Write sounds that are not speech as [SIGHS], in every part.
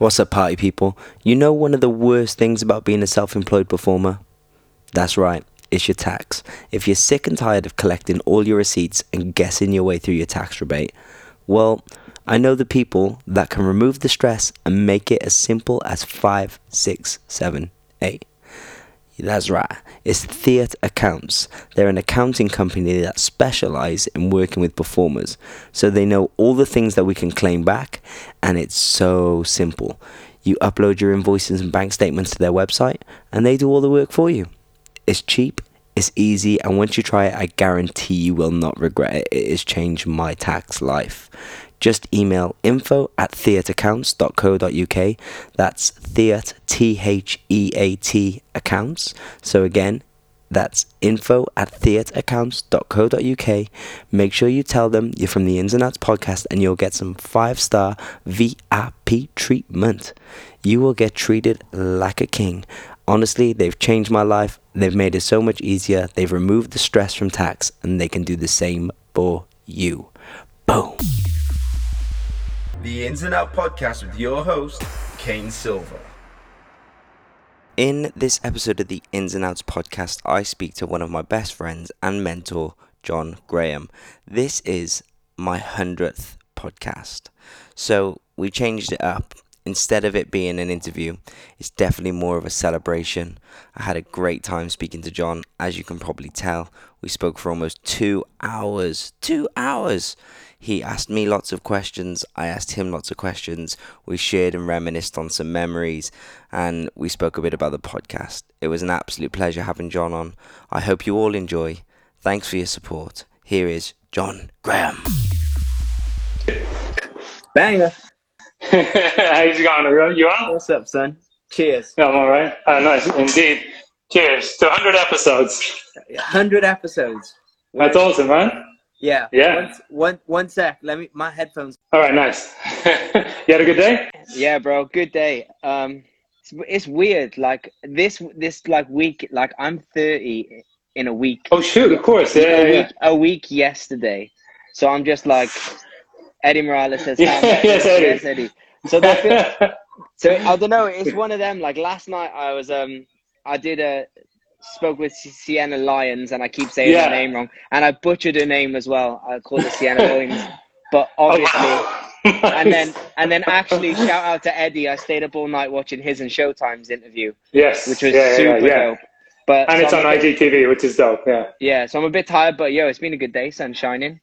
What's up, party people? You know one of the worst things about being a self employed performer? That's right, it's your tax. If you're sick and tired of collecting all your receipts and guessing your way through your tax rebate, well, I know the people that can remove the stress and make it as simple as five, six, seven, eight. That's right. It's Theatre Accounts. They're an accounting company that specialize in working with performers. So they know all the things that we can claim back, and it's so simple. You upload your invoices and bank statements to their website, and they do all the work for you. It's cheap, it's easy, and once you try it, I guarantee you will not regret it. It has changed my tax life just email info at theatreaccounts.co.uk. That's theat, T H E A T accounts. So again, that's info at theatreaccounts.co.uk. Make sure you tell them you're from the Ins and Outs podcast and you'll get some five star VIP treatment. You will get treated like a king. Honestly, they've changed my life. They've made it so much easier. They've removed the stress from tax and they can do the same for you. Boom. The Ins and Out podcast with your host, Kane Silver. In this episode of the Ins and Outs podcast, I speak to one of my best friends and mentor, John Graham. This is my 100th podcast. So we changed it up. Instead of it being an interview, it's definitely more of a celebration. I had a great time speaking to John, as you can probably tell. We spoke for almost two hours. Two hours! He asked me lots of questions. I asked him lots of questions. We shared and reminisced on some memories, and we spoke a bit about the podcast. It was an absolute pleasure having John on. I hope you all enjoy. Thanks for your support. Here is John Graham. Banger. [LAUGHS] How's it going? You on? What's up, son? Cheers. I'm all right. Uh, nice, indeed. Cheers to 100 episodes. 100 episodes. That's awesome, man. Yeah. Yeah. One, one, one sec. Let me. My headphones. All right, nice. [LAUGHS] you had a good day? Yeah, bro. Good day. Um, it's, it's weird. Like this, this like week. Like I'm 30 in a week. Oh shoot! Of course. Yeah, a, yeah. week, a week yesterday. So I'm just like Eddie Morales says. Yeah, [LAUGHS] yes, Eddie." Yes, Eddie. So that feel, [LAUGHS] so I don't know. It's one of them. Like last night, I was um, I did a spoke with Sienna Lyons, and I keep saying Yeah. her name wrong, and I butchered her name as well. I called her Sienna Lyons, but [LAUGHS] Oh, obviously. wow. [LAUGHS] And then, and then, actually, shout out to Eddie. I stayed up all night watching his and Showtime's interview, yes, which was yeah, yeah, super yeah. dope. But And so it's I'm on bit- IGTV, which is dope. Yeah. Yeah, so I'm a bit tired, but yo, it's been a good day. Sun shining.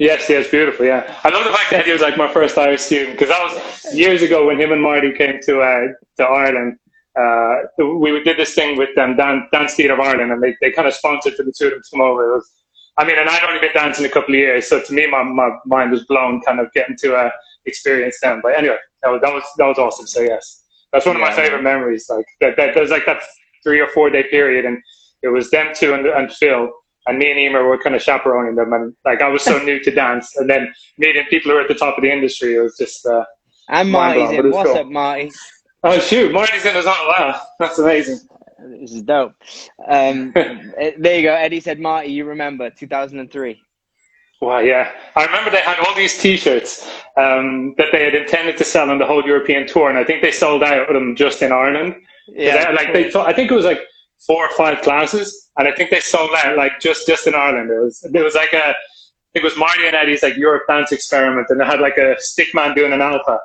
Yes, yes, beautiful. Yeah, I love the fact that he was like my first Irish student because that was years ago when him and Marty came to uh, to Ireland. Uh, we did this thing with them, Dan, Dance Theatre of Ireland, and they, they kind of sponsored for the two of them to come over. It was, I mean, and I'd only been dancing a couple of years, so to me, my, my mind was blown, kind of getting to uh, experience them. But anyway, that was, that was that was awesome. So yes, that's one of my favorite memories. Like that, that was like that three or four day period, and it was them two and, and Phil. And me and Emer were kind of chaperoning them, and like I was so [LAUGHS] new to dance, and then meeting people who are at the top of the industry, it was just uh, And Marty's blown, but in. it's What's cool. up, Marty? Oh shoot, Marty's in as well. [LAUGHS] Wow, that's amazing. This is dope. Um, [LAUGHS] eh, there you go. Eddie said, Marty, you remember 2003. Wow, yeah, I remember they had all these T-shirts um, that they had intended to sell on the whole European tour, and I think they sold out of them just in Ireland. Yeah, they- like they, thought, I think it was like four or five classes, and I think they sold out like just just in Ireland. It was it was like a it was Marty and Eddie's like Europe dance experiment, and they had like a stick man doing an alpha.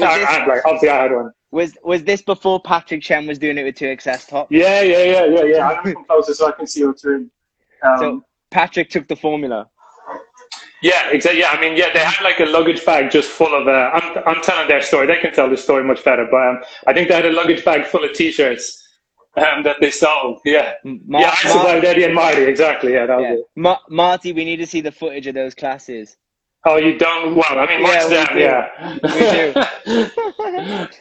I, I, like obviously I had one. Was was this before Patrick Chen was doing it with 2XS Top? Yeah, yeah, yeah, yeah, yeah. I'm come closer so I can see what's in. Um, So Patrick took the formula. Yeah, exactly. Yeah, I mean, yeah, they had like a luggage bag just full of. Uh, I'm, I'm telling their story. They can tell the story much better, but um, I think they had a luggage bag full of T-shirts um, that they sold. Yeah, Mar- yeah, I Mar- Eddie and Marty. Exactly. Yeah, that was yeah. it. Ma- Marty, we need to see the footage of those classes. Oh, you don't? Well, I mean, Yeah, watch them. do. Yeah,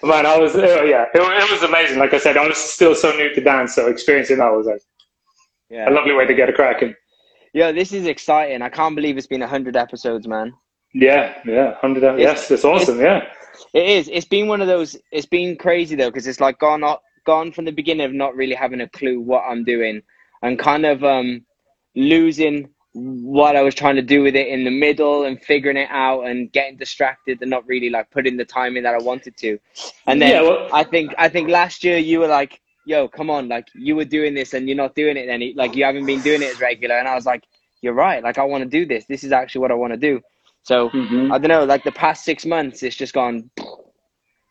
Man, [LAUGHS] I was. Oh, yeah, it, it was amazing. Like I said, I was still so new to dance, so experiencing that was like Yeah. a lovely way to get a cracking. Yeah, this is exciting. I can't believe it's been 100 episodes, man. Yeah, yeah, hundred. Yes, it's awesome. Yeah, It is. It's been one of those. It's been crazy though, because it's like gone up, gone from the beginning of not really having a clue what I'm doing, and kind of um losing what I was trying to do with it in the middle and figuring it out and getting distracted and not really like putting the time in that I wanted to. And then Yeah, well- I think I think last year you were like, "Yo, come on!" Like you were doing this and you're not doing it any like you haven't been doing it as regular. And I was like, "You're right. Like I want to do this. This is actually what I want to do." So Mm-hmm. I don't know. Like the past six months, it's just gone.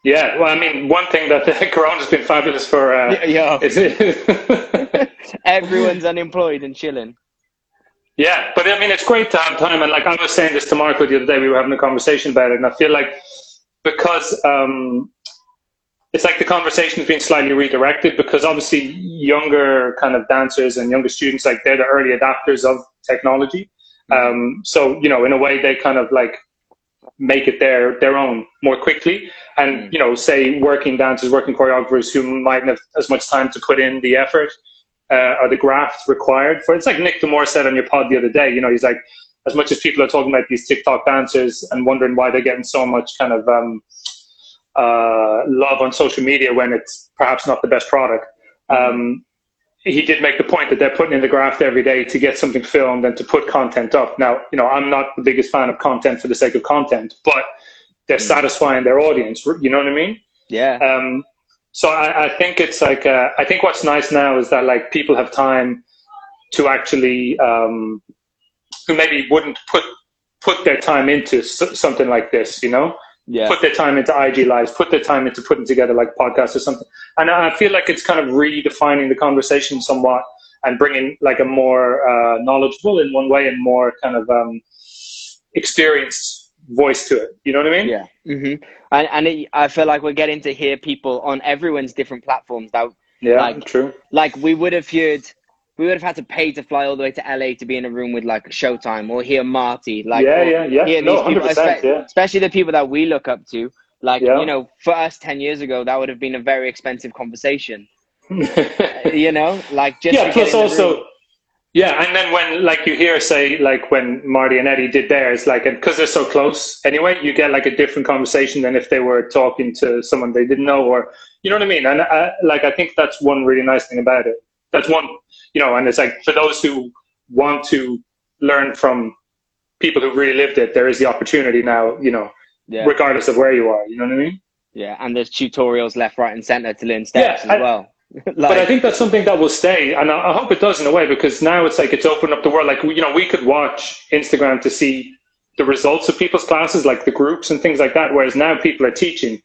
Yeah, well, I mean, one thing that the [LAUGHS] Corona's been fabulous for uh, is [LAUGHS] [LAUGHS] everyone's unemployed and chilling. Yeah, but I mean, it's great to have time. And like I was saying this to Marco the other day, we were having a conversation about it, and I feel like because um, it's like the conversation's been slightly redirected because obviously younger kind of dancers and younger students, like they're the early adapters of technology. Um, so you know, in a way, they kind of like make it their their own more quickly. And you know, say working dancers, working choreographers who might not have as much time to put in the effort uh, or the graft required for. It's like Nick DeMoura said on your pod the other day. You know, he's like, as much as people are talking about these TikTok dancers and wondering why they're getting so much kind of um, uh, love on social media when it's perhaps not the best product. Um, he did make the point that they're putting in the graft every day to get something filmed and to put content up. Now, you know, I'm not the biggest fan of content for the sake of content, but they're satisfying their audience. You know what I mean? Yeah. Um, so I, I think it's like uh, I think what's nice now is that like people have time to actually um, who maybe wouldn't put put their time into s- something like this, you know, Yeah. put their time into IG lives, put their time into putting together like podcasts or something. And I feel like it's kind of redefining the conversation somewhat and bringing like a more uh, knowledgeable in one way and more kind of um, experienced voice to it. You know what I mean? Yeah. hmm And, and it, I feel like we're getting to hear people on everyone's different platforms that Yeah, Like- true. like we would have heard we would have had to pay to fly all the way to LA to be in a room with like Showtime or hear Marty. Like yeah, yeah, yeah. hear No, people, espe- Yeah. especially the people that we look up to. Like Yeah. you know, for us ten years ago, that would have been a very expensive conversation. [LAUGHS] You know, like just yeah. Plus, also. Yeah, and then when like you hear say like when Marty and Eddie did theirs, like because they're so close anyway, you get like a different conversation than if they were talking to someone they didn't know, or you know what I mean. And I, like I think that's one really nice thing about it. That's one, you know, and it's like for those who want to learn from people who really lived it, there is the opportunity now, you know, yeah, regardless of where you are. You know what I mean? yeah, and there's tutorials left, right, and center to learn steps Yeah, as I- well. Like, [LAUGHS] but I think that's something that will stay, and I, I hope it does in a way because now it's like it's opened up the world. Like you know, we could watch Instagram to see the results of people's classes, like the groups and things like that. Whereas now people are teaching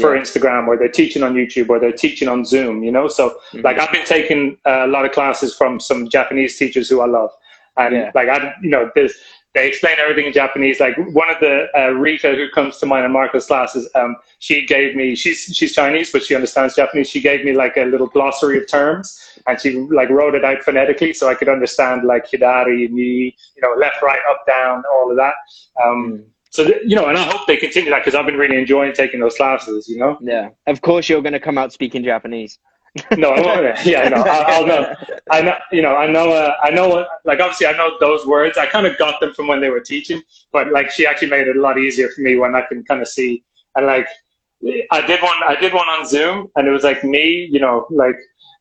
for Yeah. Instagram, or they're teaching on YouTube, or they're teaching on Zoom. You know, so Mhm. like I've been taking a lot of classes from some Japanese teachers who I love, and Yeah. like I, you know, there's they explain everything in Japanese. Like one of the uh, Rita who comes to mine and Marco's classes, um, she gave me she's she's Chinese but she understands Japanese. She gave me like a little glossary of terms and she like wrote it out phonetically so I could understand like hidari, ni, you know, left, right, up, down, all of that. Um, so th- you know, and I hope they continue that because I've been really enjoying taking those classes. You know, yeah, of course you're going to come out speaking Japanese. No, I won't. [LAUGHS] Yeah, no, I, I'll know. I know, you know, I know, uh, I know, uh, like obviously I know those words. I kind of got them from when they were teaching, but like she actually made it a lot easier for me when I can kind of see and like I did one, I did one on Zoom and it was like me, you know, like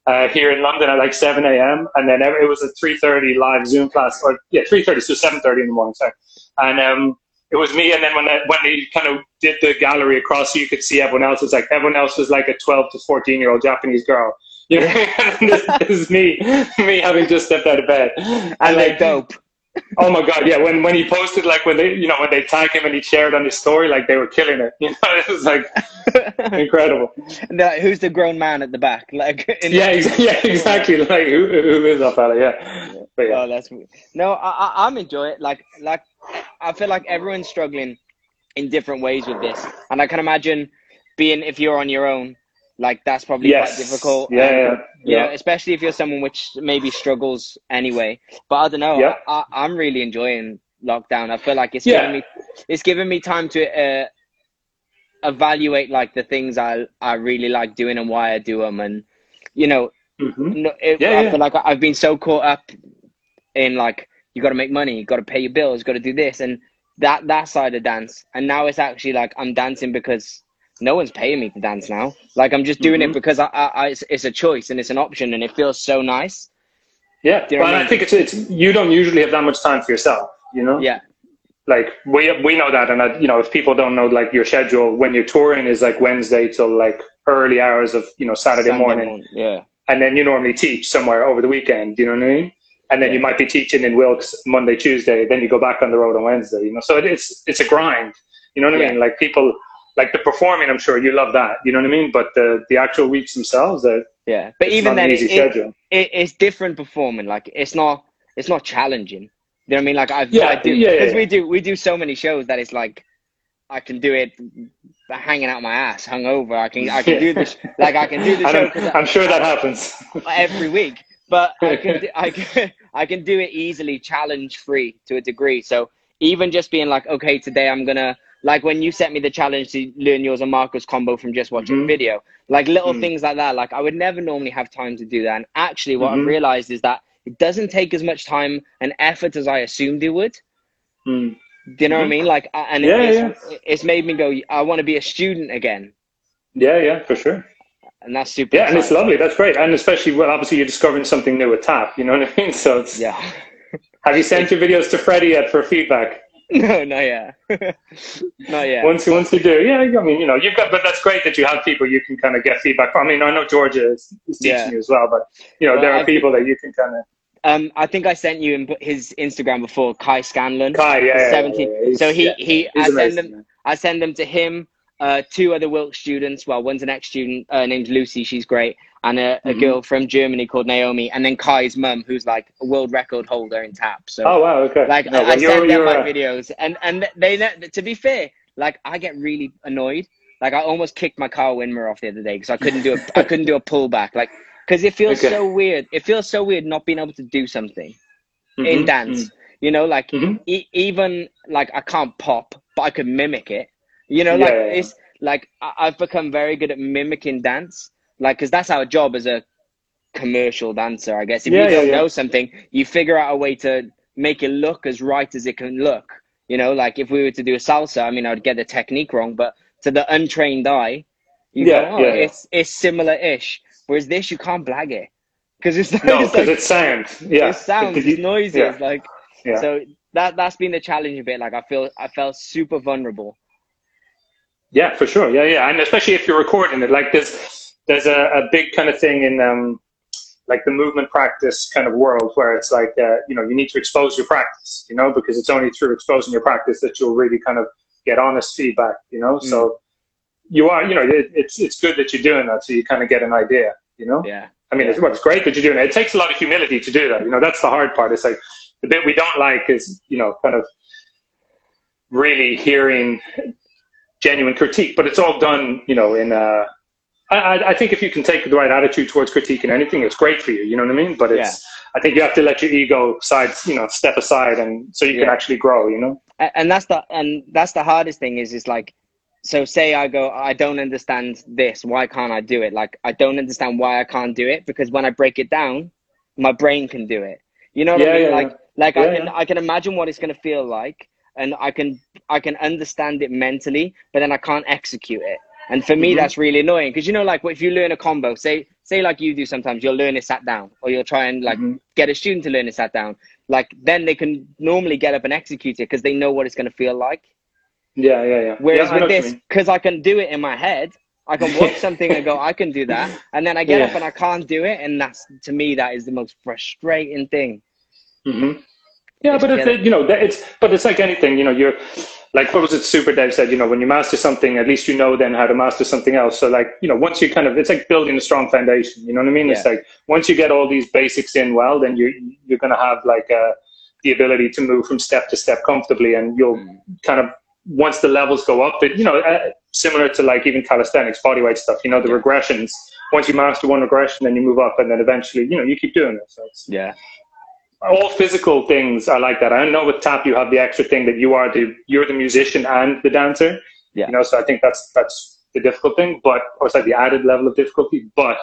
uh, here in London at like 7 a.m. and then every, it was a 3.30 live Zoom class or yeah, 3.30, so 7.30 in the morning, sorry. And um, it was me and then when, I, when they kind of did the gallery across so you could see everyone else, it was like everyone else was like a 12 to 14 year old Japanese girl. [LAUGHS] You know, this, this is me, me having just stepped out of bed. And they're like, dope. oh my god, yeah. When when he posted, like when they, you know, when they tag him and he shared on his story, like they were killing it. [LAUGHS] You know, it was like [LAUGHS] incredible. Who's the grown man at the back? Like, in Yeah, ex- yeah, exactly. Like who who is that fella? Yeah, but yeah, Oh, that's no. I, I I'm enjoying it. Like like I feel like everyone's struggling in different ways with this, and I can imagine being if you're on your own, like that's probably yes, quite difficult. Yeah, and, yeah, You yeah. know, especially if you're someone which maybe struggles anyway. But I don't know. Yeah. I, I'm really enjoying lockdown. I feel like it's Yeah. giving me it's giving me time to uh, evaluate like the things I I really like doing and why I do them, and you know Mhm. no, it, Yeah, I yeah. feel like I've been so caught up in like you got to make money, you got to pay your bills, got to do this and that that side of dance. And now it's actually like I'm dancing because no one's paying me to dance now. Like I'm just doing Mhm. it because I, I, I it's, it's a choice and it's an option and it feels so nice. Yeah, you know but I I think it's it's you don't usually have that much time for yourself. You know. Yeah, like we we know that, and I, you know if people don't know like your schedule when you're touring is like Wednesday till like early hours of you know Saturday, Sunday morning, Yeah, and then you normally teach somewhere over the weekend. You know what I mean? And then you might be teaching in Wilkes Monday, Tuesday. Then you go back on the road on Wednesday. You know, so it's it's a grind. You know what I mean? Like people like the performing. I'm sure you love that. You know what I mean? But the the actual weeks themselves, uh, yeah. But it's even then, it, it, it's different performing. Like it's not it's not challenging. You know what I mean? Like I've Yeah, I do yeah, yeah, because yeah. we do we do so many shows that it's like I can do it hanging out my ass, hungover. I can I can [LAUGHS] do this like I can do the show I'm sure that happens. every week. But I can [LAUGHS] do, I can [LAUGHS] I can do it easily, challenge free to a degree. So even just being like, okay, today I'm gonna like when you sent me the challenge to learn yours and Marcus combo from just watching Mhm. a video, like little Mhm. things like that. Like I would never normally have time to do that. And actually, what Mhm. I've realized is that it doesn't take as much time and effort as I assumed it would. Hmm. Do you know what I Mhm. mean? Like, and Yeah, it's, it's made me go, I want to be a student again, Yeah, yeah, for sure. And that's super. Yeah, and it's lovely. That's great. And especially, well, obviously, you're discovering something new with Tap. You know what I mean? [LAUGHS] So, it's, Yeah. have you sent your videos to Freddie yet for feedback? [LAUGHS] no, not yet. [LAUGHS] not yet. Once, you once you do, yeah. I mean, you know, you've got, but that's great that you have people you can kind of get feedback from. I mean, I know Georgia is, is teaching Yeah. you as well, but you know, Well, there are I people that you can kind of. Um, I think I sent you in his Instagram before, Kai Scanlon. Kai, yeah, yeah, yeah, seventeen. yeah, so he he I send them man. I send them to him, uh, two other Wilkes students. Well, one's an ex student uh, named Lucy, she's great, and a, a Mhm. girl from Germany called Naomi, and then Kai's mum, who's like a world record holder in tap. So Oh wow, okay. like No, I, I send them my uh, videos, and and they to be fair, like I get really annoyed. Like I almost kicked my car Winmer off the other day because I couldn't do a I couldn't do a pullback. Like because it feels Okay. so weird. It feels so weird not being able to do something in mhm, dance. You know, like Mhm. e- even like I can't pop, but I can mimic it. You know, like yeah, yeah. it's like I've become very good at mimicking dance. Like, because that's our job as a commercial dancer, I guess. If Yeah, you don't know something, you figure out a way to make it look as right as it can look. You know, like if we were to do a salsa, I mean, I'd get the technique wrong, but to the untrained eye, you Yeah, go, oh, yeah, it's it's similar-ish. Whereas this, you can't blag it because it's, No, because like, it's sound. Yeah. it's sounds, it's noises, yeah. like Yeah. so that that's been the challenge a bit. Like I feel I felt super vulnerable. Yeah, for sure. Yeah, yeah, and especially if you're recording it, like there's there's a, a big kind of thing in um like the movement practice kind of world where it's like uh, you know you need to expose your practice, you know, because it's only through exposing your practice that you'll really kind of get honest feedback, you know. So you are, you know, it, it's it's good that you're doing that, so you kind of get an idea, you know. Yeah. I mean, it's, well, it's great that you're doing it. It takes a lot of humility to do that. You know, that's the hard part. It's like the bit we don't like is, you know, kind of really hearing genuine critique, but it's all done, you know, in, uh, I, I- think if you can take the right attitude towards critiquing anything, it's great for you. You know what I mean? But it's, I think you have to let your ego side, you know, step aside and so you can actually grow, you know? And that's the and that's the hardest thing is is like so say i go i don't understand this why can't i do it like i don't understand why i can't do it because when i break it down my brain can do it you know what Yeah, i mean yeah, like yeah. like i can yeah. i can imagine what it's going to feel like and i can i can understand it mentally but then i can't execute it and for me Mhm. that's really annoying because you know like if you learn a combo say say like you do sometimes you'll learn it sat down or you'll try and like Mhm. get a student to learn it sat down like then they can normally get up and execute it because they know what it's going to feel like Yeah, yeah, yeah. Whereas yeah, with this, because I can do it in my head, I can watch [LAUGHS] something and go, I can do that, and then I get Yeah. up and I can't do it, and that's to me that is the most frustrating thing. hmm Yeah, but it's, killing. you know, it's but it's like anything. You know, you're like what was it? Super Dave said, you know, when you master something, at least you know then how to master something else. So like, you know, once you kind of, it's like building a strong foundation. You know what I mean? It's like once you get all these basics in well, then you you're going to have like uh, the ability to move from step to step comfortably, and you'll Mm. kind of once the levels go up, it you know, uh, similar to like even calisthenics, bodyweight stuff. You know, the Yeah. regressions. Once you master one regression, then you move up, and then eventually, you know, you keep doing it. So it's, Yeah, all physical things are like that. I know with tap you have the extra thing that you are the you're the musician and the dancer. Yeah. You know, so I think that's that's the difficult thing, but or it's like the added level of difficulty. But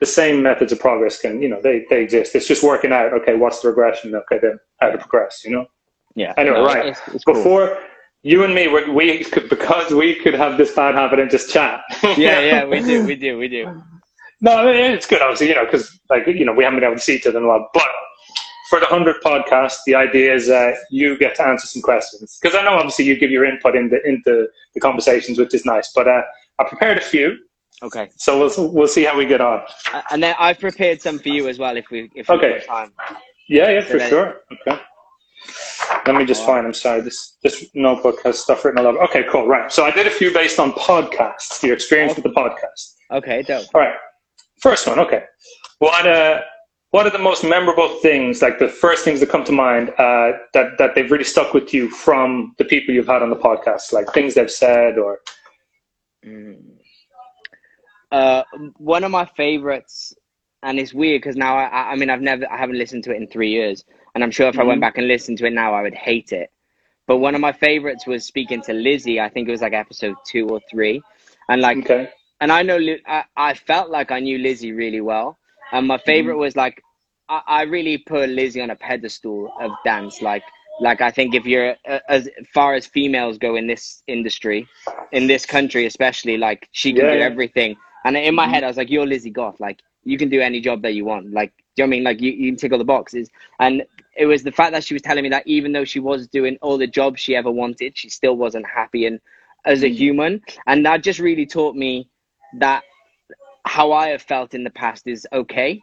the same methods of progress can, you know, they, they exist. It's just working out, okay, what's the regression? Okay, then how to progress, you know? yeah. Anyway, No, right. It's, it's cool. Before you and me, we, we could, because we could have this bad habit and just chat. [LAUGHS] yeah, yeah, we do, we do, we do. No, I mean, it's good, obviously, you know, because like you know we haven't been able to see each other in a while. But for the 100 podcast, the idea is uh, you get to answer some questions because I know obviously you give your input into into the conversations, which is nice. But uh, I prepared a few, Okay. so we'll we'll see how we get on. Uh, And then I've prepared some for you as well if we if we Okay. have time. Yeah, yeah, for then- sure. Okay. Let me just find. I'm sorry. This this notebook has stuff written all over. Okay, cool. Right. So I did a few based on podcasts. Your experience with the podcast. Okay, dope. All right. First one. Okay. What uh, what are the most memorable things? Like the first things that come to mind uh, that that they've really stuck with you from the people you've had on the podcast, like things they've said or. Mm. Uh, one of my favorites, and it's weird because now I, I- mean I've never I haven't listened to it in three years, and I'm sure if I went Mhm. back and listened to it now I would hate it. But one of my favorites was speaking to Lizzie. I think it was like episode two or three, and like Okay. and I know I, I felt like I knew Lizzie really well. And my favorite was like I, I really put Lizzie on a pedestal of dance. Like like I think if you're uh, as far as females go in this industry, in this country especially, like she can Yeah, do everything. And in my Mhm. head, I was like, "You're Lizzie Gough. Like you can do any job that you want. Like do you know what I mean? Like you, you can tick all the boxes." And it was the fact that she was telling me that even though she was doing all the jobs she ever wanted, she still wasn't happy and as a Mm. human. And that just really taught me that how I have felt in the past is okay.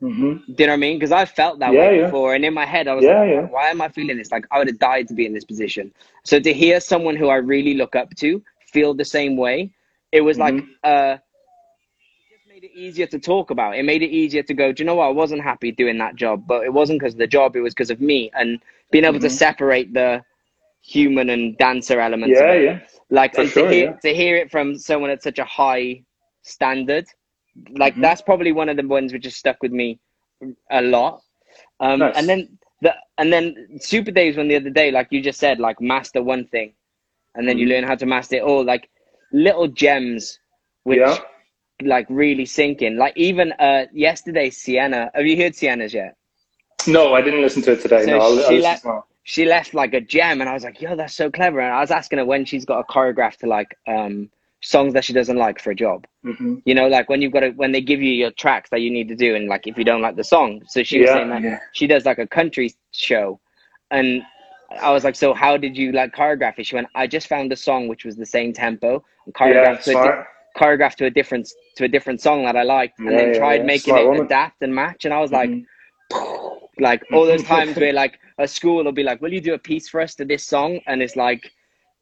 hmm Do you know what I mean? Because I felt that Yeah, way yeah. before, and in my head, I was Yeah, like. "Why am I feeling this? Like I would have died to be in this position." So to hear someone who I really look up to feel the same way, it was like, Mhm. uh, it just made it easier to talk about. It made it easier to go. Do you know what? I wasn't happy doing that job, but it wasn't because of the job. It was because of me, and being able to Mhm. separate the human and dancer elements. Yeah, yeah. Like For and sure, to hear to hear it from someone at such a high standard, like Mhm. that's probably one of the ones which has stuck with me a lot. Um, Nice. And then the and then Super Dave's one the other day, like you just said, like master one thing, and then you Mhm. learn how to master it all. Like little gems, which Yeah. like really sink in. Like even uh yesterday, Sienna. Have you heard Sienna's yet? No, I didn't listen to it today. So no, I'll, I'll she listen she left like a gem and I was like, yo, that's so clever. And I was asking her when she's got a choreograph to like um songs that she doesn't like for a job. hmm You know, like when you've got to when they give you your tracks that you need to do and like if you don't like the song. So she was Yeah, saying that yeah. she does like a country show and I was like, So how did you like choreograph it? She went, I just found a song which was the same tempo and Yeah, choreographed to a di- choreographed to a different to a different song that I liked and then yeah, tried yeah. making it woman. adapt and match and I was like Mhm. like all those [LAUGHS] times where like a school will be like, "Will you do a piece for us to this song?" and it's like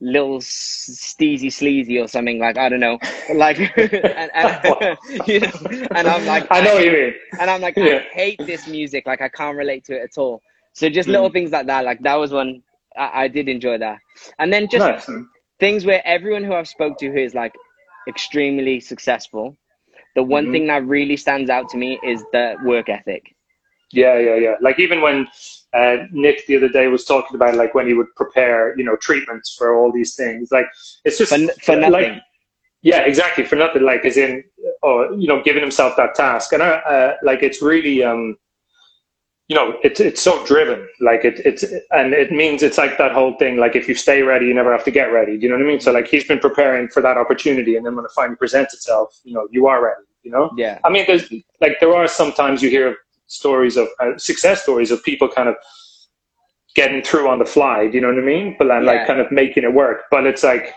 little steezy sleazy or something like I don't know, like [LAUGHS] and, and [LAUGHS] you know, and I'm like, I know what you mean. and I'm like, Yeah. I hate this music, like I can't relate to it at all. So just little Mm. things like that, like that was one I, I did enjoy that, and then just nice. things where everyone who I've spoke to who is like extremely successful, the one Mhm. thing that really stands out to me is the work ethic. Yeah, yeah, yeah. Like even when uh, Nick the other day was talking about like when he would prepare, you know, treatments for all these things. Like it's just For, for like, nothing. yeah, exactly for nothing. Like as in, or you know, giving himself that task, and uh, uh, like it's really, um, you know, it's it's so driven. Like it it's and it means it's like that whole thing. Like if you stay ready, you never have to get ready. Do you know what I mean? So like he's been preparing for that opportunity, and then when it finally presents itself, you know, you are ready. You know. yeah. I mean, there's like there are sometimes you hear stories of uh, success stories of people kind of getting through on the fly. Do you know what I mean? But then, Yeah. like kind of making it work. But it's like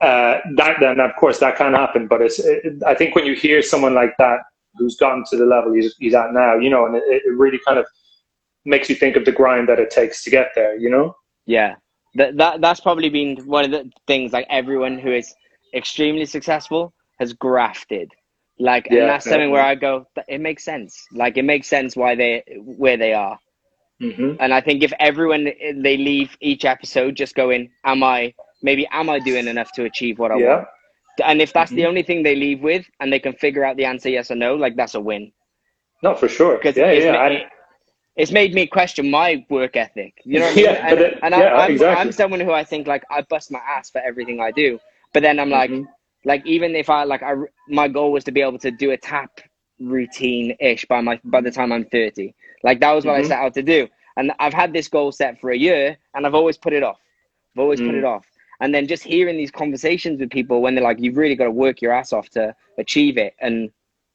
uh, that. Then of course that can happen. But it's it, I think when you hear someone like that who's gotten to the level he's, he's at now, you know, and it, it really kind of makes you think of the grind that it takes to get there. You know? Yeah, that that that's probably been one of the things. Like everyone who is extremely successful has grafted. Like, Yeah, and that's something where I go, "Th- it makes sense. Like, it makes sense why they where they are. Mm-hmm. And I think if everyone they leave each episode just going, "Am I maybe am I doing enough to achieve what I Yeah. want?" And if that's the Mhm. only thing they leave with, and they can figure out the answer yes or no, like that's a win. No, for sure. Because Yeah, it's, yeah. ma- I- it's made me question my work ethic. You know what I mean? [LAUGHS] Yeah, and it- and yeah, I, I'm, exactly. I'm someone who I think like I bust my ass for everything I do, but then I'm like, Mhm. Like even if I like I my goal was to be able to do a tap routine ish by my by the time I'm 30. Like that was what I Mhm. set out to do, and I've had this goal set for a year, and I've always put it off. I've always put Mm. it off. And then just hearing these conversations with people when they're like, you've really got to work your ass off to achieve it, and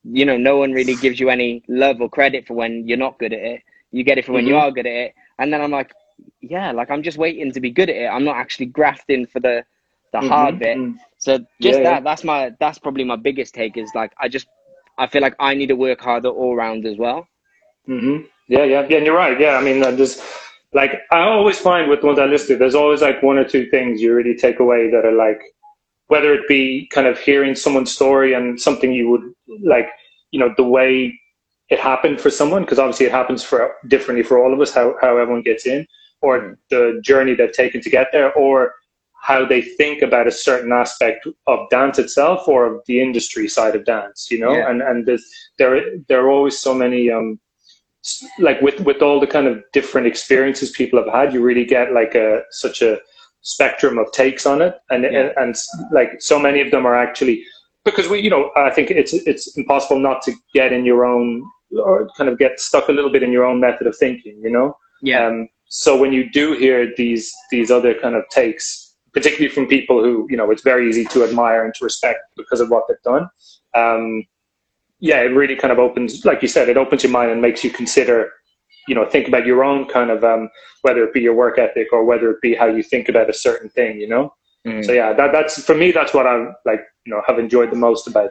you know, no one really gives you any love or credit for when you're not good at it. You get it for when you Mhm. are good at it. And then I'm like, yeah, like I'm just waiting to be good at it. I'm not actually grafting for the the hard Mhm, bit. So just Yeah, that, yeah. that's my that's probably my biggest take is like I just I feel like I need to work harder all round as well. hmm Yeah, yeah, yeah. And you're right. Yeah, I mean, uh, just like I always find with the ones I listed, there's always like one or two things you really take away that are like, whether it be kind of hearing someone's story and something you would like, you know, the way it happened for someone, because obviously it happens for differently for all of us, how how everyone gets in, or Mm. the journey they've taken to get there, or how they think about a certain aspect of dance itself or of the industry side of dance, you know, Yeah. and and there's, there there are always so many um like with with all the kind of different experiences people have had, you really get like a such a spectrum of takes on it, and Yeah. and, and like so many of them are actually because we you know I think it's it's impossible not to get in your own or kind of get stuck a little bit in your own method of thinking, you know. Yeah. Um, so when you do hear these these other kind of takes, particularly from people who you know it's very easy to admire and to respect because of what they've done, um, yeah, it really kind of opens, like you said, it opens your mind and makes you consider, you know, think about your own kind of um, whether it be your work ethic or whether it be how you think about a certain thing, you know. Mm. So yeah, that that's for me. That's what I like, you know, have enjoyed the most about.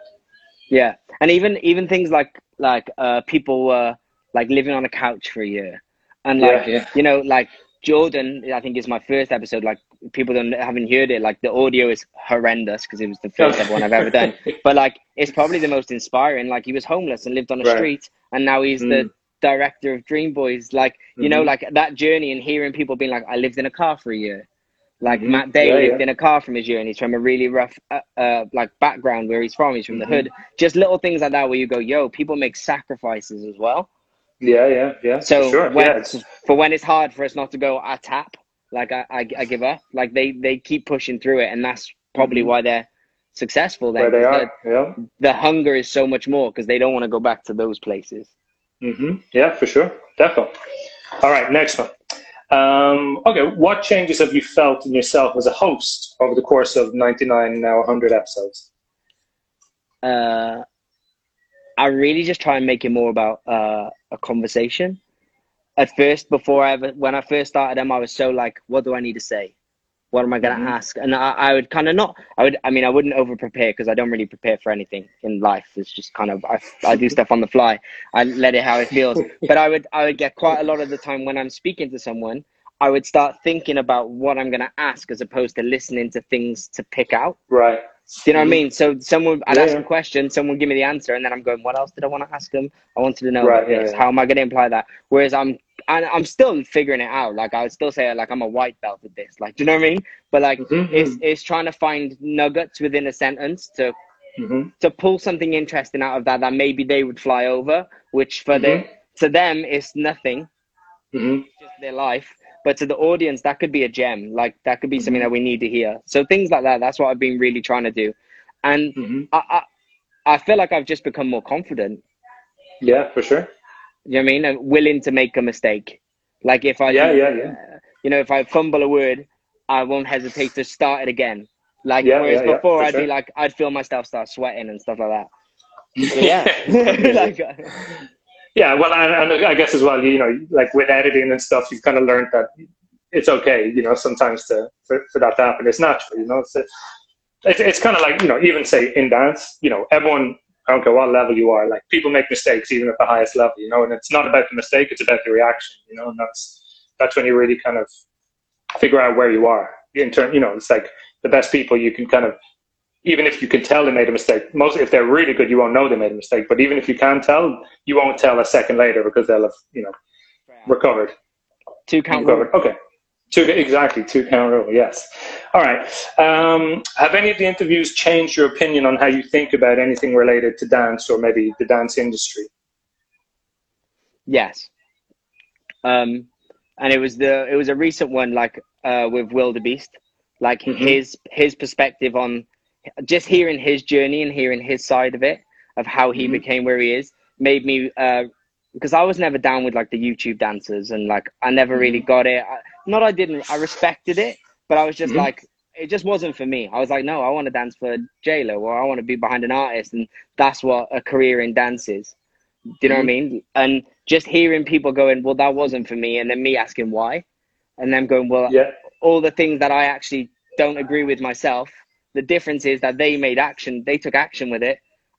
Yeah, and even even things like like uh, people were like living on a couch for a year, and like yeah, yeah. you know like Jordan, I think is my first episode. Like people don't haven't heard it. Like the audio is horrendous because it was the first ever one I've ever done. [LAUGHS] But like it's probably the most inspiring. Like he was homeless and lived on a Right. street, and now he's the Mm. director of Dream Boys. Like you know Mhm. like that journey and hearing people being like, I lived in a car for a year. Like Mhm. Matt Day Yeah, lived yeah. in a car from his year, and he's from a really rough, uh, uh, like background where he's from. He's from Mhm. the hood. Just little things like that where you go, yo, people make sacrifices as well. Yeah, yeah, yeah. So for sure. when, yeah, it's, for when it's hard for us not to go, I tap, like I, I, I give up. Like they, they keep pushing through it, and that's probably Mhm. why they're successful. Then they are. Yeah. The, the hunger is so much more because they don't want to go back to those places. hmm Yeah, for sure. Definitely. All right, next one. Um, okay, what changes have you felt in yourself as a host over the course of 99, now 100 episodes? uh, I really just try and make it more about uh, a conversation. At first, before I ever, when I first started them, I was so like, what do I need to say? What am I going to Mhm. ask? And I, I would kind of not, I would, I mean, I wouldn't over prepare because I don't really prepare for anything in life. It's just kind of, I, I do stuff on the fly. I let it how it feels. [LAUGHS] But I would, I would get quite a lot of the time when I'm speaking to someone, I would start thinking about what I'm going to ask as opposed to listening to things to pick out. Right. Do you know what I mean? So someone, I'd Yeah, ask a question, someone give me the answer, and then I'm going, what else did I want to ask them? I wanted to know Right, yeah, yeah. How am I going to imply that? Whereas I'm, and I'm still figuring it out. Like I would still say, like I'm a white belt at this. Like, do you know what I mean? But like, Mhm, it's it's trying to find nuggets within a sentence to mhm, to pull something interesting out of that that maybe they would fly over, which for them to them is nothing, mhm. just their life. But to the audience, that could be a gem. Like that could be something that we need to hear. So things like that. That's what I've been really trying to do, and Mhm. I, I, I feel like I've just become more confident. Yeah, for sure. You know what I mean? And willing to make a mistake. Like if I, Yeah, yeah, yeah. you know, if I fumble a word, I won't hesitate to start it again. Like Yeah, whereas yeah, yeah, before, for I'd be like, I'd feel myself start sweating and stuff like that. [LAUGHS] [LAUGHS] Yeah, like, [LAUGHS] Yeah, well, and, and I guess as well, you know, like with editing and stuff, you've kind of learned that it's okay, you know, sometimes to for, for that to happen. It's natural, you know. It's it's, it's kind of like you know, even say in dance, you know, everyone. I don't care what level you are. Like people make mistakes even at the highest level, you know. And it's not about the mistake; it's about the reaction, you know. And that's that's when you really kind of figure out where you are in turn. You know, it's like the best people you can kind of even if you can tell they made a mistake, most if they're really good, you won't know they made a mistake. But even if you can tell, you won't tell a second later because they'll have you know recovered. two count rule. recovered. Okay, two exactly two count rule. Yes. All right. Um, have any of the interviews changed your opinion on how you think about anything related to dance or maybe the dance industry? Yes. Um, and it was the it was a recent one, like uh, with WilDaBeast, like Mhm. his his perspective on just hearing his journey and hearing his side of it of how he Mhm. became where he is made me uh, because I was never down with like the YouTube dancers and like I never really got it. I, not I didn't I respected it, but I was just Mhm. like it just wasn't for me. I was like, no, I want to dance for J Lo, or I want to be behind an artist, and that's what a career in dance is. Do you know what I mean? And just hearing people going, well, that wasn't for me, and then me asking why, and them going, well, Yeah. all the things that I actually don't agree with myself. The difference is that they made action, they took action with it,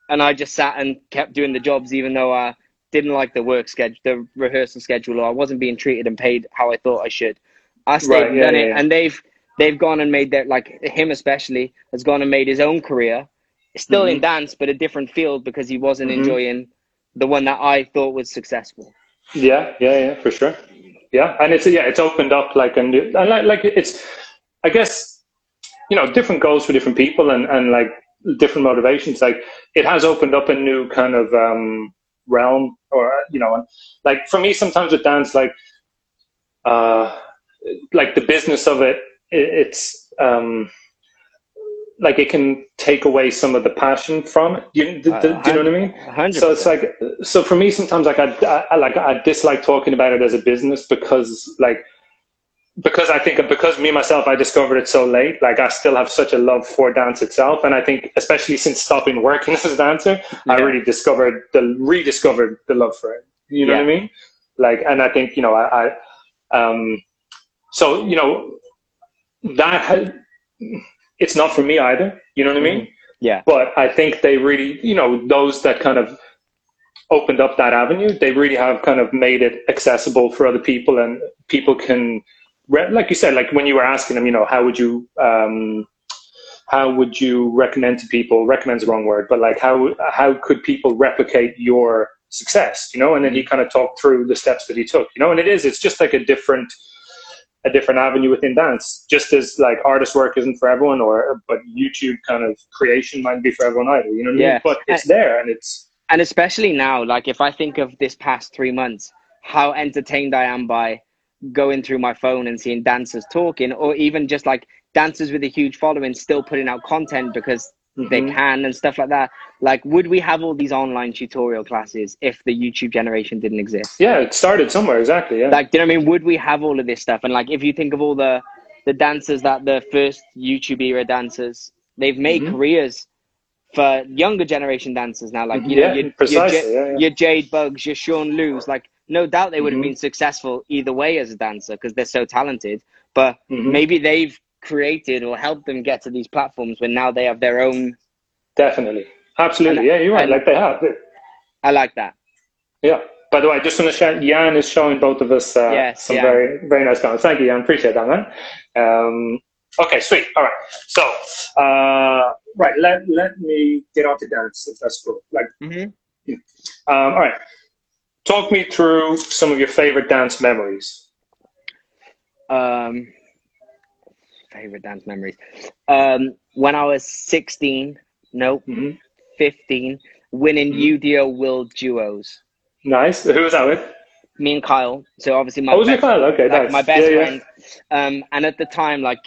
and I just sat and kept doing the jobs, even though I didn't like the work schedule, the rehearsal schedule, or I wasn't being treated and paid how I thought I should. I stayed Right, and yeah, done yeah, it, yeah. and they've they've gone and made their like him especially has gone and made his own career, still in dance, but a different field because he wasn't Mhm. enjoying the one that I thought was successful. Yeah, yeah, yeah, for sure. Yeah, and it's yeah, it's opened up like a new, and like like it's, I guess, you know, different goals for different people and and like different motivations. Like it has opened up a new kind of um realm, or you know, like for me sometimes with dance, like, uh, like the business of it, it it's um. Like it can take away some of the passion from it. You, do, do you know what I mean? Hundred. So it's like, so for me, sometimes like I, I like I dislike talking about it as a business because like because I think because me myself I discovered it so late. Like I still have such a love for dance itself, and I think especially since stopping working [LAUGHS] as a dancer, I really discovered the rediscovered the love for it. You know what I mean? Like, and I think you know I, I um, so you know that ha- it's not for me either. You know what I mean? yeah. but I think they really, you know, those that kind of opened up that avenue, they really have kind of made it accessible for other people, and people can, like you said, like when you were asking them, you know, how would you, um, how would you recommend to people? Recommend's the wrong word, but like how how could people replicate your success? You know, and then he kind of talked through the steps that he took. You know, and it is, it's just like a different a different avenue within dance. Just as like artist work isn't for everyone, or but YouTube kind of creation might be for everyone either. You know what I Yeah. mean? But it's there, and it's and especially now like if i think of this past three months how entertained i am by going through my phone and seeing dancers talking or even just like dancers with a huge following still putting out content because they Mhm. can and stuff like that like would we have all these online tutorial classes if the youtube generation didn't exist yeah, it started somewhere exactly. Yeah, like do you know what i mean would we have all of this stuff and like if you think of all the the dancers that the first youtube era dancers they've made Mhm. careers for younger generation dancers now like you know Yeah, your, your, precisely, yeah, yeah. your jade bugs your sean Lewis, like no doubt they would have Mhm. been successful either way as a dancer because they're so talented but Mhm. maybe they've created or helped them get to these platforms when now they have their own definitely, absolutely. And- yeah, you're right. like they have. i like that Yeah. By the way, just want to share, Jan is showing both of us uh, Yes, some Jan. very very nice comments. Thank you, Jan. Appreciate that, man. Um, okay, sweet. All right. So, uh, right, let let me get on to dance if that's cool. Like, Mhm. um, all right. Talk me through some of your favorite dance memories. Um, favorite dance memories. Um, when I was 16, nope, Mhm. 15, winning Mhm. UDO World Duos. Nice. Who was that with? Me and Kyle. So obviously my Oh, was best, Kyle? Okay, like nice. my best Yeah, yeah. friend. Um, and at the time, like,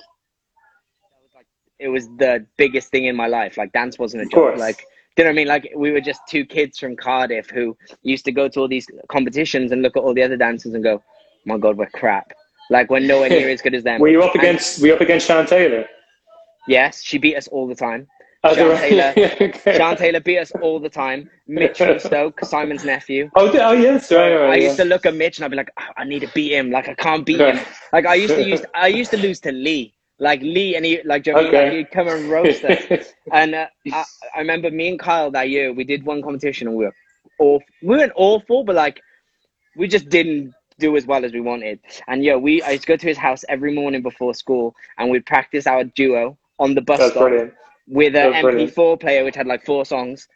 it was the biggest thing in my life. Like dance wasn't a job. Like, you know what I mean? Like we were just two kids from Cardiff who used to go to all these competitions and look at all the other dancers and go, "My God, we're crap." Like we're nowhere near as good as them. [LAUGHS] Were you up And- against? Were you up against Sean Taylor? Yes, she beat us all the time. Oh, Sean Taylor. [LAUGHS] okay. Sean Taylor beat us all the time. Mitch from Stoke, Simon's nephew. [LAUGHS] Oh, oh yes, right, right. I yeah. used to look at Mitch and I'd be like, "Oh, I need to beat him. Like I can't beat him. Like I used to use, I used to lose to Lee. Like Lee and he, like, do you know what I mean? Okay. Like, he'd come and roast us. [LAUGHS] And uh, I, I remember me and Kyle that year, we did one competition and we were awful. We weren't awful, but like, we just didn't do as well as we wanted. And yeah, we, I used to go to his house every morning before school and we'd practice our duo on the bus That's stop brilliant. with an MP4 player which had like four songs.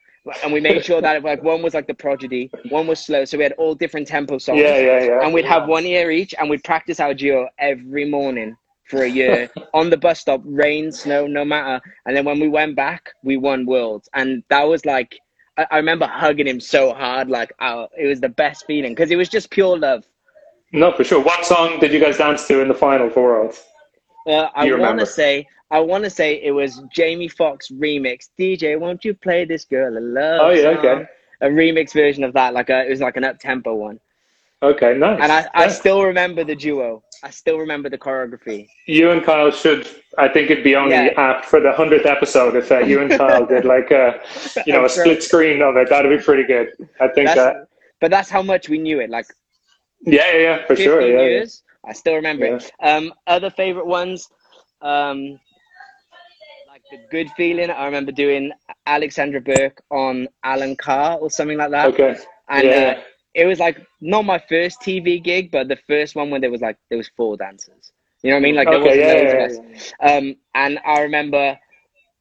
And we made sure that like one was like the prodigy, one was slow, so we had all different tempo songs. Yeah, yeah, yeah. And we'd have one ear each, and we'd practice our duo every morning for a year [LAUGHS] on the bus stop, rain, snow, no matter. And then when we went back, we won worlds, and that was like I, I remember hugging him so hard, like oh, it was the best feeling because it was just pure love. No, for sure. What song did you guys dance to in the final for Worlds? Uh, I want to say, I want to say it was Jamie Foxx remix. DJ, won't you play this girl a love Oh, yeah, song?" okay. A remix version of that, like a, it was like an up tempo one. Okay, nice. And I, I still remember the duo. I still remember the choreography. You and Kyle should. I think it'd be only Yeah. apt for the hundredth episode if uh, you and Kyle did like a, [LAUGHS] you know, a split screen of it. That'd be pretty good. I think That's, that. but that's how much we knew it. Like Yeah, yeah, yeah, for sure. Yeah, yeah. I still remember it. Um, other favorite ones, um, like the good feeling. I remember doing Alexandra Burke on Alan Carr or something like that. Okay. And yeah. uh, it was like not my first TV gig, but the first one where there was like there was four dancers. You know what I mean? Like there okay. wasn't Yeah, yeah, yeah. Um, and I remember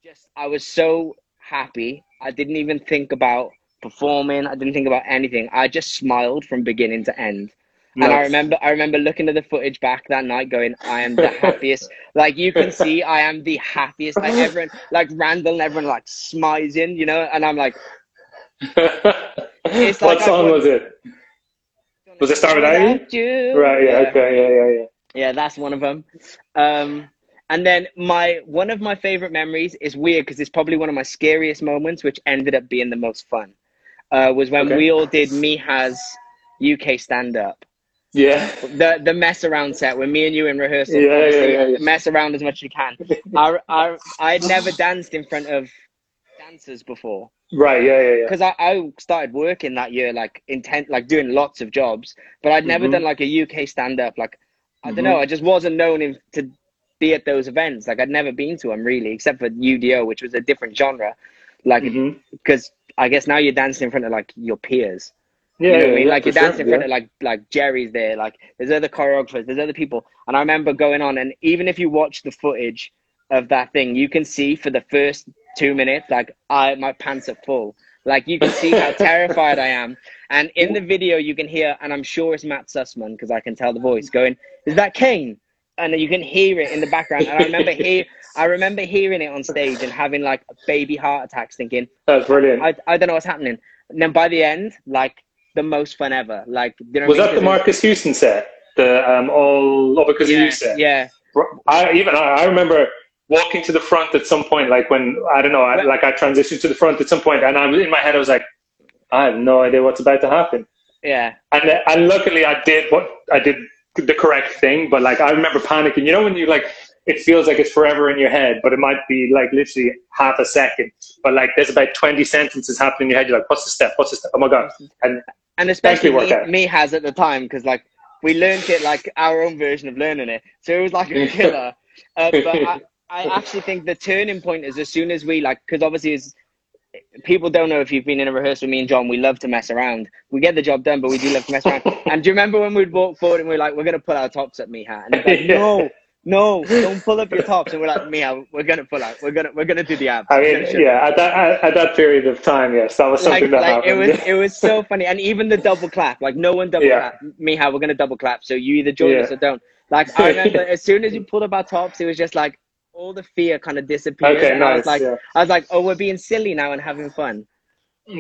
just I was so happy. I didn't even think about performing. I didn't think about anything. I just smiled from beginning to end. And I remember I remember looking at the footage back that night going, I am the happiest. [LAUGHS] like you can see I am the happiest. Like everyone like Randall and everyone like smizing, you know, and I'm like It's [LAUGHS] what like song was it? Was it Start With I? Right. Yeah. Okay. Yeah. Yeah. Yeah. Yeah, that's one of them. Um, and then my one of my favorite memories is weird because it's probably one of my scariest moments, which ended up being the most fun. Uh, was when Okay. we all did Miha's UK stand up. Yeah. The the mess around set when me and you in rehearsal. Yeah, yeah, yeah, yeah. Mess around as much as you can. I I I'd never danced in front of dancers before Right. Yeah. Yeah. Yeah. because I, I started working that year like intent like doing lots of jobs but i'd never Mhm. done like a uk stand up like i Mhm. don't know i just wasn't known in, to be at those events like i'd never been to them really except for udo which was a different genre like because i guess now you're dancing in front of like your peers Yeah. you know yeah, I mean? yeah, Like you're dancing in sure, front of like like Jerry's there, like there's other choreographers, there's other people. And I remember going on and even if you watch the footage of that thing, you can see for the first two minutes, like I my pants are full. Like you can see how [LAUGHS] terrified I am. And in the video you can hear, and I'm sure it's Matt Sussman, because I can tell the voice going, Is that Kane? And you can hear it in the background. And I remember hear I remember hearing it on stage and having like baby heart attacks thinking, That's brilliant. I, I don't know what's happening. And then by the end, like the most fun ever. Like you know was that the Marcus Houston set? The um, all over because yeah, you set. yeah, I even I, I remember walking to the front at some point, like when I don't know, I, like I transitioned to the front at some point, and I was in my head, I was like, I have no idea what's about to happen. yeah, And and luckily, I did what I did the correct thing. But like I remember panicking. You know when you like. It feels like it's forever in your head, but it might be like literally half a second. But like, there's about 20 sentences happening in your head. You're like, what's the step? What's the step? Oh my God. And and especially me, me has at the time because like we learned it like our own version of learning it, so it was like a [LAUGHS] killer. uh, but I, I actually think the turning point is as soon as we like because obviously it's people don't know if you've been in a rehearsal with me and John, we love to mess around. We get the job done, but we do love to mess around. [LAUGHS] and do you remember when we'd walk forward and we are like, we're gonna pull our tops at Miha? And he's like, no, no, don't pull up your tops. And we're like, Miha, we're gonna pull out. We're gonna we're gonna do the abs. I mean, yeah, at that at, at that period of time, yes, that was like, something that like it was [LAUGHS] it was so funny and even the double clap like no one double Yeah. clap Miha we're gonna double clap so you either join Yeah. us or don't like I remember [LAUGHS] as soon as you pulled up our tops it was just like all the fear kind of disappeared okay, and I nice. was like yeah. I was like oh we're being silly now and having fun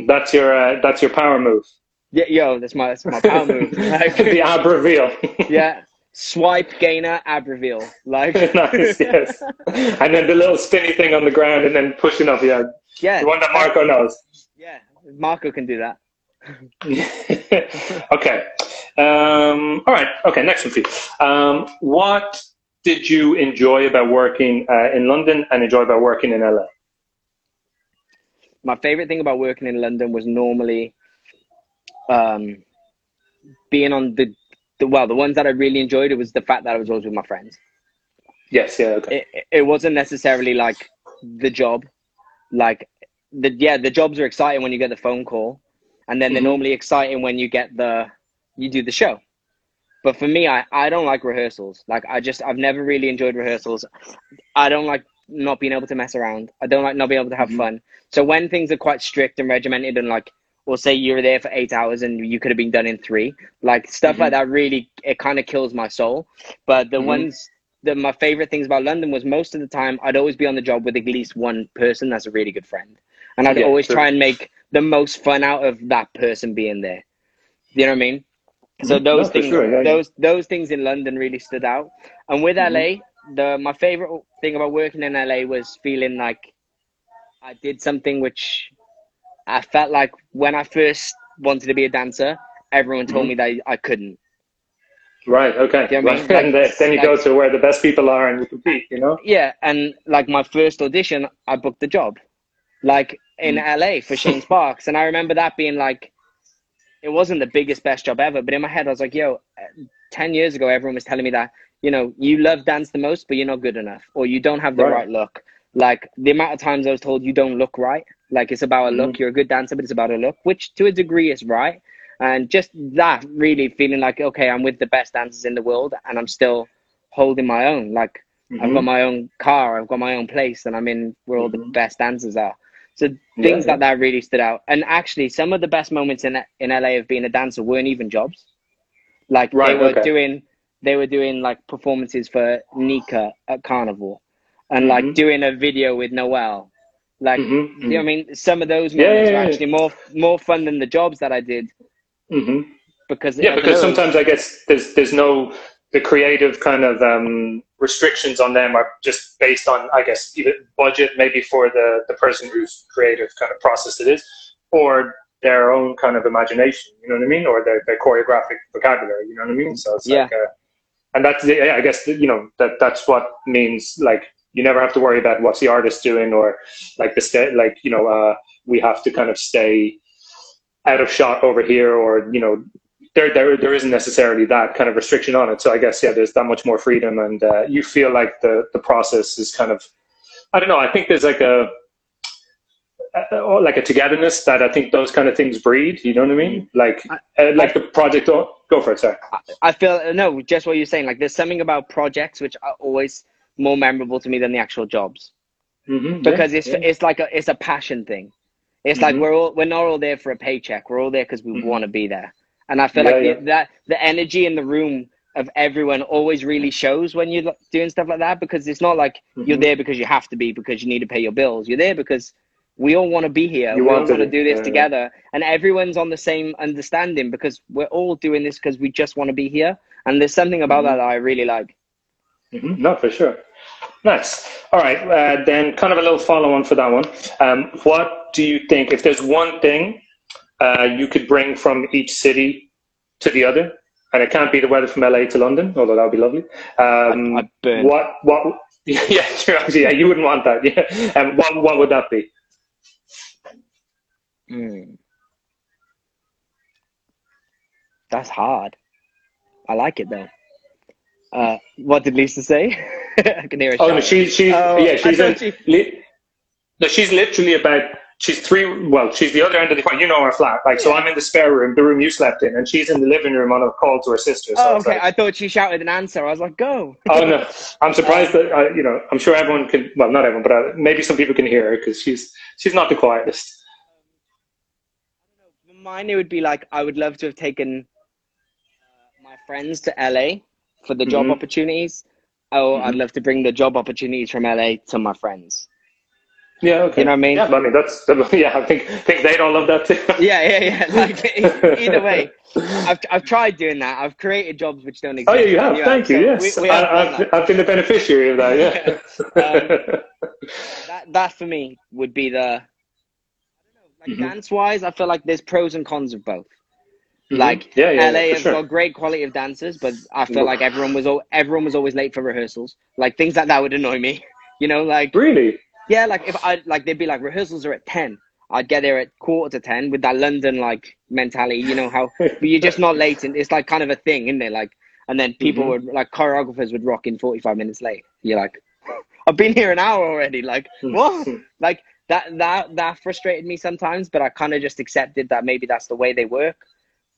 That's your uh, that's your power move. yeah yo that's my that's my power move [LAUGHS] like, the ab reveal. [LAUGHS] yeah swipe gainer ab reveal like [LAUGHS] nice, yes. And then the little spinny thing on the ground, and then pushing up. Yeah, yeah the one that Marco knows. yeah Marco can do that okay. Um, all right. Okay. Next one, please. Um, what did you enjoy about working uh, in London and enjoy about working in LA? my favorite thing about working in London was normally um, being on the, the well, the ones that I really enjoyed. It was the fact that I was always with my friends. Yes. Yeah. Okay. It, it wasn't necessarily like the job, like the yeah, the jobs are exciting when you get the phone call, and then they're Mhm. normally exciting when you get the you do the show. But for me, I, I don't like rehearsals. Like I just I've never really enjoyed rehearsals. I don't like not being able to mess around. I don't like not being able to have Mhm. fun. So when things are quite strict and regimented and like or say you're there for eight hours and you could have been done in three, like stuff like that really it kind of kills my soul. But the Mhm. ones the my favorite things about London was most of the time I'd always be on the job with at least one person that's a really good friend. And I'd Yeah, always true. try and make the most fun out of that person being there. You know what I mean? So [LAUGHS] those things sure, yeah, yeah. those those things in London really stood out. And with Mhm. LA, the my favorite thing about working in LA was feeling like I did something which I felt like when I first wanted to be a dancer, everyone told Mhm. me that I couldn't. Right. Okay. You know what I mean? right. [LAUGHS] and then, then you go to where the best people are and you compete. You know. Yeah, and like my first audition, I booked the job, like in Mm. LA for Shane Sparks, and I remember that being like, it wasn't the biggest best job ever, but in my head I was like, yo, uh, ten years ago everyone was telling me that you know you love dance the most, but you're not good enough, or you don't have the Right. right, look. Like the amount of times I was told you don't look right, like it's about a Mm-hmm. look. You're a good dancer, but it's about a look, which to a degree is right. And just that really feeling like okay, I'm with the best dancers in the world, and I'm still holding my own. Like I've Mhm. got my own car, I've got my own place, and I'm in where all the Mhm. best dancers are. So things yeah. like that really stood out. And actually, some of the best moments in in LA of being a dancer weren't even jobs. Like they were okay. doing, they were doing like performances for Nika at Carnival, and like Mhm. doing a video with Noel. Like Mhm, you know, what I mhm. mean, some of those Yeah, moments yeah, were actually more more fun than the jobs that I did hmm because Yeah, because know, sometimes I guess there's there's no the creative kind of um, restrictions on them are just based on I guess either budget maybe for the the person whose creative kind of process it is, or their own kind of imagination. You know what I mean? Or their, their choreographic vocabulary. You know what I mean? So it's like, uh, and that's the- yeah, I guess you know that that's what means like you never have to worry about what's the artist doing or like the sta- like you know uh, we have to kind of stay out of shot over here or you know there, there there isn't necessarily that kind of restriction on it. So I guess yeah, there's that much more freedom, and uh, you feel like the the process is kind of I don't know. I think there's like a, or like a togetherness that I think those kind of things breed. You know what I mean? Like uh, like the project. Oh, go for it, sorry. I feel no, just what you're saying. Like there's something about projects which are always more memorable to me than the actual jobs Mm-hmm. because it's it's like a it's a passion thing. It's like Mhm. we're all we're not all there for a paycheck. We're all there because we Mhm. want to be there. And I feel Yeah, like yeah. The, that the energy in the room of everyone always really shows when you're doing stuff like that because it's not like you're Mhm. there because you have to be because you need to pay your bills. You're there because we all want to be here. You we want to want to do this yeah, yeah. together, and everyone's on the same understanding because we're all doing this because we just want to be here. And there's something about Mhm. that that I really like. Mhm. No, for sure. Nice. All right. Uh, then, kind of a little follow on for that one. Um, what do you think, if there's one thing uh, you could bring from each city to the other, and it can't be the weather from LA to London, although that would be lovely. Um, I, I burned. what, what, [LAUGHS] yeah, true, actually, yeah, you wouldn't want that. Yeah. Um, what, what would that be? Mm. That's hard. I like it though. Uh, what did Lisa say? [LAUGHS] I can hear her. Oh, no, shouting. she's, she's, Oh, yeah, she's in, thought she- li- no, she's literally about, she's three, well, she's the other end of the, coin. you know, our flat. Like, so I'm in the spare room, the room you slept in, and she's in the living room on a call to her sister. So Oh, okay. like- I thought she shouted an answer. I was like, "Go!" Oh no, I'm surprised that uh, you know. I'm sure everyone can. Well, not everyone, but uh, maybe some people can hear her because she's she's not the quietest. Mine, it would be like I would love to have taken uh, my friends to LA for the job Mhm. opportunities. Oh, I'd Mhm. love to bring the job opportunities from LA to my friends. Yeah, okay. You know what I mean? Yeah, I mean that's [LAUGHS] yeah. I think think they'd all love that too. [LAUGHS] Yeah, yeah, yeah. [LAUGHS] Like either way, I've I've tried doing that. I've created jobs which don't exist. Oh yeah, you have. Thank you. so Yes, we, we I, done I've. I've been the beneficiary of that. Yeah. that that for me would be the I don't know, like Mhm. dance wise i feel like there's pros and cons of both Mhm. like yeah, yeah, la has sure. got great quality of dancers but i feel like everyone was al- everyone was always late for rehearsals like things like that would annoy me you know like Really? Yeah like if i like they'd be like rehearsals are at 10 i'd get there at quarter to 10 with that london like mentality you know how [LAUGHS] but you're just not late and it's like kind of a thing isn't it? Like and then people Mhm. would like choreographers would rock in 45 minutes late. You're like [LAUGHS] i've been here an hour already. Like what? Like that that that frustrated me sometimes but i kind of just accepted that maybe that's the way they work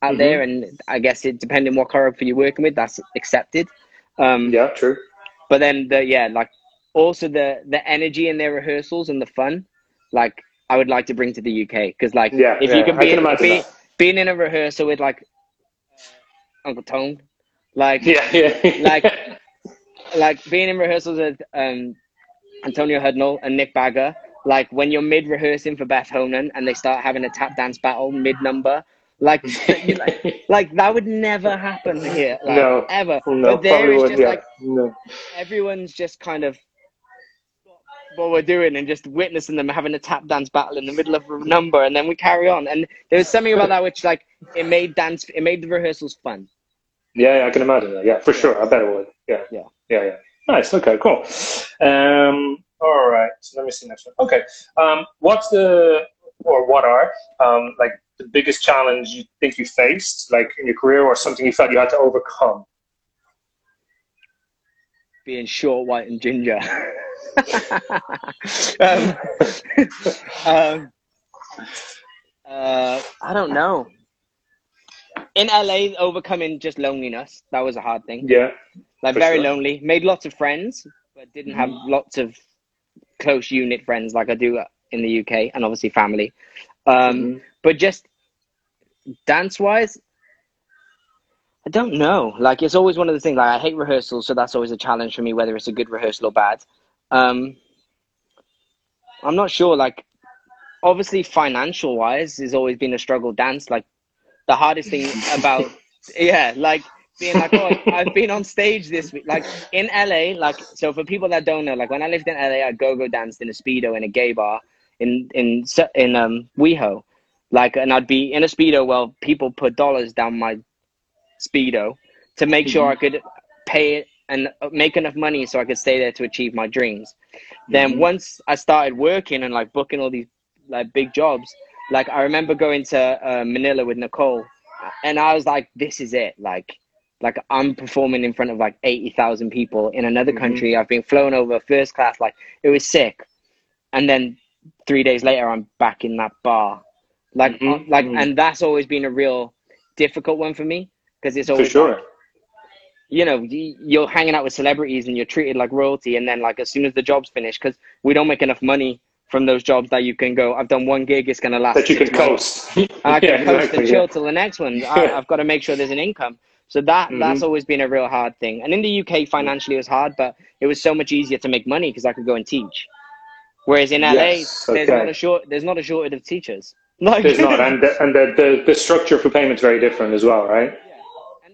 out Mhm. there and i guess it depending on what choreographer you're working with that's accepted. Um Yeah, true. but then the yeah like also the the energy in their rehearsals and the fun like i would like to bring to the uk because like Yeah, if yeah, you can be, can imagine be being in a rehearsal with like uh, uncle tone like Yeah, yeah. Like- [LAUGHS] like being in rehearsals with um Antonio Hudnell and Nick Bagger, like when you're mid rehearsing for Beth Honan and they start having a tap dance battle mid number, like, [LAUGHS] like like that would never happen here, like, No. ever. no, but there is just Yeah. like no. everyone's just kind of what we're doing and just witnessing them having a tap dance battle in the middle of a number and then we carry on and there was something about that which like it made dance it made the rehearsals fun Yeah, yeah, I can imagine that. Yeah, for sure. I bet it would. Yeah. Yeah. Yeah, yeah. Nice. Okay, cool. Um, all right. So let me see next one. Okay. Um, what's the or what are um, like the biggest challenge you think you faced, like in your career, or something you felt you had to overcome? Being short, white, and ginger. [LAUGHS] [LAUGHS] um, um, uh, I don't know. In LA, overcoming just loneliness that was a hard thing. Yeah. like very sure. lonely. Made lots of friends, but didn't have lots of close unit friends like I do in the UK, and obviously family. Um, Mhm. But just dance wise, I don't know. Like it's always one of the things. Like I hate rehearsals, so that's always a challenge for me, whether it's a good rehearsal or bad. Um, I'm not sure. Like obviously, financial wise, has always been a struggle. Dance like the hardest thing about [LAUGHS] yeah, like being like, oh, I've been on stage this week. Like in LA, like so for people that don't know, like when I lived in LA, I go go danced in a speedo in a gay bar in in in um WeHo, like, and I'd be in a speedo. Well, people put dollars down my speedo to make sure I could pay it and make enough money so I could stay there to achieve my dreams. Then Mhm. once I started working and like booking all these like big jobs, like I remember going to uh, Manila with Nicole, and I was like, "This is it!" Like, like I'm performing in front of like eighty thousand people in another Mhm. country. I've been flown over first class. Like it was sick, and then three days later, I'm back in that bar. Like, Mhm, uh, like, mhm. and that's always been a real difficult one for me because it's For sure. like, you know, you're hanging out with celebrities and you're treated like royalty, and then like as soon as the job's finished, because we don't make enough money from those jobs that you can go. I've done one gig; it's gonna last. That you can months. coast. [LAUGHS] I can Yeah, coast exactly, and chill yeah. till the next one. [LAUGHS] I, I've got to make sure there's an income. So that that's Mhm. always been a real hard thing. And in the UK, financially, it was hard, but it was so much easier to make money because I could go and teach. Whereas in LA, Yes, there's okay. not a short there's not a shortage of teachers. [LAUGHS] Like There's not, and the, and the, the, the structure for payment's very different as well, right?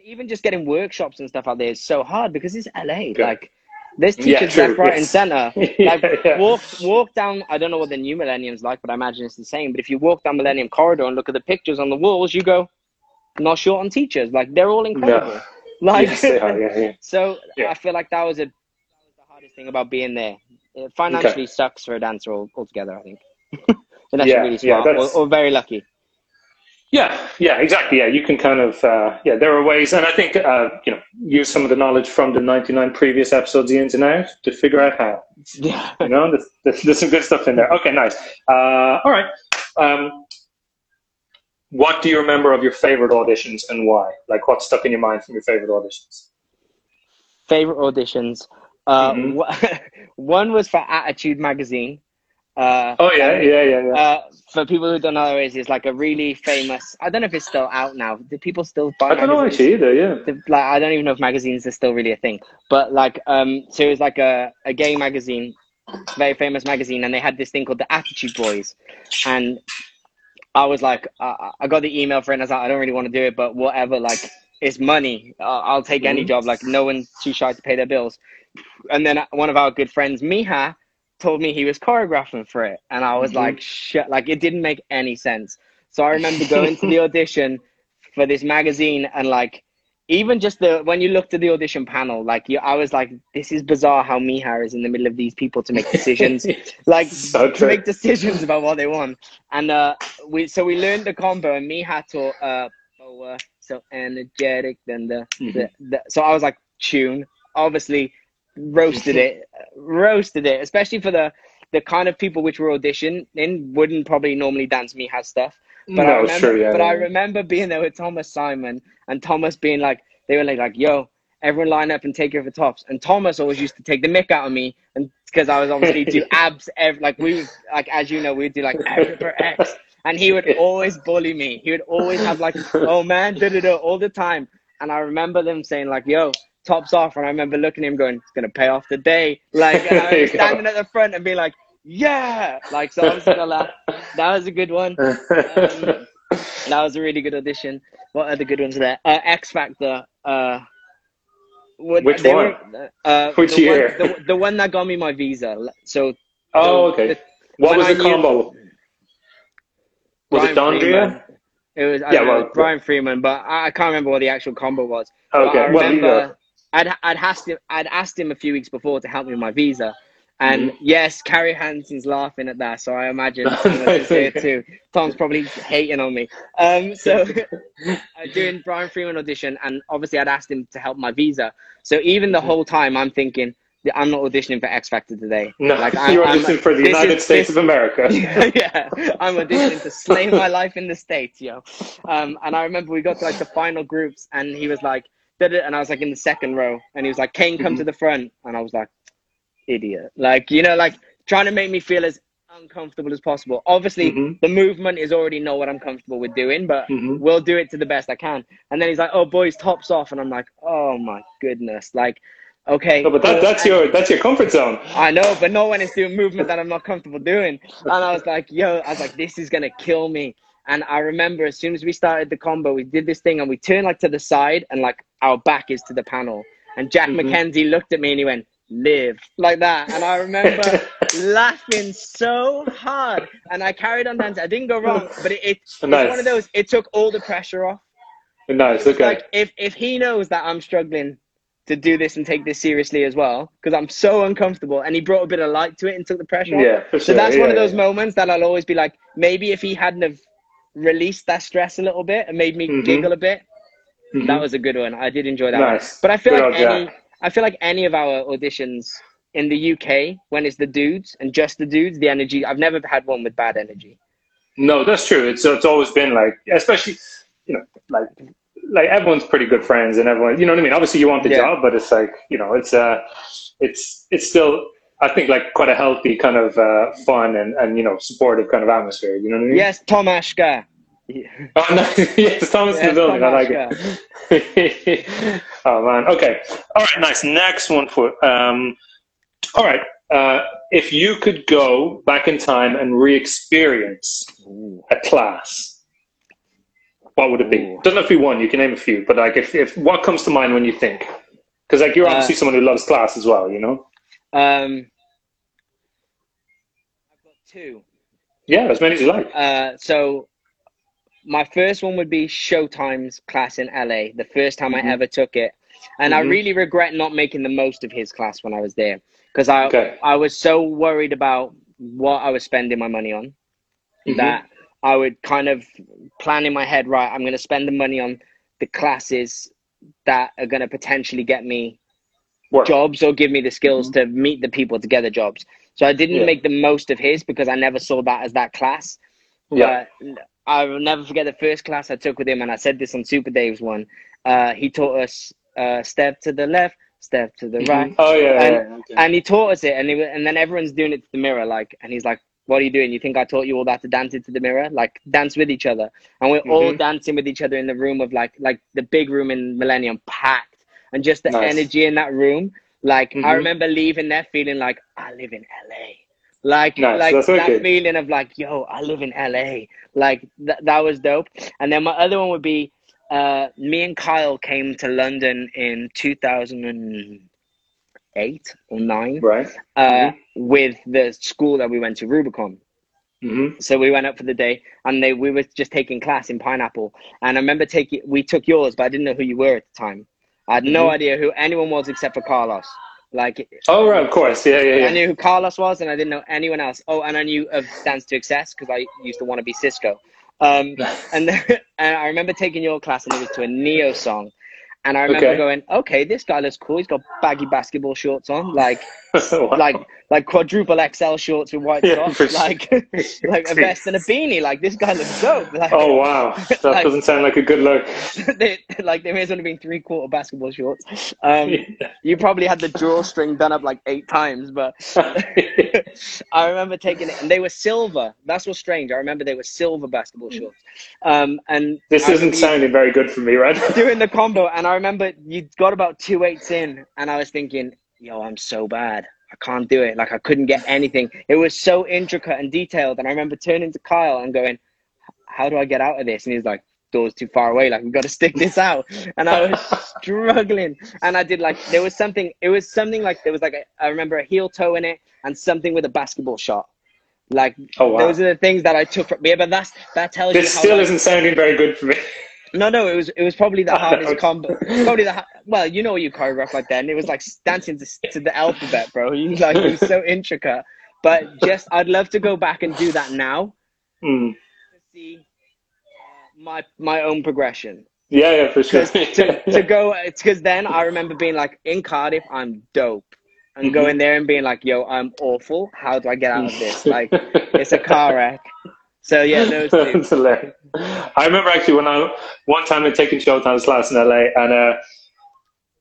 Even just getting workshops and stuff out there is so hard because it's LA. Yeah. Like there's teachers true, left, right, and center. [LAUGHS] Like yeah. walk walk down. I don't know what the new millennium's like, but I imagine it's the same. But if you walk down Millennium Corridor and look at the pictures on the walls, you go, not short on teachers. Like they're all incredible. [LAUGHS] No. Like yes, are, yeah, yeah. [LAUGHS] so, Yeah. I feel like that was a that was the hardest thing about being there. It financially sucks for a dancer all, altogether. I think unless Yeah, you're really yeah, smart or, or very lucky. Yeah, yeah, exactly. Yeah, you can kind of, uh, yeah, there are ways, and I think, uh, you know, use some of the knowledge from the 99 previous episodes, the ins and out, to figure out how. Yeah. You know, there's, there's, there's some good stuff in there. Okay, nice. Uh, all right. Um, what do you remember of your favorite auditions and why? Like, what stuck in your mind from your favorite auditions? favorite auditions. Uh, Mhm. [LAUGHS] one was for Attitude magazine. Uh, Oh yeah, yeah, yeah, yeah. uh, for people who don't know who it is, it's like a really famous. I don't know if it's still out now. Do people still buy? It? I don't know actually either. Yeah. The- like I don't even know if magazines are still really a thing. But like um so it was like a, a gay magazine, very famous magazine, and they had this thing called the Attitude Boys. And I was like uh, I got the email for it and I was like, I don't really want to do it, but whatever, like it's money. I'll take any Mhm. job. Like no one's too shy to pay their bills. And then one of our good friends, Miha, told me he was choreographing for it. And I was Mhm. like, shit, like it didn't make any sense. So I remember [LAUGHS] going to the audition for this magazine and like even just the when you looked at the audition panel, like you, I was like, this is bizarre how Miha is in the middle of these people to make decisions, [LAUGHS] like So to make decisions about what they want. And uh, we so we learned the combo, and Miha taught uh, Boa, so energetic. Then the, the, the so I was like tune, obviously roasted it, [LAUGHS] roasted it, especially for the the kind of people which were auditioning wouldn't probably normally dance Miha stuff. But I no, it's remember, true. Yeah. but yeah. I remember being there with Thomas Simon and Thomas being like, they were like, like, yo, everyone line up and take for tops. And Thomas always used to take the mick out of me, and because I was obviously do [LAUGHS] abs, ev- like we would, like as you know, we'd do like Everett X, and he would always bully me. He would always have like, [LAUGHS] oh man, da da da, all the time. And I remember them saying like, yo. Tops off, and I remember looking at him going, "It's gonna pay off today." Like, and I There you go. standing at the front and being like, "Yeah!" Like, so I was gonna laugh. That was a good one. [LAUGHS] Um, that was a really good audition. What are the good ones there? Uh, X Factor. Uh, what- Which one? Were, uh, Which the year? One, the, the one that got me my visa. So. oh, okay. the- what was I the combo? Was it Brian Dondria? Freeman. It was Yeah, don't know, Brian Friedman, but I, I can't remember what the actual combo was. Okay, well, remember I'd I'd asked him I'd asked him a few weeks before to help me with my visa. And Mm-hmm. yes, Carrie Hansen's laughing at that, so I imagine I'm gonna say it too. Tom's probably hating on me. Um, so [LAUGHS] [LAUGHS] I'm doing Brian Friedman audition, and obviously I'd asked him to help my visa. So even the whole time, I'm thinking I'm not auditioning for X Factor today. No, Like, [LAUGHS] I'm- you're I'm- auditioning for the United is- States this- of America. yeah, I'm auditioning to slay my life in the states, yo. Um, and I remember we got to like the final groups, and he was like? And I was like in the second row, and he was like, "Kane, come Mhm. to the front," and I was like, "Idiot!" Like you know, like trying to make me feel as uncomfortable as possible. Obviously, Mhm. the movement is already know what I'm comfortable with doing, but Mhm. we'll do it to the best I can. And then he's like, "Oh, boys, tops off," and I'm like, "Oh my goodness!" Like, okay, No, but that, that's your that's your comfort zone. I know, but no one is doing movement that I'm not comfortable doing. And I was like, yo, I was like, this is gonna kill me. And I remember as soon as we started the combo, we did this thing and we turned like to the side and like our back is to the panel. And Jack Mhm. McKenzie looked at me and he went, live like that. And I remember [LAUGHS] laughing so hard. And I carried on dancing. I didn't go wrong, but it, it, it's Nice. one of those, it took all the pressure off. nice. Okay. Like if, if he knows that I'm struggling to do this and take this seriously as well, because I'm so uncomfortable, and he brought a bit of light to it and took the pressure off. yeah, for So sure. that's one of those yeah. moments that I'll always be like, maybe if he hadn't have released that stress a little bit and made me Mhm. giggle a bit, Mhm. that was a good one. I did enjoy that. One. nice. But I feel Good like any. I feel like any of our auditions in the UK, when it's the dudes and just the dudes, the energy. I've never had one with bad energy. No, that's true. It's it's always been like, especially, you know, like like everyone's pretty good friends and everyone, you know what I mean. Obviously, you want the Yeah. job, but it's like you know, it's uh, it's it's still. I think like quite a healthy kind of uh, fun and, and you know supportive kind of atmosphere. You know what I mean? Yes, Tom Ashka. [LAUGHS] Oh, no, [LAUGHS] yes, Thomas in the Yes, building. I like Ashka. it. [LAUGHS] oh man. Okay. All right. Nice. Next one for. Um, all right. Uh, if you could go back in time and re-experience a class, what would it be? Ooh. Doesn't have to be one. You can name a few, but like, if, if what comes to mind when you think? Because like you're Uh, obviously someone who loves class as well. You know. Um, two. Yeah, as many as you like. Uh, so my first one would be Showtime's class in LA, the first time Mhm. I ever took it. And I Mhm. really regret not making the most of his class when I was there because I, Okay. I was so worried about what I was spending my money on Mhm. that I would kind of plan in my head, right, I'm going to spend the money on the classes that are going to potentially get me Work. jobs or give me the skills to meet the people to get the jobs. So I didn't Yeah. make the most of his because I never saw that as that class. Yeah. But I will never forget the first class I took with him, and I said this on Super Dave's one. Uh, he taught us uh, step to the left, step to the right, Oh yeah. And- yeah, okay. and he taught us it. And he, and then everyone's doing it to the mirror, like, and he's like, "What are you doing? You think I taught you all that to dance into the mirror? Like, dance with each other." And we're all Mhm. dancing with each other in the room of like, like the big room in Millennium packed, and just the Nice. energy in that room. Like, I Mhm. remember leaving there feeling like I live in LA. Like, Nice, like that's that wicked. feeling of like, yo, I live in LA. Like th- that was dope. And then my other one would be, uh, me and Kyle came to London in 2008 or nine, right. uh, Mhm. with the school that we went to, Rubicon. hmm So we went up for the day, and they we were just taking class in Pineapple. And I remember taking we took yours, but I didn't know who you were at the time. I had no Mhm. idea who anyone was except for Carlos. Like Oh right, of course. Yeah, yeah, yeah. I knew who Carlos was, and I didn't know anyone else. Oh, and I knew of Dance to Excess because I used to want to be Cisco. Um, [LAUGHS] and, [LAUGHS] and I remember taking your class, and it was to a Ne-Yo song. And I remember Okay. going, okay, this guy looks cool. He's got baggy basketball shorts on, like [LAUGHS] Wow. like like quadruple XL shorts with white Yeah, socks, like [LAUGHS] like a [LAUGHS] vest and a beanie. Like this guy looks dope. Like, Oh wow, that Like- doesn't sound like a good look. they, like there may have only been three quarter basketball shorts. Um, you probably had the drawstring done up like eight times, but I remember taking it, and they were silver. That's what's strange. I remember they were silver basketball shorts. Um, and this I isn't sounding very good for me, right? doing the combo, and I remember you got about two eights in, and I was thinking, "Yo, I'm so bad. I can't do it. Like I couldn't get anything. It was so intricate and detailed." And I remember turning to Kyle and going, "How do I get out of this?" And he's like. Door's too far away. Like we've got to stick this out, and I was struggling. And I did like there was something. It was something like there was like a, I remember a heel toe in it and something with a basketball shot, Like Oh, wow. those are the things that I took from yeah, but that's that tells This you how it still like- isn't sounding very good for me. No, no, it was it was probably the [LAUGHS] hardest combo. Probably the ha- well, you know what you choreograph like then. It was like dancing to, to the alphabet, bro. You like it was so intricate. But just I'd love to go back and do that now Mm. to see uh, my my own progression. Yeah, yeah, for sure. Because to, to go, it's because then I remember being like in Cardiff, I'm dope, and Mhm. going there and being like, yo, I'm awful. How do I get out of this? [LAUGHS] Like it's a car wreck. So yeah, those two. I remember actually when I one time I'd taken Showtime's class in LA and uh,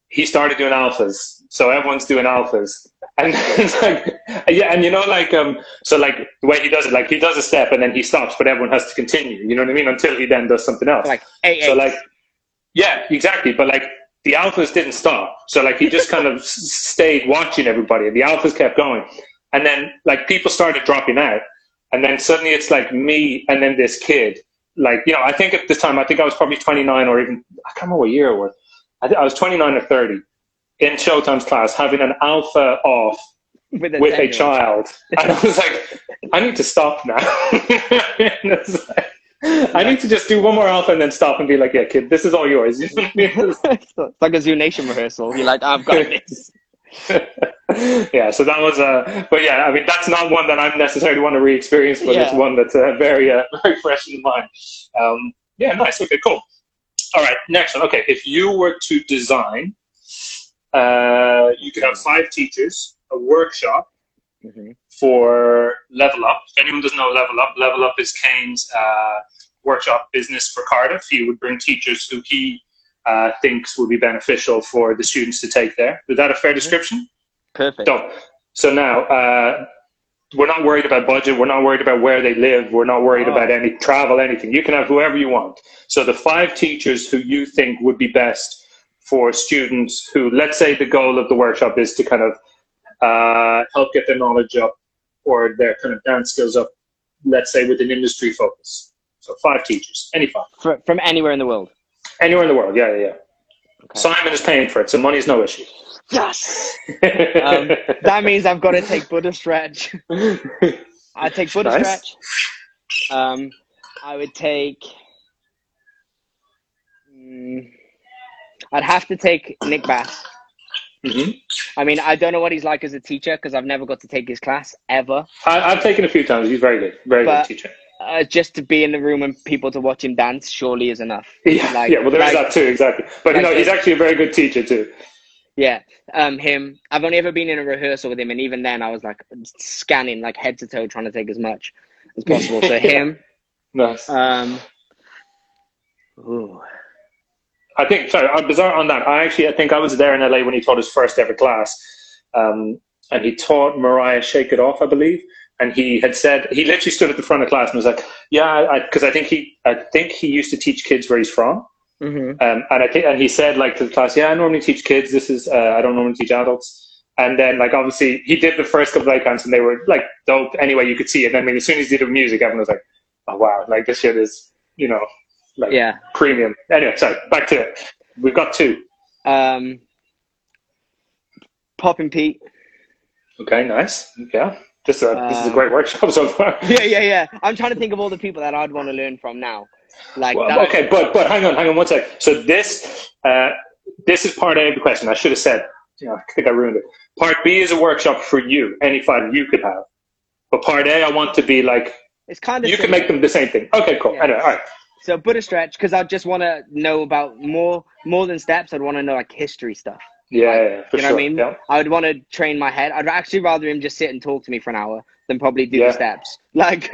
he started doing alphas. So everyone's doing alphas. [LAUGHS] And it's like yeah, and you know like um so like the way he does it, like he does a step and then he stops, but everyone has to continue. You know what I mean? Until he then does something else. Like eight, so eight. like yeah, exactly. But like the alphas didn't stop. So like he just kind of stayed watching everybody and the alphas kept going. And then like people started dropping out. And then suddenly it's like me and then this kid. Like, you know, I think at this time, I think I was probably 29 or even, I can't remember what year it was. I, I was 29 or 30 in Showtime's class having an alpha off with a, with a child. [LAUGHS] And I was like, I need to stop now. [LAUGHS] Like, I need to just do one more alpha and then stop and be like, yeah, kid, this is all yours. You know what I mean? it's like a ZooNation rehearsal. You're like, I've got [LAUGHS] this. [LAUGHS] yeah, so that was uh but yeah, I mean that's not one that I'm necessarily want to re-experience, but it's one that's uh, very uh, [LAUGHS] very fresh in mind. Um, yeah, nice. Okay, cool. All right, next one. Okay, if you were to design, uh, you could have five teachers, a workshop Mhm. for Level Up. If anyone doesn't know Level Up, Level Up is Kane's uh, workshop business for Cardiff. He would bring teachers who he uh, thinks would be beneficial for the students to take there. Is that a fair description? Perfect. So, so now uh, we're not worried about budget. We're not worried about where they live. We're not worried Oh. about any travel, anything. You can have whoever you want. So the five teachers who you think would be best for students who, let's say, the goal of the workshop is to kind of uh, help get their knowledge up or their kind of dance skills up. Let's say with an industry focus. So five teachers, any five, Fr- from anywhere in the world. Anywhere in the world. Yeah, yeah, yeah. Okay. Simon is paying for it, so money's no issue. Yes. [LAUGHS] Um, that means I've got to take Buddha stretch. I take Buddha Nice. stretch. Um, I would take. Mm, I'd have to take Nick Bass. Mhm. I mean, I don't know what he's like as a teacher because I've never got to take his class ever. I, I've taken a few times. He's very good, very But- good teacher. Uh, just to be in the room and people to watch him dance surely is enough. [LAUGHS] Yeah, Like- yeah. Well, there is like- that too, exactly. But you like know, he's actually a very good teacher too. Yeah, um, him. I've only ever been in a rehearsal with him, and even then, I was like scanning, like head to toe, trying to take as much as possible. So [LAUGHS] him. Nice. Um, ooh. I think. Sorry, I'm bizarre on that. I actually, I think I was there in LA when he taught his first ever class, um, and he taught Mariah "Shake It Off," I believe. And he had said he literally stood at the front of class and was like, "Yeah," because I, think he, I think he used to teach kids where he's from. hmm Um, and I think, and he said like to the class, "Yeah, I normally teach kids. This is uh, I don't normally teach adults." And then like obviously he did the first couple of icons and they were like dope. Anyway, you could see it. And then I mean, as soon as he did the music, everyone was like, "Oh wow, like this shit is you know like Yeah. premium." Anyway, sorry, back to it. We've got two. Um, Poppin' Pete. Okay, nice. Yeah, just a, this is a Um, great workshop so far. [LAUGHS] Yeah, yeah, yeah. I'm trying to think of all the people that I'd want to learn from now. Like, Well, that- okay, but but hang on, hang on one sec. So this uh, this is part A of the question. I should have said. You know, I think I ruined it. Part B is a workshop for you, any five you could have. But part A, I want to be like it's kind of you can make them the same thing. Okay, cool. Yeah. Anyway, all right. so Buddha stretch because I just want to know about more more than steps. I'd want to know like history stuff. Yeah, yeah, yeah, for you know sure. what I mean? Yeah. I would want to train my head. I'd actually rather him just sit and talk to me for an hour than probably do Yeah. the steps. [LAUGHS] Like,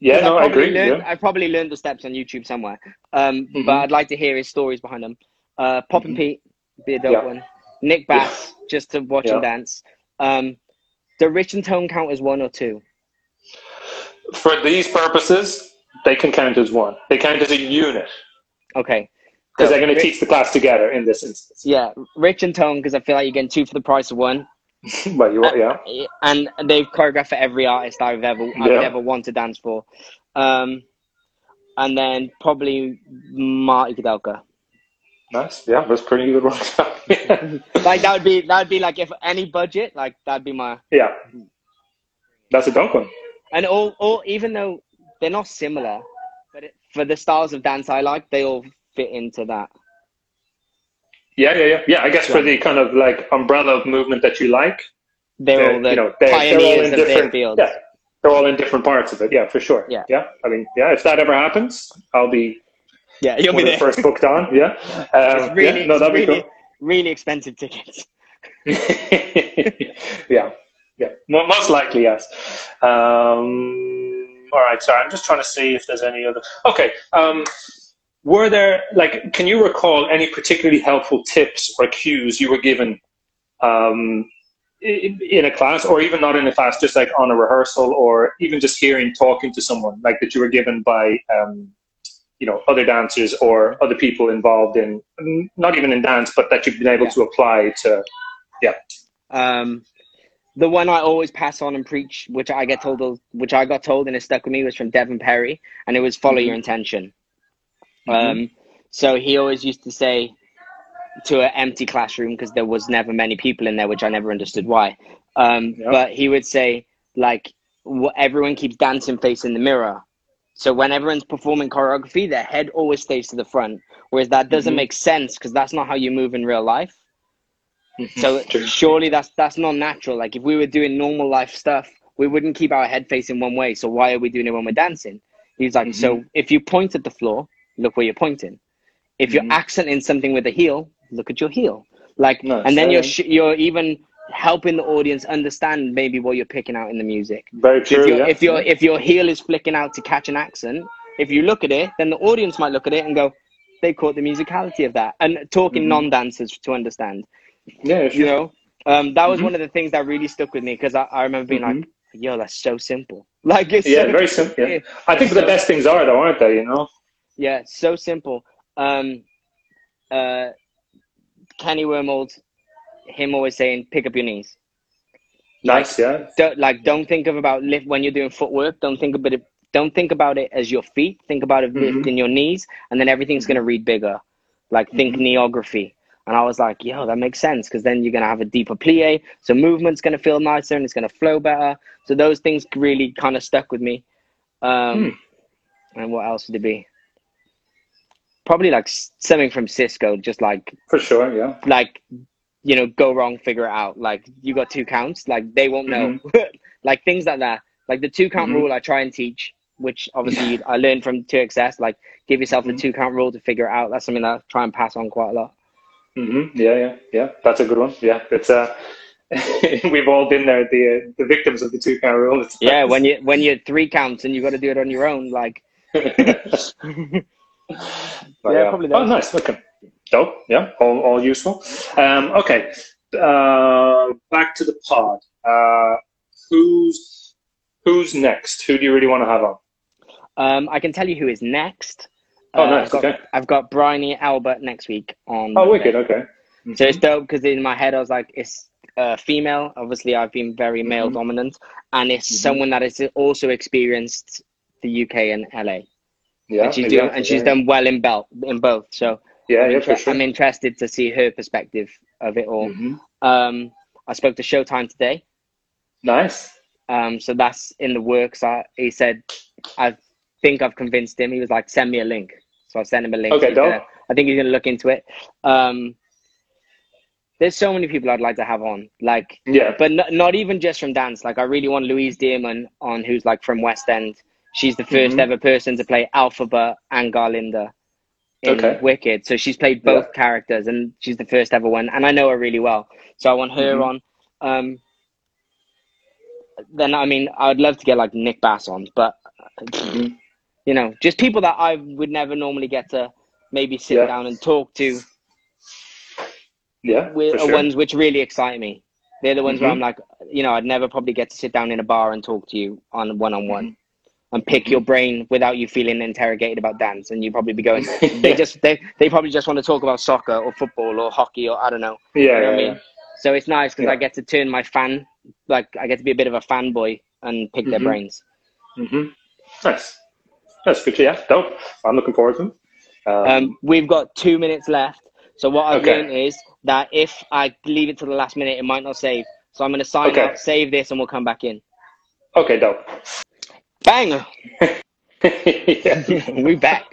yeah, no, I agree. Learned. I probably learned the steps on YouTube somewhere. Um, Mhm. but I'd like to hear his stories behind them. Uh, Pop and Mhm. Pete, be a dope Yeah. one. Nick Bass, just to watch him dance. Um, the Rich and Tone count as one or two. For these purposes, they can count as one. They count as a unit Okay. Because they're going to teach the class together in this instance. Yeah, Rich and Tone because I feel like you're getting two for the price of one. [LAUGHS] Well, you are, yeah. and they've choreographed for every artist I've ever I've Yeah. ever wanted to dance for. Um, and then probably Marty Kudelka. Nice. Yeah, that's pretty good yeah. [LAUGHS] Like that would be that would be like if any budget, like that'd be my yeah. That's a dunk one. and all, all even though they're not similar, but it, for the styles of dance I like, they all fit into that. Yeah, yeah, yeah. Yeah, I guess for the kind of like umbrella of movement that you like, They're they're, all the you know, they're, they're all pioneers in different, field. yeah, they're all in different parts of it. Yeah, for sure. Yeah. yeah. I mean, yeah, if that ever happens, I'll be Yeah, you'll be the first booked on. Yeah, [LAUGHS] um, really, yeah, no, that'd be really, cool. really expensive tickets. [LAUGHS] [LAUGHS] yeah, yeah, Mo- most likely yes. Um, all right, sorry, I'm just trying to see if there's any other. Okay, um, were there like, can you recall any particularly helpful tips or cues you were given um, in a class, or even not in a class, just like on a rehearsal, or even just hearing talking to someone, like that you were given by. Um, you know, other dancers or other people involved in, not even in dance, but that you've been able Yeah. to apply to Um, the one I always pass on and preach, which I get told, which I got told and it stuck with me, was from Devon Perry, and it was follow your intention. Um, so he always used to say to an empty classroom because there was never many people in there, which I never understood why. Um, Yeah. But he would say like, everyone keeps dancing facing the mirror. So when everyone's performing choreography, their head always stays to the front, whereas that doesn't Mhm. make sense because that's not how you move in real life. So surely that's that's not natural. Like if we were doing normal life stuff, we wouldn't keep our head facing one way. So why are we doing it when we're dancing? He's like, so if you point at the floor, look where you're pointing. If you're accenting something with a heel, look at your heel. Like, Nice, and then you're sh- you're even helping the audience understand maybe what you're picking out in the music. Very true. if your yeah. if your if your heel is flicking out to catch an accent, if you look at it, then the audience might look at it and go, they caught the musicality of that. And talking Mhm. non-dancers to understand yeah, sure. you know um, that was Mhm. one of the things that really stuck with me because I, I remember being like yo that's so simple [LAUGHS] like it's yeah, so, very simple. Yeah, [LAUGHS] I think so- the best things are though, aren't they? You know. Yeah so simple um uh kenny wormald him always saying pick up your knees Nice. Yeah. don't like don't think of about lift when you're doing footwork don't think about it don't think about it as your feet think about it Mhm. lifting your knees and then everything's going to read bigger like think Mhm. neography and i was like yo that makes sense because then you're going to have a deeper plie so movement's going to feel nicer and it's going to flow better so those things really kind of stuck with me um and what else would it be probably like something from cisco just like For sure. Yeah. like you know go wrong figure it out like you got two counts like they won't know [LAUGHS] like things like that like the two count Mhm. rule i try and teach which obviously i learned from 2xs like give yourself Mhm. the two count rule to figure it out that's something that i try and pass on quite a lot hmm Yeah. Yeah. Yeah. That's a good one. Yeah. It's uh, [LAUGHS] we've all been there, the uh, the victims of the two count rule. Yeah when you when you're three counts and you've got to do it on your own like [LAUGHS] But, Yeah, probably Oh, nice. Okay. Dope. Yeah. All, all useful. Um, okay. Uh, back to the pod. Uh, who's who's next? Who do you really want to have on? um i can tell you who is next Oh, Uh, nice. I've got, Okay. I've got Bryony Albert next week on. Oh, Monday. wicked. Okay. So it's dope because in my head I was like, it's uh, female. Obviously, I've been very male Mhm. dominant, and it's Mhm. someone that has also experienced the UK and LA, Yeah. and she's doing, and she's yeah. done well in belt in both. So Yeah. I'm, Yeah. inter- sure. I'm interested to see her perspective of it all. Mhm. Um, I spoke to Showtime today, Nice. um, so that's in the works. I, he said, I think I've convinced him. He was like, send me a link. So I sent him a link. Okay, dope. gonna- I think he's going to look into it. Um, there's so many people I'd like to have on, like, Yeah. but not, not even just from dance. Like, I really want Louise Dearman on, who's like from West End. She's the 1st Mhm. ever person to play Elphaba and Glinda in Okay. Wicked. So she's played both characters, and she's the first ever one. And I know her really well, so I want her Mhm. on. Um, then I mean, I would love to get like Nick Bass on, but Mhm. you know, just people that I would never normally get to maybe sit Yeah. down and talk to Yeah. with sure. ones which really excite me. They're the ones where Mhm. I'm like, you know, I'd never probably get to sit down in a bar and talk to you on one on one Mm-hmm. And pick your brain without you feeling interrogated about dance. And you'd probably be going, [LAUGHS] they just they they probably just want to talk about soccer or football or hockey or I don't know. Yeah. You know yeah, what I yeah. So it's nice because Yeah. I get to turn my fan, like I get to be a bit of a fanboy and pick their Mhm. brains. hmm Nice. That's good. Yeah. Dope. I'm looking forward to them. Um, Um, we've got two minutes left. So what I've Okay. learned is that if I leave it to the last minute, it might not save. So I'm going to sign Okay. out, save this, and we'll come back in. okay. Dope. Bang! [LAUGHS] Yeah. we back.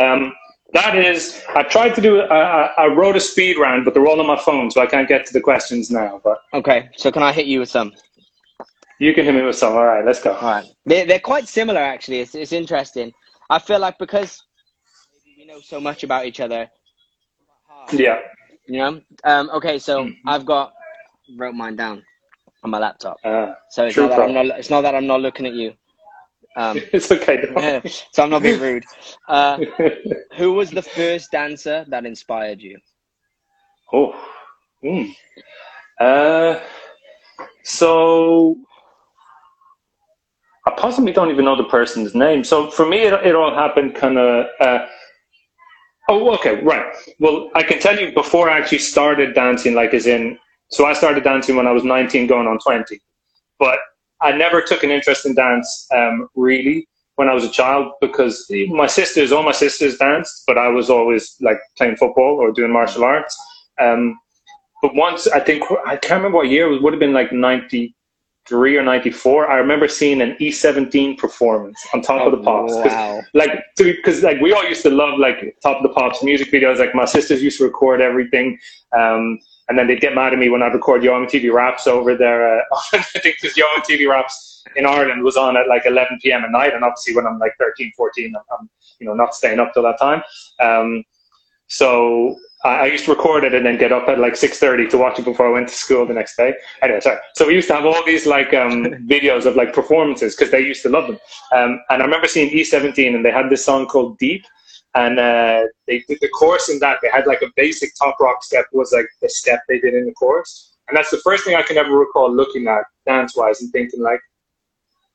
um, that is, I tried to do. I, I, wrote a speed round, but they're all on my phone, so I can't get to the questions now. But Okay, so can I hit you with some? you can hit me with some. All right, let's go. All right. They're, they're quite similar, actually. It's, it's interesting. I feel like because we know so much about each other, Yeah. you know? Um, okay, so Mhm. I've got, wrote mine down on my laptop. Uh, So it's not, that I'm not, it's not that I'm not looking at you. Um, [LAUGHS] it's okay. [LAUGHS] so I'm not being rude. Uh, [LAUGHS] who was the first dancer that inspired you? oh. Hmm. Uh, so I possibly don't even know the person's name. So for me, it, it all happened kind of. Uh, oh, okay, right. Well, I can tell you before I actually started dancing, like as in, so I started dancing when I was 19, going on 20. But I never took an interest in dance um, really when I was a child because my sisters, all my sisters danced, but I was always like playing football or doing martial arts. Um, but once I think I can't remember what year it would have been like 93 or 94. I remember seeing an E17 performance on top of the pops. 'Cause wow. like because like we all used to love like top of the pops music videos like my sisters used to record everything um and then they'd get mad at me when i'd record yo MTV raps over there uh, [LAUGHS] i think because yo MTV raps in ireland was on at like 11 p.m at night and obviously when i'm like 13 14 i'm, I'm you know not staying up till that time um so I I used to record it and then get up at like 6.30 to watch it before I went to school the next day. Anyway, sorry. So we used to have all these like um, [LAUGHS] videos of like performances because they used to love them. Um, and I remember seeing E17 and they had this song called Deep. And uh, they did the chorus in that. They had like a basic top rock step was like the step they did in the chorus. And that's the first thing I can ever recall looking at dance wise and thinking like,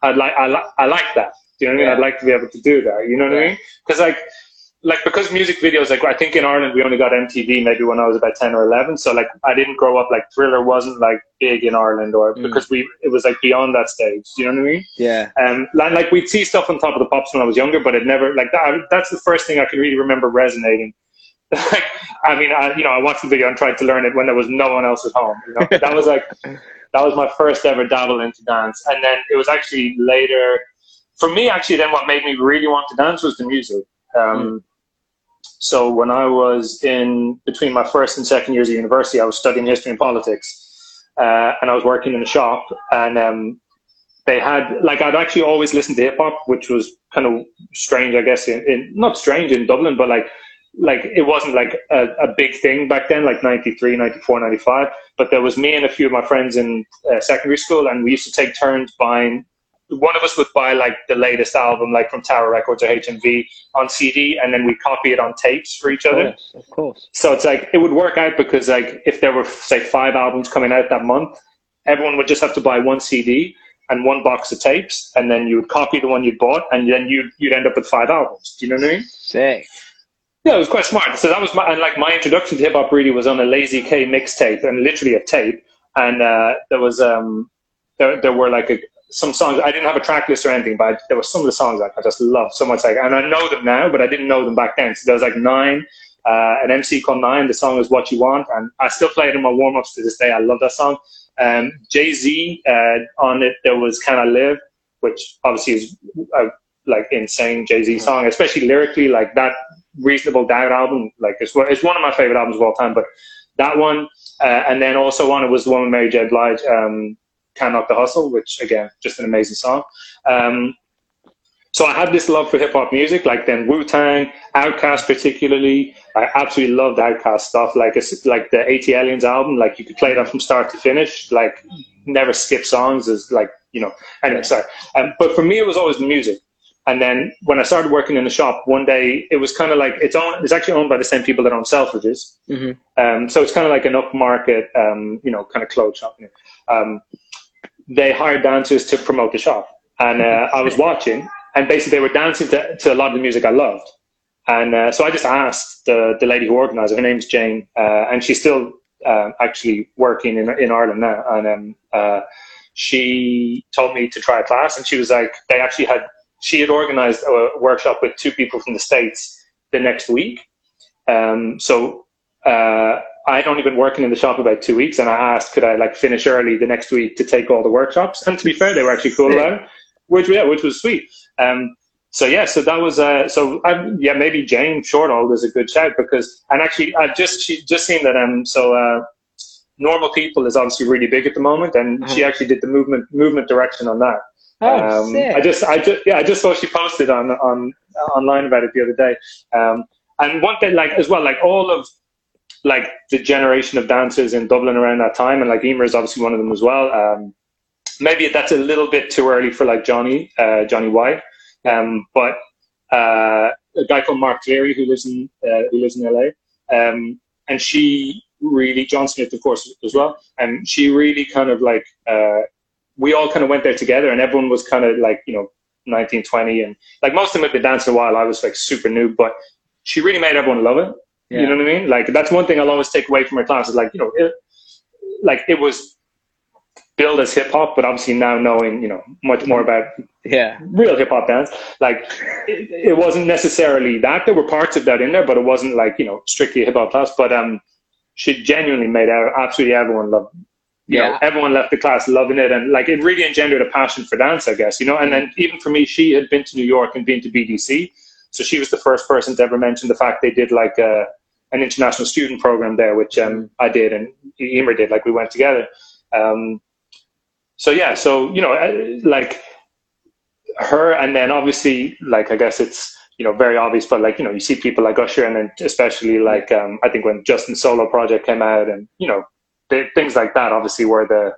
I'd like, I, li- I like that. Do you know what I mean? I'd like to be able to do that. You know what I mean? Because like, like because music videos, like I think in Ireland we only got MTV maybe when I was about ten or eleven. So like I didn't grow up like Thriller wasn't like big in Ireland or Mm. because we it was like beyond that stage. Do you know what I mean? Yeah. Um, like, like we'd see stuff on top of the pops when I was younger, but it never like that. That's the first thing I can really remember resonating. [LAUGHS] like, I mean, I, you know, I watched the video and tried to learn it when there was no one else at home. You know, that was like [LAUGHS] that was my first ever dabble into dance, and then it was actually later for me. Actually, then what made me really want to dance was the music. Um, So when I was in between my first and second years of university, I was studying history and politics, uh, and I was working in a shop, and um, they had like I'd actually always listened to hip hop, which was kind of strange, I guess. In, in not strange in Dublin, but like like it wasn't like a, a big thing back then, like 93, 94, 95. But there was me and a few of my friends in uh, secondary school, and we used to take turns buying. One of us would buy like the latest album, like from Tower Records or HMV, on CD, and then we copy it on tapes for each other. course. Of course. So it's like it would work out because like if there were say five albums coming out that month, everyone would just have to buy one CD and one box of tapes, and then you would copy the one you bought, and then you'd you'd end up with five albums. Do you know what I mean? Sick. Yeah, it was quite smart. So that was my and like my introduction to hip hop really was on a Lazy K mixtape and literally a tape, and uh, there was um there there were like a, some songs I didn't have a track list or anything, but there were some of the songs like I just loved so much like and I know them now, but I didn't know them back then. So there was like nine. Uh, an MC called Nine. The song is "What You Want," and I still play it in my warm ups to this day. I love that song. Um, Jay Z uh, on it. There was "Can I Live," which obviously is a like insane Jay Z song, especially lyrically. Like that Reasonable Doubt album, like it's one, it's one of my favorite albums of all time. But that one, uh, and then also on it was the one with Mary J. Blige, um, "Can't Knock the Hustle," which again, just an amazing song. Um, so I had this love for hip hop music, like then Wu Tang, Outkast particularly. I absolutely loved Outkast stuff, like it's like the ATLiens album. Like you could play that from start to finish, like never skip songs. Is like you know. Anyway, sorry. Um, but for me, it was always the music. And then when I started working in the shop, one day it was kind of like it's owned. It's actually owned by the same people that own Selfridges. Mhm. Um, so it's kind of like an upmarket, um, you know, kind of clothes shop. Um, they hired dancers to promote the shop, and uh, I was watching, and basically they were dancing to, to a lot of the music I loved. And uh, so I just asked the, the lady who organized it. Her name's Jane, uh, and she's still uh, actually working in in Ireland now. And um, uh, she told me to try a class, and she was like, they actually had she had organized a workshop with two people from the states the next week. Um, so uh, I'd only been working in the shop about two weeks, and I asked could I like finish early the next week to take all the workshops. And to be fair, they were actually cool about it, which yeah, which was sweet. Um, so yeah, so that was uh, so um, yeah, maybe Jane Shortall is a good shout because and actually I just she just seen that um so uh, normal people is obviously really big at the moment, and uh-huh. she actually did the movement movement direction on that. Oh, um, I just I just yeah I just saw she posted on on online about it the other day. Um, and one thing like as well like all of like the generation of dancers in Dublin around that time, and like Emer is obviously one of them as well. Um, maybe that's a little bit too early for like Johnny uh, Johnny White, um, but uh, a guy called Mark Cleary who lives in uh, who lives in LA, um, and she really John Smith of course as well, and she really kind of like uh, we all kind of went there together, and everyone was kind of like you know 19, 20, and like most of them had been dancing a while. I was like super new, but she really made everyone love it. Yeah. You know what I mean? Like that's one thing I'll always take away from her class is like you know, it, like it was billed as hip hop, but obviously now knowing you know much more about yeah real hip hop dance, like it, it, wasn't necessarily that. There were parts of that in there, but it wasn't like you know strictly hip hop class. But um, she genuinely made absolutely everyone love. You yeah. know, everyone left the class loving it, and like it really engendered a passion for dance, I guess. You know, and then even for me, she had been to New York and been to BDC, so she was the first person to ever mention the fact they did like a, an international student program there, which um, I did and Emer did. Like we went together. Um, so yeah, so you know, uh, like her, and then obviously, like I guess it's you know very obvious, but like you know, you see people like Usher, and then especially like um, I think when Justin solo project came out, and you know, things like that, obviously were the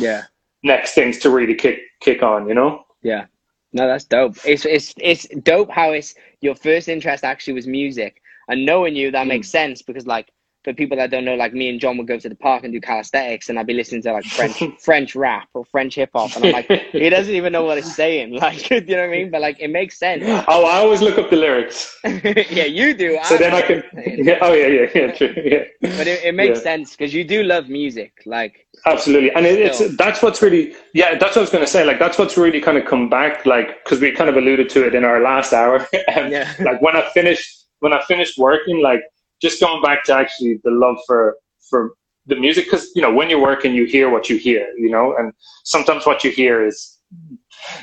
yeah next things to really kick kick on. You know. Yeah. No, that's dope. It's it's it's dope how it's your first interest actually was music, and knowing you that mm. makes sense because like for people that don't know, like me and John would go to the park and do calisthenics, and I'd be listening to like French [LAUGHS] French rap or French hip hop, and I'm like, [LAUGHS] he doesn't even know what he's saying. [LAUGHS] Like, you know what I mean? But like, it makes sense. Oh, I always look up the lyrics. yeah, you do. So I then I can. Yeah, oh yeah, yeah, yeah, true. Yeah. But it, it makes yeah. sense because you do love music, like. Absolutely, and it, it's that's what's really yeah. That's what I was going to say. Like that's what's really kind of come back, like because we kind of alluded to it in our last hour. um, yeah. Like when I finished when I finished working, like just going back to actually the love for for the music because you know when you're working you hear what you hear you know and sometimes what you hear is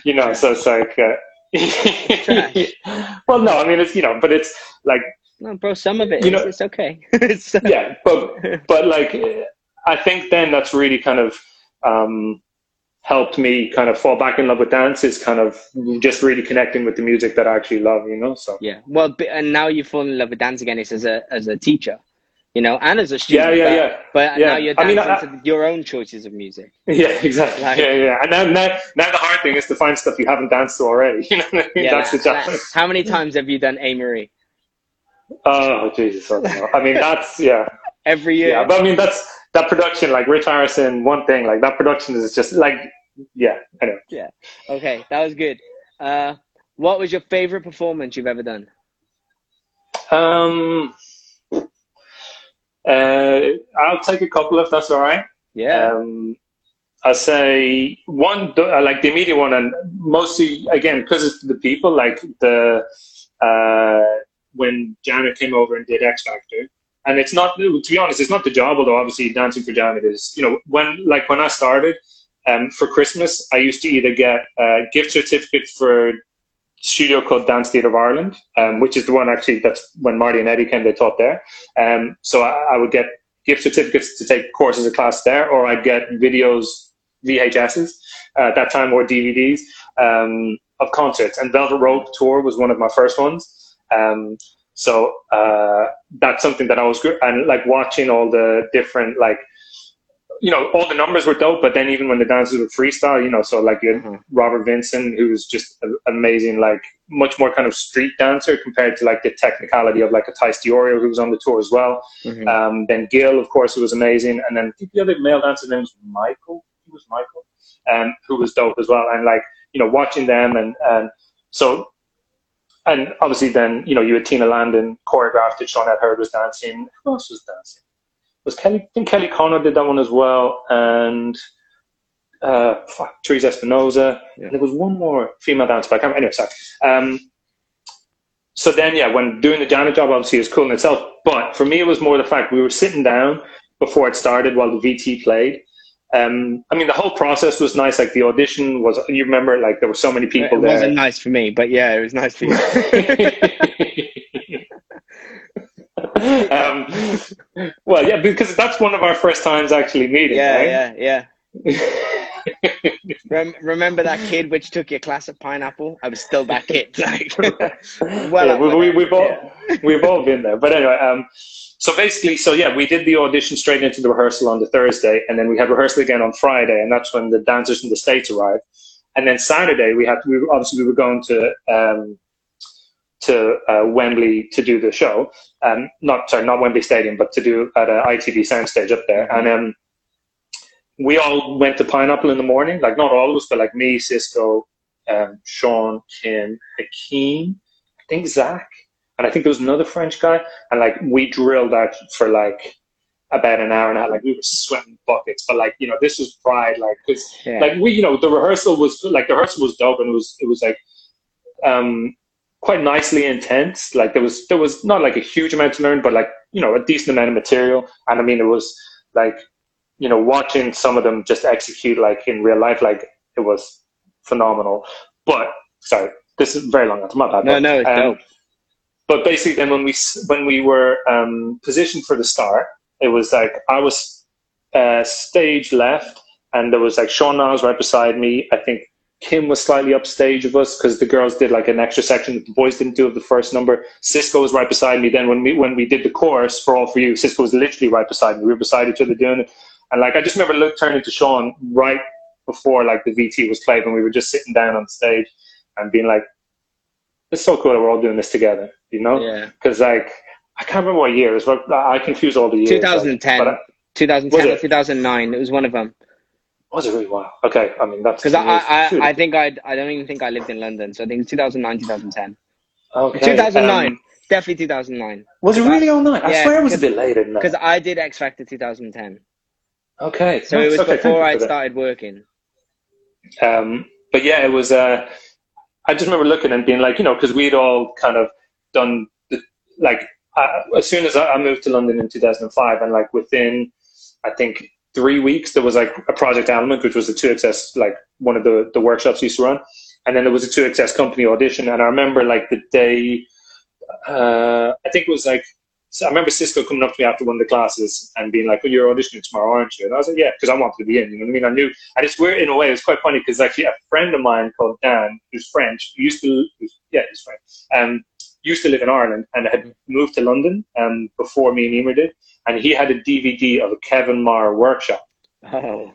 you know so it's like uh, [LAUGHS] well no i mean it's you know but it's like no bro some of it you know it's, okay. It's, [LAUGHS] uh, yeah but but like i think then that's really kind of um helped me kind of fall back in love with dance is kind of just really connecting with the music that I actually love, you know. So yeah, well, and now you fall in love with dance again. It's as a as a teacher, you know, and as a student. Yeah, yeah, yeah. But yeah. now you're dancing I mean, I, to your own choices of music. [LAUGHS] Yeah, exactly. Like, yeah, yeah. And now, now, now the hard thing is to find stuff you haven't danced to already. [LAUGHS] You know, I mean? yeah, that's the challenge. How many times have you done Amerie? Oh Jesus! I, I mean, that's yeah. [LAUGHS] Every year. Yeah, but I mean, that's that production, like Rich Harrison, one thing, like that production is just like, yeah, I know. Yeah. Okay, that was good. Uh, what was your favorite performance you've ever done? Um, uh, I'll take a couple if that's all right. Yeah. Um, I say one, like the immediate one, and mostly again because it's the people, like the uh, when Janet came over and did X Factor and it's not to be honest it's not the job although obviously dancing for janet is you know when like when i started um, for christmas i used to either get a gift certificate for studio called dance theatre of ireland um, which is the one actually that's when marty and eddie came they taught there. Um, so I, I, would get gift certificates to take courses of class there or i'd get videos vhs's uh, at that time or dvds um, of concerts. And velvet rope tour was one of my first ones. Um, so uh, that's something that I was good and like watching all the different like you know all the numbers were dope, but then even when the dancers were freestyle, you know, so like mm-hmm. Robert Vincent, who was just amazing, like much more kind of street dancer compared to like the technicality of like a Tice Diorio who was on the tour as well. Mm-hmm. Um, then Gil, of course, who was amazing, and then the other male dancer name was Michael. He was Michael, um, who was dope as well, and like you know watching them and and so and obviously then you know you had Tina Landon choreographed it. Sean Heard was dancing. Who else was dancing? Was Kelly? I think Kelly Konno did that one as well, and uh, fuck, Teresa Espinosa. Yeah. And there was one more female dancer, but I can't. Anyway, sorry. Um, so then, yeah, when doing the Janet job, obviously, is cool in itself. But for me, it was more the fact we were sitting down before it started while the VT played. Um, I mean, the whole process was nice. Like the audition was, you remember, like there were so many people it there. It wasn't nice for me, but yeah, it was nice for you. [LAUGHS] um, well, yeah, because that's one of our first times actually meeting. yeah, right? yeah, yeah. [LAUGHS] Rem- remember that kid which took your class at Pineapple? I was still that kid. Like, [LAUGHS] well, yeah, we, we, we've all yeah. we've all been there. But anyway, um, so basically, so yeah, we did the audition straight into the rehearsal on the Thursday, and then we had rehearsal again on Friday, and that's when the dancers from the states arrived. And then Saturday, we had we obviously we were going to um, to uh, Wembley to do the show. Um, not sorry, not Wembley Stadium, but to do at a ITV soundstage up there. And um, we all went to Pineapple in the morning. Like not all of us, but like me, Cisco, um, Sean, Kim, Hakeem, I think Zach, and I think there was another French guy. And like we drilled out for like about an hour and a half. Like we were sweating buckets, but like you know, this was pride. Like because Yeah. like we, you know, the rehearsal was like the rehearsal was dope, and it was it was like um quite nicely intense. Like there was there was not like a huge amount to learn, but like you know a decent amount of material. And I mean, it was like you know watching some of them just execute like in real life, like it was phenomenal. But sorry, this is very long. That's my bad. no, no, it's Um, dope. But basically then when we when we were um, positioned for the start it was like i was uh, stage left and there was like sean niles right beside me. I think kim was slightly upstage of us because the girls did like an extra section that the boys didn't do of the first number. Cisco was right beside me. Then when we when we did the chorus for all for you cisco was literally right beside me. We were beside each other doing it. And like i just remember look turning to sean right before like the vt was played when we were just sitting down on stage and being like it's so cool that we're all doing this together you know Yeah. because like I can't remember what year it was. But I confuse all the years. 2010. But I- 2010 or it? 2009. It was one of them. was it really wow? Okay, I mean that's Because I, I, I, I think I, I don't even think I lived in London. So I think it's 2009, 2010. okay. 2009. um, Definitely 2009. was it really all night? I Yeah, swear it was a bit later than that. Because I did X Factor 2010. Okay, So nice. it was okay, before I started working. Um, but yeah, it was. Uh, I just remember looking and being like, you know, because we'd all kind of done the like uh, as soon as I moved to London in 2005, and like within, I think three weeks, there was like a project element, which was the 2XS, like one of the the workshops used to run, and then there was a 2XS company audition, and I remember like the day, uh, I think it was like. So I remember Cisco coming up to me after one of the classes and being like, "Well, you're auditioning tomorrow, aren't you?" And I was like, "Yeah," because I wanted to be in. You know what I mean? I knew and it's weird in a way. It's quite funny because actually a friend of mine called Dan, who's French, used to yeah, he's French, um, used to live in Ireland and had moved to London um, before me and Emer did, and he had a DVD of a Kevin Maher workshop, Oh.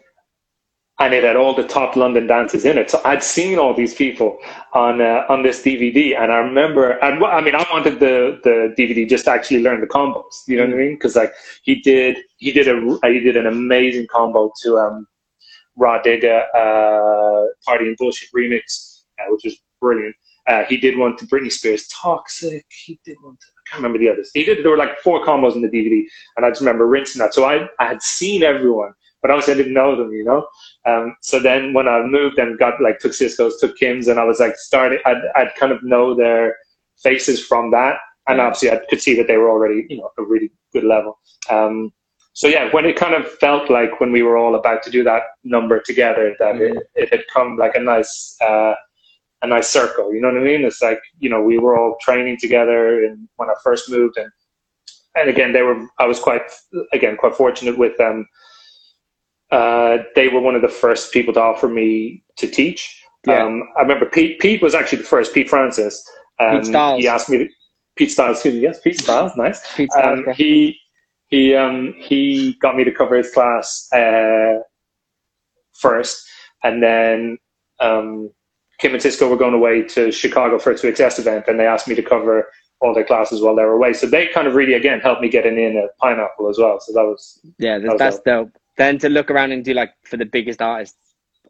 And it had all the top London dances in it. So I'd seen all these people on uh, on this DVD, and I remember, and I mean, I wanted the the DVD just to actually learn the combos. You know what I mean? Because like he did, he did a he did an amazing combo to um, Rah Digga uh, Party and Bullshit remix, uh, which was brilliant. Uh, he did one to Britney Spears, Toxic. He did one to, I can't remember the others. He did, there were like four combos in the DVD, and I just remember rinsing that. So I, I had seen everyone, but obviously I didn't know them, you know? Um, so then when I moved and got like, took Cisco's, took Kim's, and I was like, starting, I'd, I'd kind of know their faces from that. And obviously I could see that they were already, you know, a really good level. Um, so yeah, when it kind of felt like when we were all about to do that number together, that Mhm. it, it had come like a nice, uh, a nice circle. You know what I mean? It's like you know we were all training together, and when I first moved, and and again they were. I was quite again quite fortunate with them. Uh, they were one of the first people to offer me to teach. Yeah. Um, I remember Pete. Pete was actually the first. Pete Francis. Um, Pete Styles. He asked me. To, Pete Styles. Excuse me. Yes, Pete Styles. Nice. Pete Um, Styles, he he um he got me to cover his class uh, first, and then um, Kim and Cisco were going away to Chicago for a 2XS event, and they asked me to cover all their classes while they were away. So they kind of really again helped me get in in at Pineapple as well. So that was Yeah, That that's, was that's dope. Then to look around and do like for the biggest artists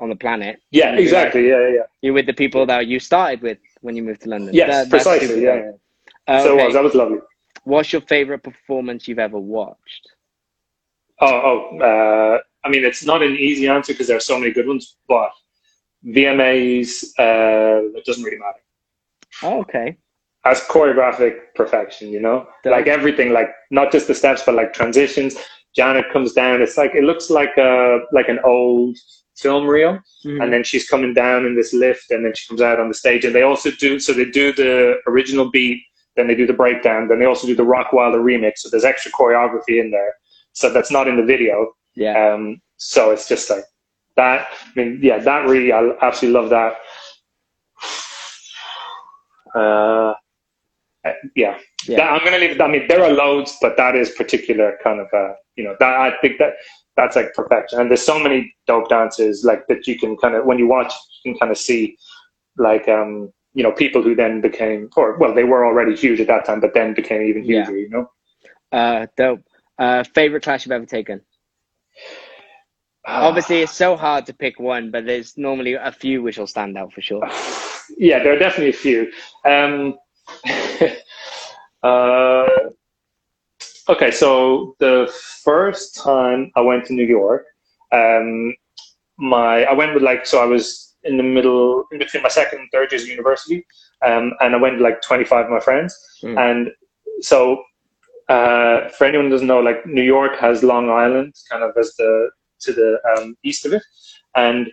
on the planet, yeah exactly yeah yeah. yeah. you're with the people that you started with when you moved to London. Yes, That- precisely, super yeah. Uh, So it okay. was that was lovely. What's your favorite performance you've ever watched? Oh, oh uh, I mean, it's not an easy answer because there are so many good ones, but VMAs, uh, it doesn't really matter. Oh, okay. as choreographic perfection. You know, The- like everything, like not just the steps, but like transitions. Janet comes down. It's like it looks like a like an old film reel, Mhm. and then she's coming down in this lift, and then she comes out on the stage. And they also do so they do the original beat, then they do the breakdown, then they also do the Rockwilder remix. So there's extra choreography in there. So that's not in the video. yeah. Um, so it's just like that. I mean, yeah, that really, I absolutely love that. Uh, uh, yeah, Yeah. That- I'm gonna leave. I mean, there are loads, but that is particular kind of, uh, you know, that I think that that's like perfection. And there's so many dope dances like that you can kind of when you watch, you can kind of see, like, um, you know, people who then became, or well, they were already huge at that time, but then became even Yeah. You know. Uh, dope. Uh, favorite class you've ever taken? Obviously, it's so hard to pick one, but there's normally a few which will stand out for sure. [SIGHS] yeah, there are definitely a few. Um, [LAUGHS] uh, okay, so the first time I went to New York, um, my I went with like so I was in the middle in between my second and third years of university, um, and I went with like twenty five of my friends, Mm. and so uh, for anyone who doesn't know, like New York has Long Island kind of as the to the um, east of it, and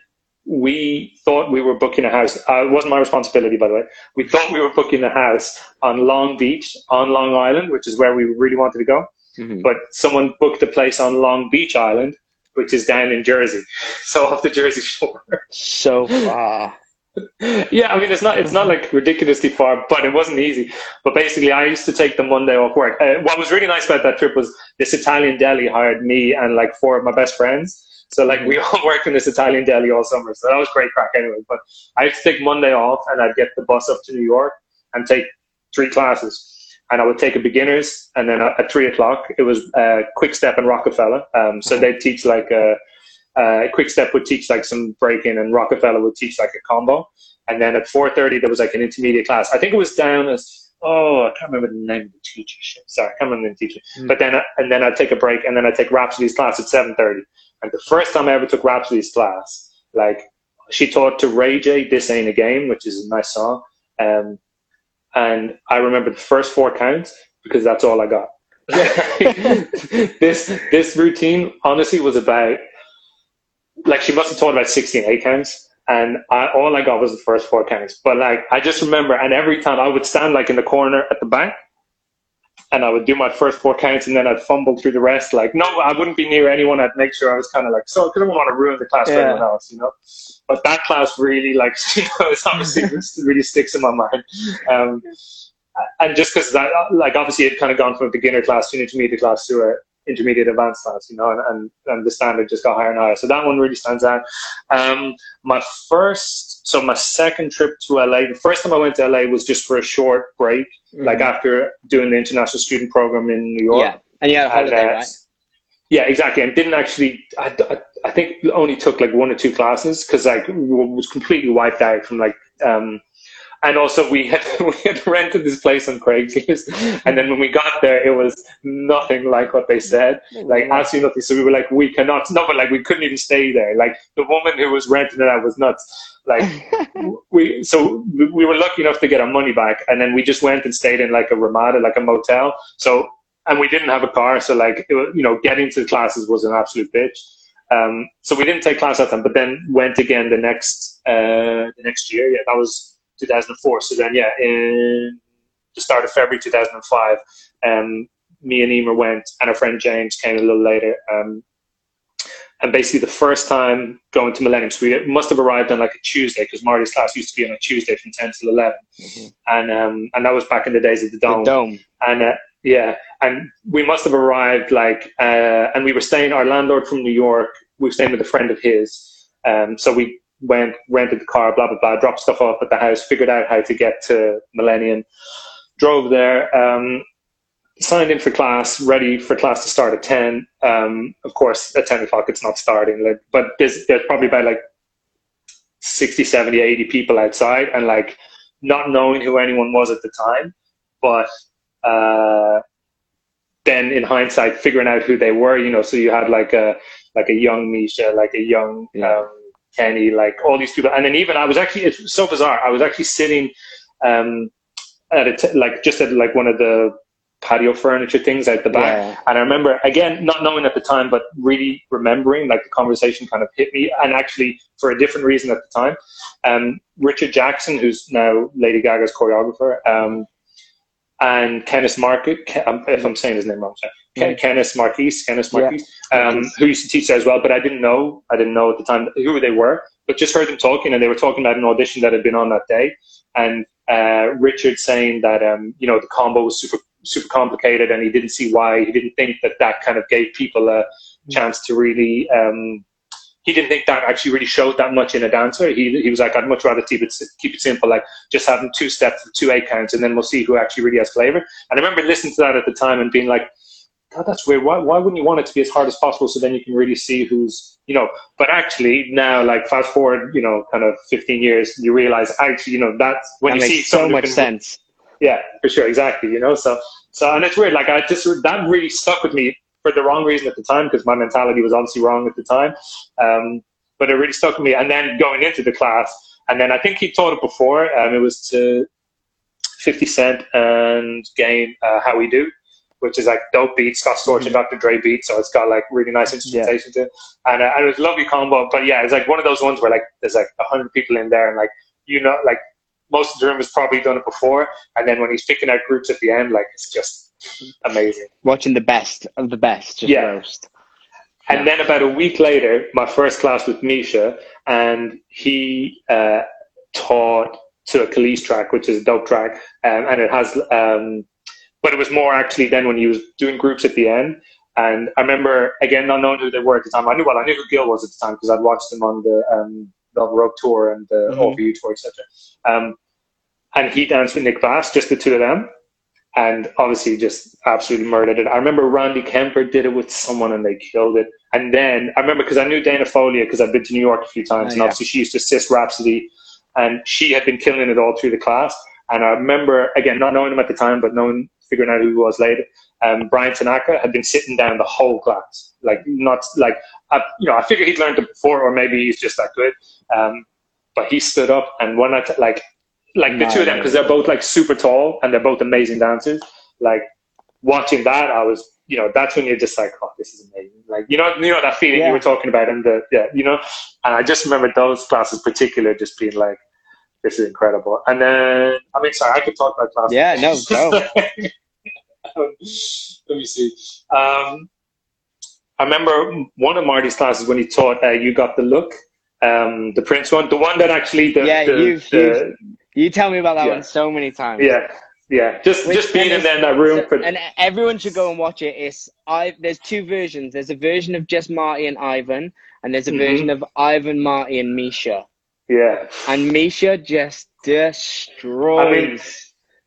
we thought we were booking a house. Uh, it wasn't my responsibility, by the way. We thought we were booking a house on Long Beach on Long Island, which is where we really wanted to go. Mhm. But someone booked a place on Long Beach Island, which is down in Jersey, [LAUGHS] so off the Jersey Shore. So far. [LAUGHS] yeah, I mean it's not it's not like ridiculously far, but it wasn't easy. But basically, I used to take the Monday off work. Uh, what was really nice about that trip was this Italian deli hired me and like four of my best friends. So like we [LAUGHS] all worked in this Italian deli all summer. So that was great crack anyway. But I would take Monday off, and I'd get the bus up to New York and take three classes. And I would take a beginners, and then at three o'clock it was uh, Kwikstep and Rokafella. Um, so they'd teach like a uh, Kwikstep would teach like some breaking, and Rokafella would teach like a combo. And then at four thirty, there was like an intermediate class. I think it was down as oh, I can't remember the name of the teacher. Shit, sorry, I can't remember the teacher. Mm. But then and then I'd take a break, and then I'd take Rhapsody's class at seven thirty. And the first time I ever took Rhapsody's class, like she taught to Ray J, "This Ain't a Game," which is a nice song. Um, and I remember the first four counts because that's all I got. [LAUGHS] this this routine honestly was about like she must have taught about 16 eight counts and I, all I got was the first four counts but like I just remember and every time I would stand like in the corner at the back and I would do my first four counts and then I'd fumble through the rest. Like no I wouldn't be near anyone. I'd make sure I was kind of like so because I didn't want to ruin the class for anyone else you know? But that class really like [LAUGHS] you know it's obviously [LAUGHS] really sticks in my mind. Um, and just because that like obviously it kind of gone from a beginner class to an intermediate class to a intermediate advanced class you know and, and, and the standard just got higher and higher so that one really stands out um, my first so my second trip to la the first time i went to la was just for a short break like after doing the international student program in new york yeah, and you had a and, holiday, uh, right? Yeah, exactly. And didn't actually, I, I, I think only took like one or two classes because like was completely wiped out from like, um, and also we had [LAUGHS] we had rented this place on Craigslist, and then when we got there, it was nothing like what they said, like absolutely nothing. So we were like, we cannot, no, but like we couldn't even stay there. Like the woman who was renting it out was nuts. Like [LAUGHS] we, so we were lucky enough to get our money back, and then we just went and stayed in like a Ramada, like a motel. So and we didn't have a car, so like it, wa- you know, getting to the classes was an absolute bitch. Um, so we didn't take class that time, but then went again the next uh, the next year. Yeah, that was 2004. So then, yeah, in the start of February 2005, um, me and Emer went, and our friend James came a little later. Um, and basically, the first time going to Millennium, so we must have arrived on like a Tuesday because Marty's class used to be on a Tuesday from 10 till 11, Mhm. and um, and that was back in the days of the The dome. dome. And uh, yeah, and we must have arrived like, uh, and we were staying. Our landlord from New York, we were staying with a friend of his. Um, so we went, rented the car, blah blah blah, dropped stuff off at the house, figured out how to get to Millennium, drove there, um, signed in for class, ready for class to start at ten. Um, of course, at ten o'clock it's not starting, like, but there's there's probably about like 60, 70, 80 people outside, and like not knowing who anyone was at the time, but uh, then in hindsight figuring out who they were you know so you had like a like a young misha like a young Yeah. um, kenny like all these people and then even i was actually it's so bizarre i was actually sitting um, at a t- like just at like one of the patio furniture things at the back. Yeah. And I remember again, not knowing at the time, but really remembering like the conversation kind of hit me, and actually for a different reason at the time. Um, Richard Jackson, who's now Lady Gaga's choreographer, um, and Kenneth Market, if I'm saying his name wrong, sorry. Ken, Kenneth Marquise, Kenneth Yeah. Marquise, um, who used to teach there as well, but I didn't know, I didn't know at the time who they were, but just heard them talking, and they were talking about an audition that had been on that day, and uh, Richard saying that um, you know the combo was super super complicated, and he didn't see why. He didn't think that that kind of gave people a chance to really. Um, he didn't think that actually really showed that much in a dancer. He, he was like, I'd much rather keep it keep it simple, like just having two steps, two eight counts, and then we'll see who actually really has flavor. And I remember listening to that at the time and being like, that's weird. Why, why wouldn't you want it to be as hard as possible so then you can really see who's, you know, but actually now, like fast forward, you know, kind of 15 years, you realize actually, you know, that's when that you see so much can- sense. yeah, for sure, exactly. You know, so so and it's weird. Like I just that really stuck with me for the wrong reason at the time because my mentality was obviously wrong at the time. Um, but it really stuck with me. And then going into the class, and then I think he taught it before. Um, it was to Fifty Cent and Game uh, How We Do. Which is like dope beats, Scott Storch and Dr. Dre beats, so it's got like really nice instrumentation to it, and, uh, and it was a lovely combo. But yeah, it's like one of those ones where like there's like a hundred people in there, and like you know, like most of the room has probably done it before, and then when he's picking out groups at the end, like it's just amazing. Watching the best of the best, just Yeah. roast. And then about a week later, my first class with Misha, and he uh, taught to a Khalees track, which is a dope track, um, and it has, um, but it was more actually then when he was doing groups at the end. And I remember again not knowing who they were at the time. I knew well, I knew who Gil was at the time because I'd watched him on the um, Velvet Rope tour and the Mhm. OVU tour, etc. Um, and he danced with Nick Bass, just the two of them, and obviously just absolutely murdered it. I remember Randy Kemper did it with someone and they killed it. And then I remember because I knew Dana Foglia because I'd been to New York a few times, Oh, and yeah. obviously she used to assist Rhapsody, and she had been killing it all through the class. And I remember again not knowing him at the time, but knowing figuring out who he was later. Um, Brian Tanaka had been sitting down the whole class, like not like I, you know I figured he'd learned it before, or maybe he's just that good. Um, but he stood up and when I t- like like the two of them because they're both like super tall and they're both amazing dancers. Like watching that, I was you know that's when you're just like oh this is amazing. Like you know you know that feeling Yeah. you were talking about and the yeah you know and I just remember those classes particular just being like this is incredible. And then I mean sorry I could talk about classes. Yeah, no, go. Um, [LAUGHS] let me see. Um, I remember one of Marty's classes when he taught uh, "You Got the Look," um, the Prince one, the one that actually the Yeah, the, you've- the- You tell me about that Yeah. one so many times. yeah yeah just Which- just being in there in that room so- for and everyone should go and watch it. It's I. There's two versions. There's a version of just Marty and Ivan, and there's a Mhm. version of Ivan, Marty, and Misha. Yeah And Misha just destroys. I mean,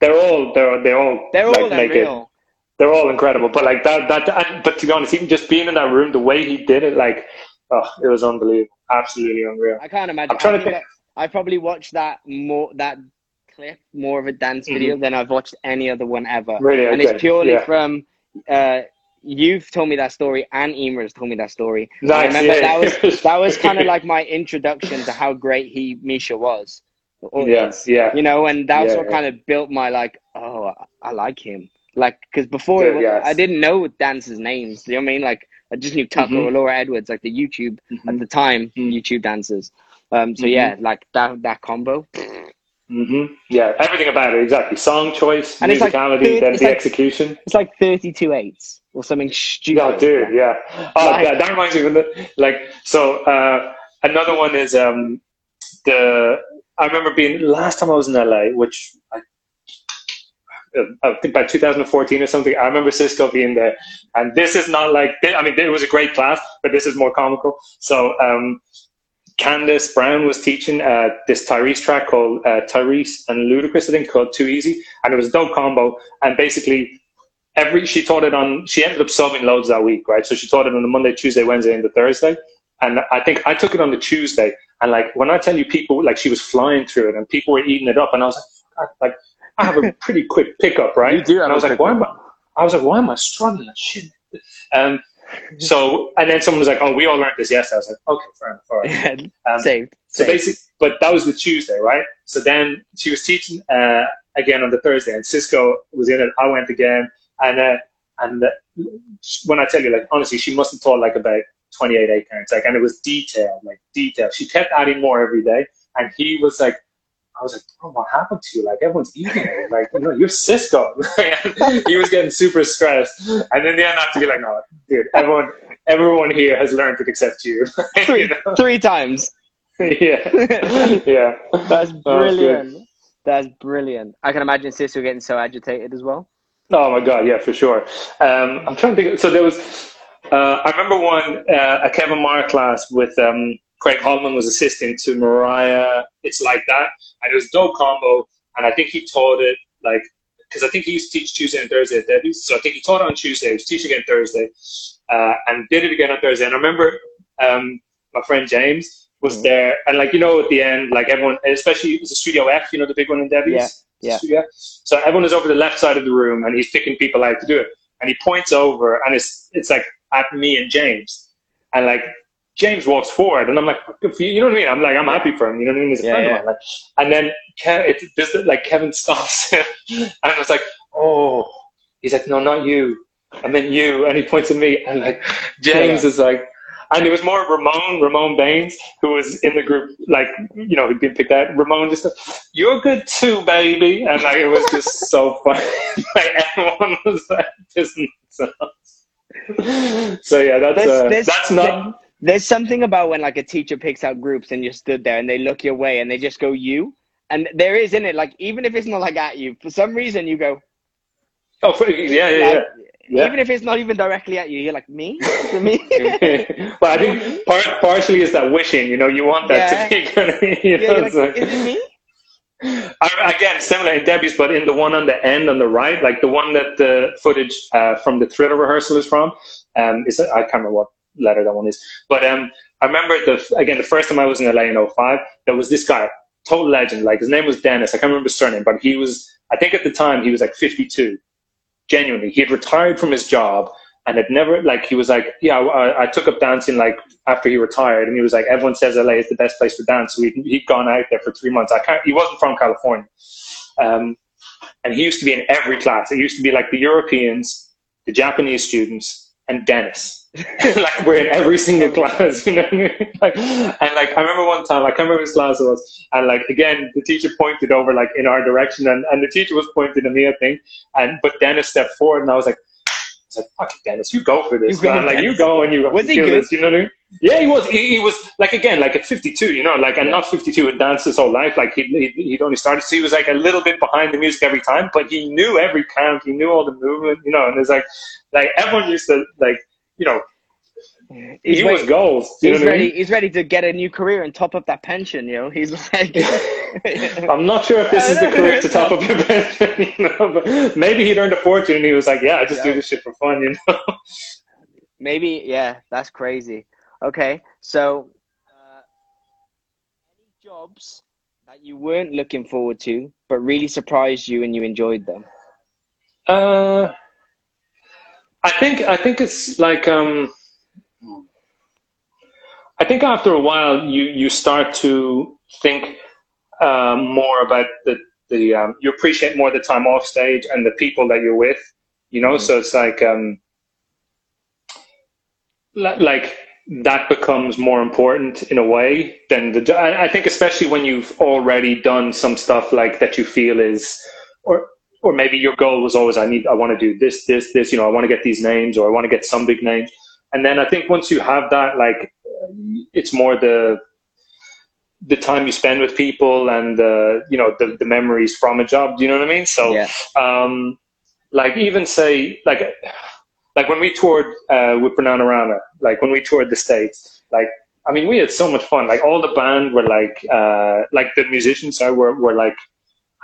they're all they're they're all They're like, all it- unreal. they're all incredible but like that that and, but to be honest even just being in that room the way he did it like oh it was unbelievable absolutely unreal I can't imagine. I'm trying I, to think I probably watched that more that clip more of a dance Mhm. video than I've watched any other one ever. really and okay. it's purely yeah. from uh, you've told me that story and Emer has told me that story. I remember yeah. that was [LAUGHS] that was kind of like my introduction to how great he Misha was. Or yeah yeah You know, and that's Yeah, what kind of built my like, oh, I like him. Like, because before it- yes. I didn't know dancers' names. You know what I mean? Like, I just knew Tucker Mhm. or Laura Edwards, like the YouTube Mhm. at the time Mhm. YouTube dancers. Um, so yeah, like that that combo. hmm Yeah, everything about it exactly. Song choice, And it's like musicality, thirty- then the like- execution. It's like thirty-two eights or something stupid. Oh, dude, yeah. Oh, Like- that, that reminds me of the like. So uh, another one is um, the. I remember being last time I was in LA, which I, uh, I think by 2014 or something. I remember Cisco being there, and this is not like. I mean, it was a great class, but this is more comical. So. Um, Candace Brown was teaching uh, this Tyrese track called uh, Tyrese and Ludacris, I think, called Too Easy, and it was a dope combo. And basically, every she taught it on. She ended up solving loads that week, right? So she taught it on the Monday, Tuesday, Wednesday, and the Thursday. And I think I took it on the Tuesday, and like when I tell you, people like she was flying through it, and people were eating it up, and I was like, "Fuck, like I have a [LAUGHS] pretty quick pickup, right? You do and I was like, why am I? I was like, why am I struggling? Shit. Um, so and then someone was like, oh, we all learned this yesterday. I was like, okay, fair enough, all right. Um, Saved. so basically, but that was the Tuesday, right? So then she was teaching uh, again on the Thursday, and Cisco was in it. I went again, and uh, and when I tell you, like honestly, she must have taught like about 28 eight counts, like, and it was detailed, like detailed. She kept adding more every day, and he was like, I was like, bro, what happened to you? Like everyone's eating it. Like, you know, you're Cisco. [LAUGHS] he was getting super stressed, and in the end, I had to be like, no, dude, everyone, everyone here has learned to accept you. [LAUGHS] three, you know? three times. [LAUGHS] yeah, yeah. That's brilliant. That's brilliant. I can imagine Cisco getting so agitated as well. Oh my god, yeah, for sure. Um, I'm trying to think. So there was, uh, I remember one uh, a Kevin Maher class with um, Craig Holman was assisting to Mariah. It's like that, and it was dope combo. And I think he taught it like because I think he used to teach Tuesday and Thursday at Debbie's. So I think he taught it on Tuesday. He was teaching again Thursday, uh, and did it again on Thursday. And I remember um, my friend James was Mhm. there, and like you know, at the end, like everyone, especially it was a Studio F, you know, the big one in Debbie's. Yeah, yeah. Studio So everyone is over the left side of the room, and he's picking people out to do it. And he points over, and it's it's like at me and James, and like James walks forward, and I'm like, you. You know what I mean? I'm like, I'm happy for him. You know what I mean? He's a Yeah, friend yeah. of mine. Like, and then Ke- it's this like Kevin [LAUGHS] stops him, and I was like, oh. He's like, no, not you. And then you, and he points at me, and like James is like, and it was more Ramon, Ramon Baynes, who was in the group, like, you know, he'd been picked out. Ramon just, you're good too, baby. And like, it was just so [LAUGHS] funny. like, everyone was like, pissing themselves. So yeah, that's, uh, there's- that's not, There's something about when like a teacher picks out groups and you stood there and they look your way and they just go you. And there is in it like even if it's not like at you, for some reason you go. oh, yeah, yeah, like, yeah. Even if it's not even directly at you, you're like me, [LAUGHS] me. [LAUGHS] yeah. well, I think part, partially is that wishing, you know, you want that to be [LAUGHS] kind of, you yeah, know, like, like- is it me? I, again, similar in Debbie's, but in the one on the end on the right, like the one that the footage uh, from the thriller rehearsal is from, um, is I can't remember what letter that one is, but um, I remember the again the first time I was in LA in 05, there was this guy, total legend. Like his name was Dennis. I can't remember his surname, but he was I think at the time he was like 52. Genuinely, he had retired from his job and had never like he was like yeah I, I took up dancing like after he retired and he was like everyone says LA is the best place to dance. So he'd, he'd gone out there for three months. I can't he wasn't from California. Um, and he used to be in every class. It used to be like the Europeans the Japanese students and Dennis. [LAUGHS] Like we're in every single class you know [LAUGHS] like, and like I remember one time I can't remember which class it was and like again the teacher pointed over like in our direction and, and the teacher was pointing at me I think and but Dennis stepped forward and I was like I fuck it, Dennis, you go for this, You go. Like, you go and you Was he good? this, you know what I mean? Yeah, he was. He, he was, like, again, like at 52, you know, like, and not 52 had danced his whole life. Like, he'd, he'd, he'd only started, so he was like a little bit behind the music every time, but he knew every count, he knew all the movement, you know, and it's like, like, everyone used to, like, you know, He's he ready, was goals. He's what I ready. mean? He's ready to get a new career and top up that pension. You know, he's like. [LAUGHS] I'm not sure if this is the [LAUGHS] career to top up your pension, [LAUGHS] you know, but maybe he'd earned a fortune and he was like, yeah, I just do this shit for fun, you know? Maybe, yeah, that's crazy. Okay, so uh, any jobs that you weren't looking forward to, but really surprised you and you enjoyed them? Uh, I think I think it's like um, I think after a while you you start to think um, more about the the um, you appreciate more the time off stage and the people that you're with. You know, Mhm. so it's like um, like that becomes more important in a way than the. I think especially when you've already done some stuff like that you feel is or or maybe your goal was always I need I want to do this this this you know I want to get these names or I want to get some big names and then I think once you have that like it's more the the time you spend with people and uh, you know the, the memories from a job do you know what I mean so yeah, um, like even say like like when we toured uh, with Bananarama, like when we toured the states, like I mean we had so much fun. Like all the band were like uh, like the musicians I were were like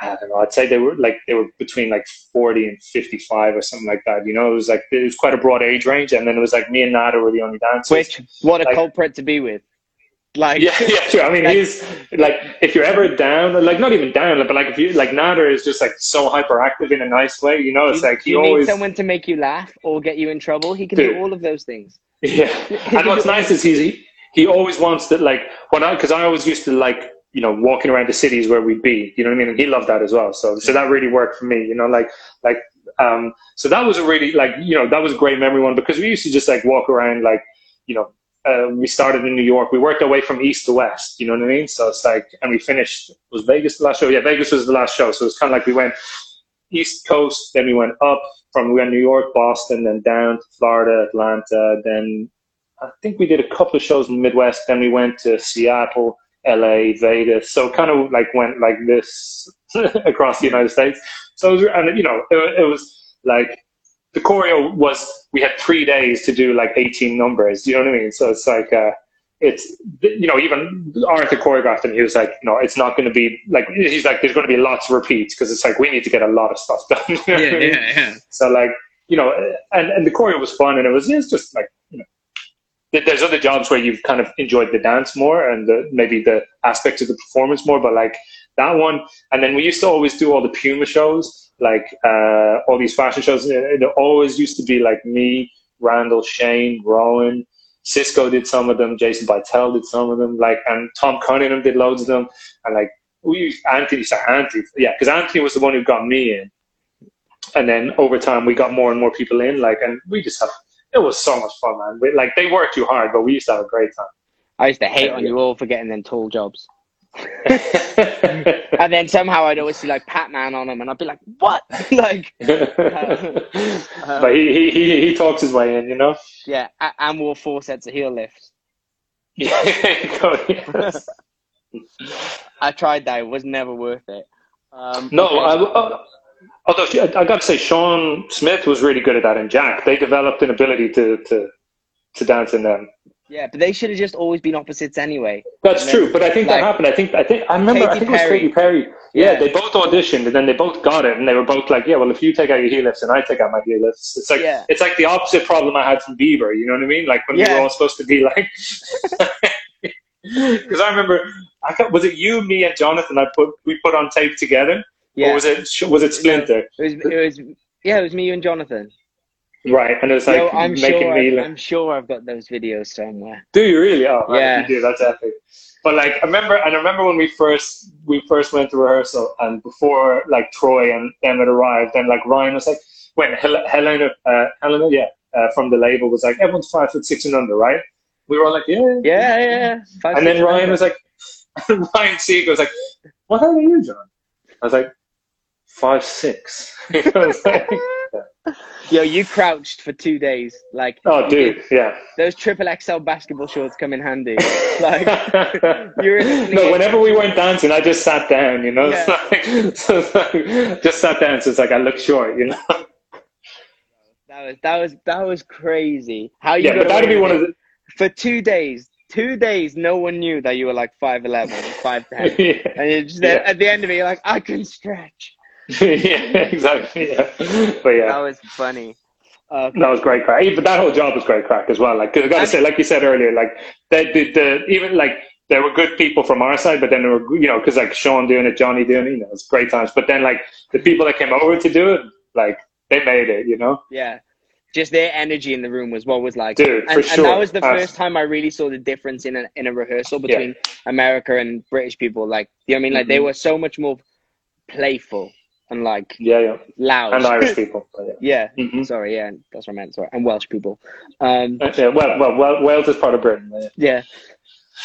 I don't know. I'd say they were like they were between like forty and fifty five or something like that. You know, it was like it was quite a broad age range, and then it was like me and Nada were the only dancers. which what a Like- culprit to be with. Like, Yeah, [LAUGHS] yeah, sure. I mean, Like- he's like, if you're ever down, like not even down, but like if you like Nader is just like so hyperactive in a nice way. You know, it's you, like he you always need someone to make you laugh or get you in trouble. He can Dude. do all of those things. Yeah, [LAUGHS] and what's nice is he's he, he always wants to like when I because I always used to like you know, walking around the cities where we'd be. You know what I mean? And he loved that as well. So, so that really worked for me. You know, like, like, um, so that was a really like, you know, that was a great memory one because we used to just like walk around, like, you know, uh, we started in New York. We worked our way from east to west. You know what I mean? So it's like, and we finished. Was Vegas the last show? Yeah, Vegas was the last show. So it's kind of like we went east coast, then we went up from we went New York, Boston, then down to Florida, Atlanta. Then I think we did a couple of shows in the Midwest. Then we went to Seattle, LA, Vegas. So kind of like went like this [LAUGHS] across the United States. So it was, and you know, it, it was like the choreo was we had three days to do like 18 numbers. You know what I mean? So it's like uh, it's you know even Arthur choreographed and he was like, no, it's not going to be like he's like there's going to be lots of repeats because it's like we need to get a lot of stuff done. [LAUGHS] You know Yeah, I mean? yeah, yeah. So like you know, and and the choreo was fun and it was it's just like you know. th- There's other jobs where you've kind of enjoyed the dance more and the, maybe the aspects of the performance more, but like that one. And then we used to always do all the Puma shows, like uh, all these fashion shows. It always used to be like me, Randall, Shane, Rowan, Cisco did some of them, Jason Vitale did some of them, like and Tom Cunningham did loads of them, and like we Anthony, sorry, Anthony, yeah, because Anthony was the one who got me in, and then over time we got more and more people in, like, and we just have it was so much fun, man. We, like they worked too hard, but we used to have a great time. I used to hate on you all for getting them tall jobs. [LAUGHS] And then somehow I'd always see like Pat Man on them, and I'd be like, "What?" [LAUGHS] like, [LAUGHS] but he, he he he talks his way in, you know. yeah, and wore four sets of heel lifts. Yes. I tried that; it was never worth it. Um, No, okay. I, uh, although she- I, I got to say, Sean Smith was really good at that, and Jack. They developed an ability to to to dance in them. yeah, but they should have just always been opposites anyway. That's then, true, but I think like, that happened. I think I think I remember. I Katy think it was Katy Perry. Yeah, Yeah. they both auditioned, and then they both got it, and they were both like, "Yeah, well, if you take out your heel lifts and I take out my heel lifts, it's like Yeah. it's like the opposite problem I had from Bieber. You know what I mean? Like when we Yeah. were all supposed to be like. [LAUGHS] [LAUGHS] Because I remember, I got, was it you, me, and Jonathan? I put we put on tape together, Yeah, or was it was it Splinter? it was. It was. Yeah, it was me, you, and Jonathan. Right, and it was like Yo, I'm making sure. me. I've, I'm sure I've got those videos somewhere. Do you really? Oh, right, Yeah. you do. That's epic. But like, I remember, and I remember when we first we first went to rehearsal, and before like Troy and them had arrived, and like Ryan was like, when Hel- Helena, uh, Helena, yeah, uh, from the label was like, everyone's five foot six and under, right? We were all like, yeah, Yeah, yeah. yeah. Five, And then Ryan was like, [LAUGHS] Ryan Seager was like, what height are you, John? I was like, five six. [LAUGHS] [LAUGHS] Like, Yo, you crouched for two days. Like, oh, dude, did- yeah. those triple XL basketball shorts come in handy. [LAUGHS] Like, you're no, whenever we went dancing, I just sat down, you know. Yeah. Like, so like, just sat down, so it's like I look short, you know. that was that was that was crazy. How you Yeah, but that'd be one of the. for two days. Two days, no one knew that you were like 5'11", 5'10". yeah. And just Yeah. at the end of it, you're like, I can stretch. [LAUGHS] yeah, exactly. Yeah, but yeah. That yeah, was funny. Uh, that was great crack. But that whole job was great crack as well. Like, 'cause I gotta say, like you said earlier, like the, the, the even like there were good people from our side, but then there were you know because like Sean doing it, Johnny doing it, you know, it's great times. But then like the people that came over to do it, like they made it, you know. yeah, just their energy in the room was what was like. Dude, and, for and that was the Uh, first time I really saw the difference in a in a rehearsal between America and British people. Like, you know what I mean? Like they Mhm. were so much more playful and like Yeah, yeah, loud. and Irish [LAUGHS] people. Yeah. yeah. Mhm. Sorry, yeah, that's what I meant. Sorry, and Welsh people. Um, yeah, well, well, well, Wales is part of Britain. yeah. yeah.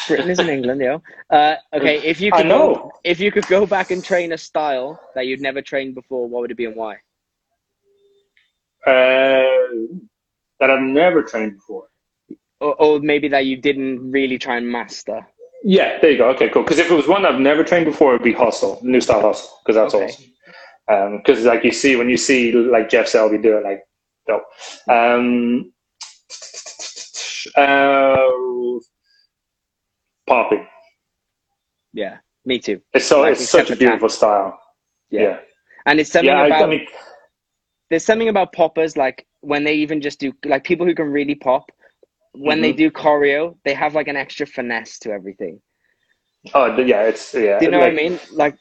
Britain is in England, yo. Uh, okay, if you could. Go, if you could go back and train a style that you'd never trained before, what would it be and why? Uh, that I've never trained before. Or, or maybe that you didn't really try and master. Yeah, there you go. Okay, cool. Because if it was one I've never trained before, it'd be hustle, new style hustle, because that's Okay. awesome. Because like you see when you see like Jeff Selby do it, like dope. Um, uh, popping. Yeah, me too. It's so Like it's such a beautiful style. Yeah, Yeah, and it's something yeah. About I mean, there's something about poppers like when they even just do like people who can really pop when they Mhm. do choreo they have like an extra finesse to everything oh yeah, it's yeah. do you know like, what i mean like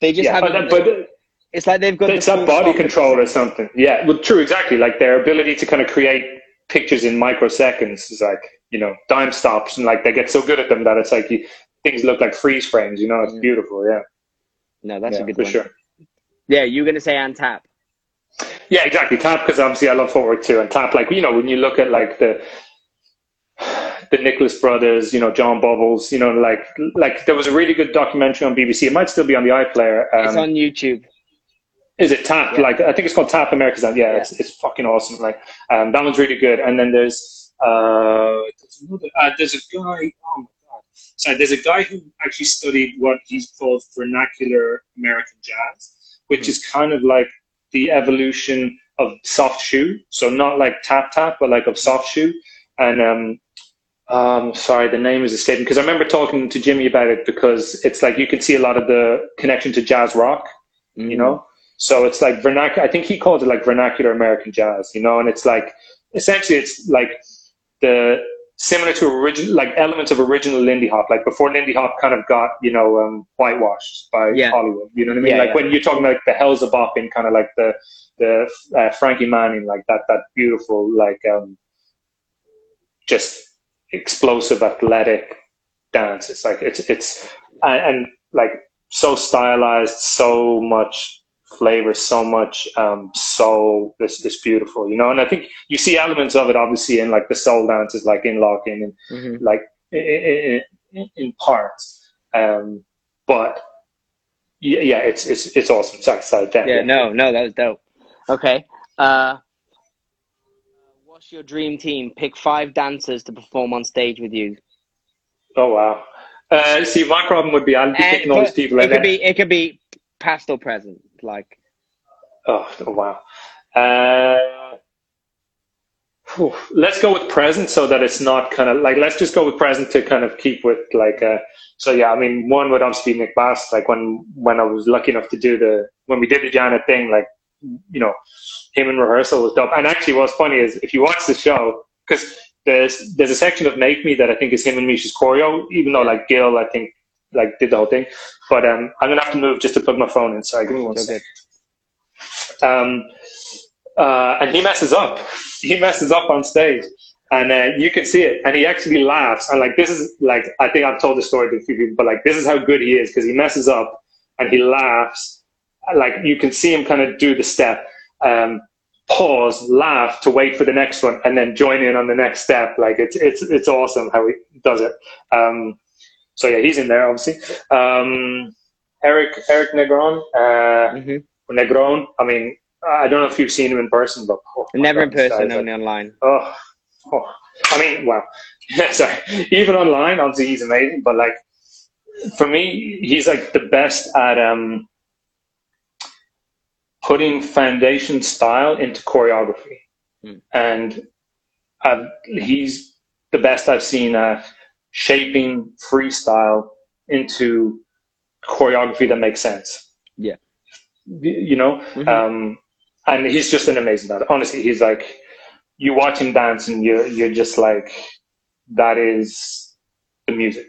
they just Yeah, have that- but it's like they've got it's that body control or something. Yeah, well, true, exactly. Like their ability to kind of create pictures in microseconds is like you know dime stops, and like they get so good at them that it's like you, things look like freeze frames. You know, it's Mm. beautiful. Yeah, No, that's yeah, a good for one. sure. Yeah, you're gonna say on tap. Yeah, exactly. Tap because obviously I love footwork too, and tap like you know when you look at like the the Nicholas brothers, you know John Bubbles, you know like like there was a really good documentary on BBC. It might still be on the iPlayer. it's Um, on YouTube. Is it Tap? Yeah. Like I think it's called Tap America's Dad. Yeah, Yeah. It's, it's fucking awesome. Like um, that one's really good. And then there's uh, there's, another, uh, there's a guy. Oh my god! Sorry, there's a guy who actually studied what he's called vernacular American jazz, which is kind of like the evolution of soft shoe. So not like tap tap, but like of soft shoe. And um, um, sorry, the name is escaping because I remember talking to Jimmy about it because it's like you can see a lot of the connection to jazz rock Mm. you know so it's like vernacular i think he called it like vernacular american jazz you know and it's like essentially it's like the similar to original like elements of original lindy hop like before lindy hop kind of got you know um whitewashed by Yeah. hollywood you know what i mean Yeah, like yeah. when you're talking about like the Hellzapoppin kind of like the the uh, frankie manning like that that beautiful like um just explosive athletic dance it's like it's it's and, and like so stylized, so much flavor, so much um, soul. This this beautiful, you know. And I think you see elements of it obviously in like the soul dances, like in locking and Mhm. like in, in, in parts. Um, but yeah, yeah, it's it's it's awesome. Sorry, sorry, Dan, Yeah, no, no, that was dope. Okay. Uh, what's your dream team? Pick five dancers to perform on stage with you. Oh wow. Uh, see, my problem would be I'd be And- picking all these people. It could then- be it could be past or present. Like Oh, wow. Uh, whew. let's go with present so that it's not kind of like let's just go with present to kind of keep with like uh so yeah i mean one would obviously be bass like when when i was lucky enough to do the when we did the janet thing like you know him in rehearsal was dope and actually what's funny is if you watch the show because there's there's a section of make me that i think is him and misha's choreo even though like gil i think like did the whole thing but um i'm gonna have to move just to plug my phone in sorry give me one so second um, uh, and he messes up. He messes up on stage, and uh, you can see it. And he actually laughs. And like this is like I think I've told the story to a few people, but like this is how good he is because he messes up and he laughs. Like you can see him kind of do the step, um, pause, laugh to wait for the next one, and then join in on the next step. Like it's it's it's awesome how he does it. Um, so yeah, he's in there obviously. Um, Eric Eric Negron. Uh, Mhm. Negron. I mean, I don't know if you've seen him in person, but oh Never in God, person, guy's only online. oh, oh, I mean, wow. [LAUGHS] Sorry. Even online, obviously he's amazing, but like for me, he's like the best at um putting foundation style into choreography, Hmm. and I've, he's the best I've seen at shaping freestyle into choreography that makes sense. Yeah. You know, Mhm. um, and he's just an amazing dancer. Honestly, he's like, you watch him dance and you're, you're just like, that is the music.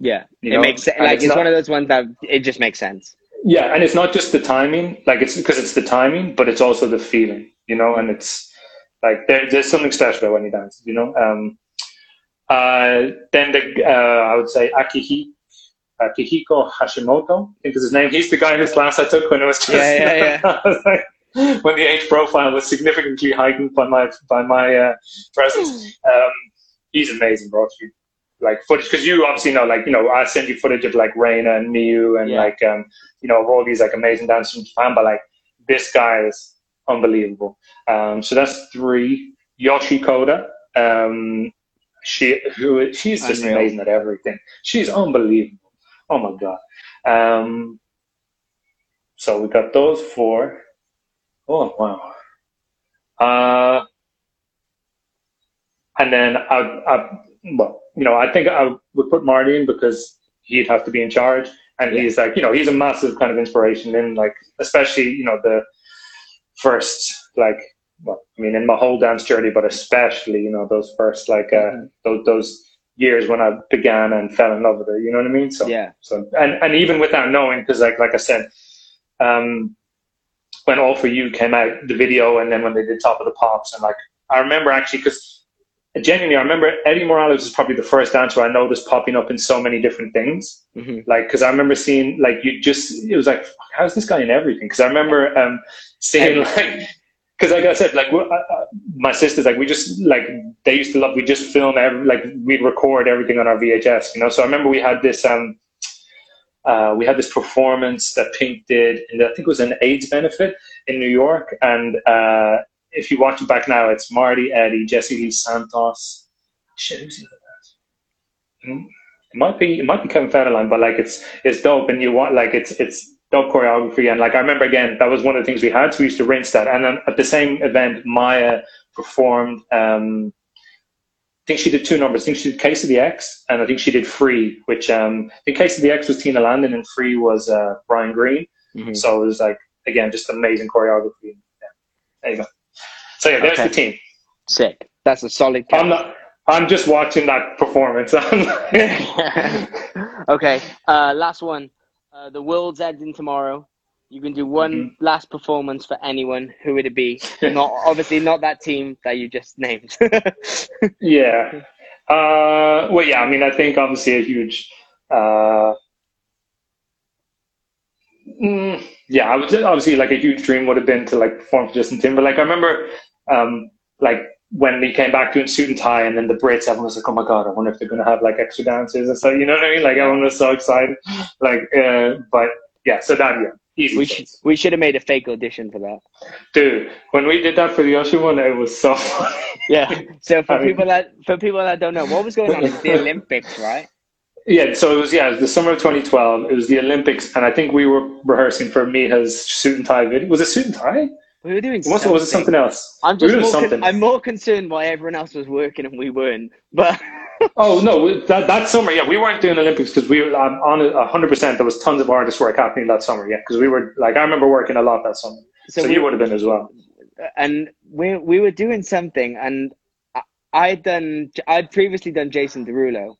yeah, you it know, makes sense. Like it's it's, not- one of those ones that it just makes sense. Yeah, and it's not just the timing, like it's because it's the timing, but it's also the feeling, you know, and it's like there, there's something special about when he dances, you know. Um, then the uh, I would say Akihi, Akihiko Hashimoto, I think is his name. He's the guy in this class I took when it was just Yeah, yeah, [LAUGHS] like, when the age profile was significantly heightened by my by my uh, presence. Um, he's amazing, bro. You- Like footage, because you obviously know, like you know, I sent you footage of like Reina and Miyu and Yeah. like um, you know, of all these like amazing dancers from Japan, but like this guy is unbelievable. Um, so that's three. Yoshi Koda, um, she who she's just Unreal. amazing at everything. She's unbelievable. Oh my god. Um, so we got those four. Oh wow. Uh, and then I, I, well, you know, I think I would put Marty in because he'd have to be in charge, and Yeah. he's like, you know, he's a massive kind of inspiration in like, especially you know the first like, well, I mean, in my whole dance journey, but especially you know those first like uh, Mhm. those those years when I began and fell in love with it. You know what I mean? So Yeah, so and and even without knowing, because like like I said, um, when All for You came out, the video, and then when they did Top of the Pops, and like I remember actually because genuinely, I remember Eddie Morales was probably the first dancer I noticed popping up in so many different things. Mhm. Like, because I remember seeing, like, you just, it was like, how's this guy in everything? Because I remember um, seeing, like, because like I said, like uh, uh, my sisters, like we just like they used to love. We just film every, like we'd record everything on our VHS, you know. So I remember we had this um, uh, we had this performance that Pink did, and I think it was an AIDS benefit in New York. And uh, if you watch it back now, it's Marty, Eddie, Jesse Lee Santos. Shit, who's the? Hmm? It might be it might be Kevin Federline, but like it's it's dope, and you want like it's it's dope choreography, and like I remember again that was one of the things we had, so we used to rinse that. And then at the same event, Mya performed. Um, I think she did two numbers. I think she did Case of the Ex, and I think she did Free, which um, I think Case of the Ex was Tina Landon, and Free was uh, Brian Green. Mhm. So it was like again just amazing choreography. Yeah. There you go. So yeah, there's Okay. the team. Sick. That's a solid. I'm not. I'm just watching that performance. [LAUGHS] [LAUGHS] okay. Uh, last one. Uh, the world's ending tomorrow. You can do one Mm-hmm. last performance for anyone. Who would it be? not [LAUGHS] obviously not that team that you just named. [LAUGHS] yeah. Uh, well, yeah. I mean, I think obviously a huge. Uh, mm, yeah, I would obviously like a huge dream would have been to like perform for Justin Timberlake. I remember, um, like when he came back doing suit and tie, and then the Brits, everyone was like, "Oh my god, I wonder if they're going to have like extra dancers and so You know what I mean? Like everyone was so excited. Like, uh, but yeah, so that yeah, easy. we should we should have made a fake audition for that. Dude, when we did that for the Usher one, it was so [LAUGHS] funny. Yeah. So for I mean- people that for people that don't know, what was going on? It's the [LAUGHS] Olympics, right? Yeah, so it was yeah, it was the summer of 2012. It was the Olympics, and I think we were rehearsing for Mita's suit and tie video. Was it suit and tie? We were doing. It, was it something else? I'm we were just doing more con- something. I'm more concerned why everyone else was working and we weren't. But [LAUGHS] oh no, that that summer, yeah, we weren't doing Olympics because we were um, on a hundred percent. There was tons of artist work happening that summer, yeah, because we were like I remember working a lot that summer. So, we- you would have been as well. and we we were doing something, and I, I'd done I'd previously done Jason Derulo,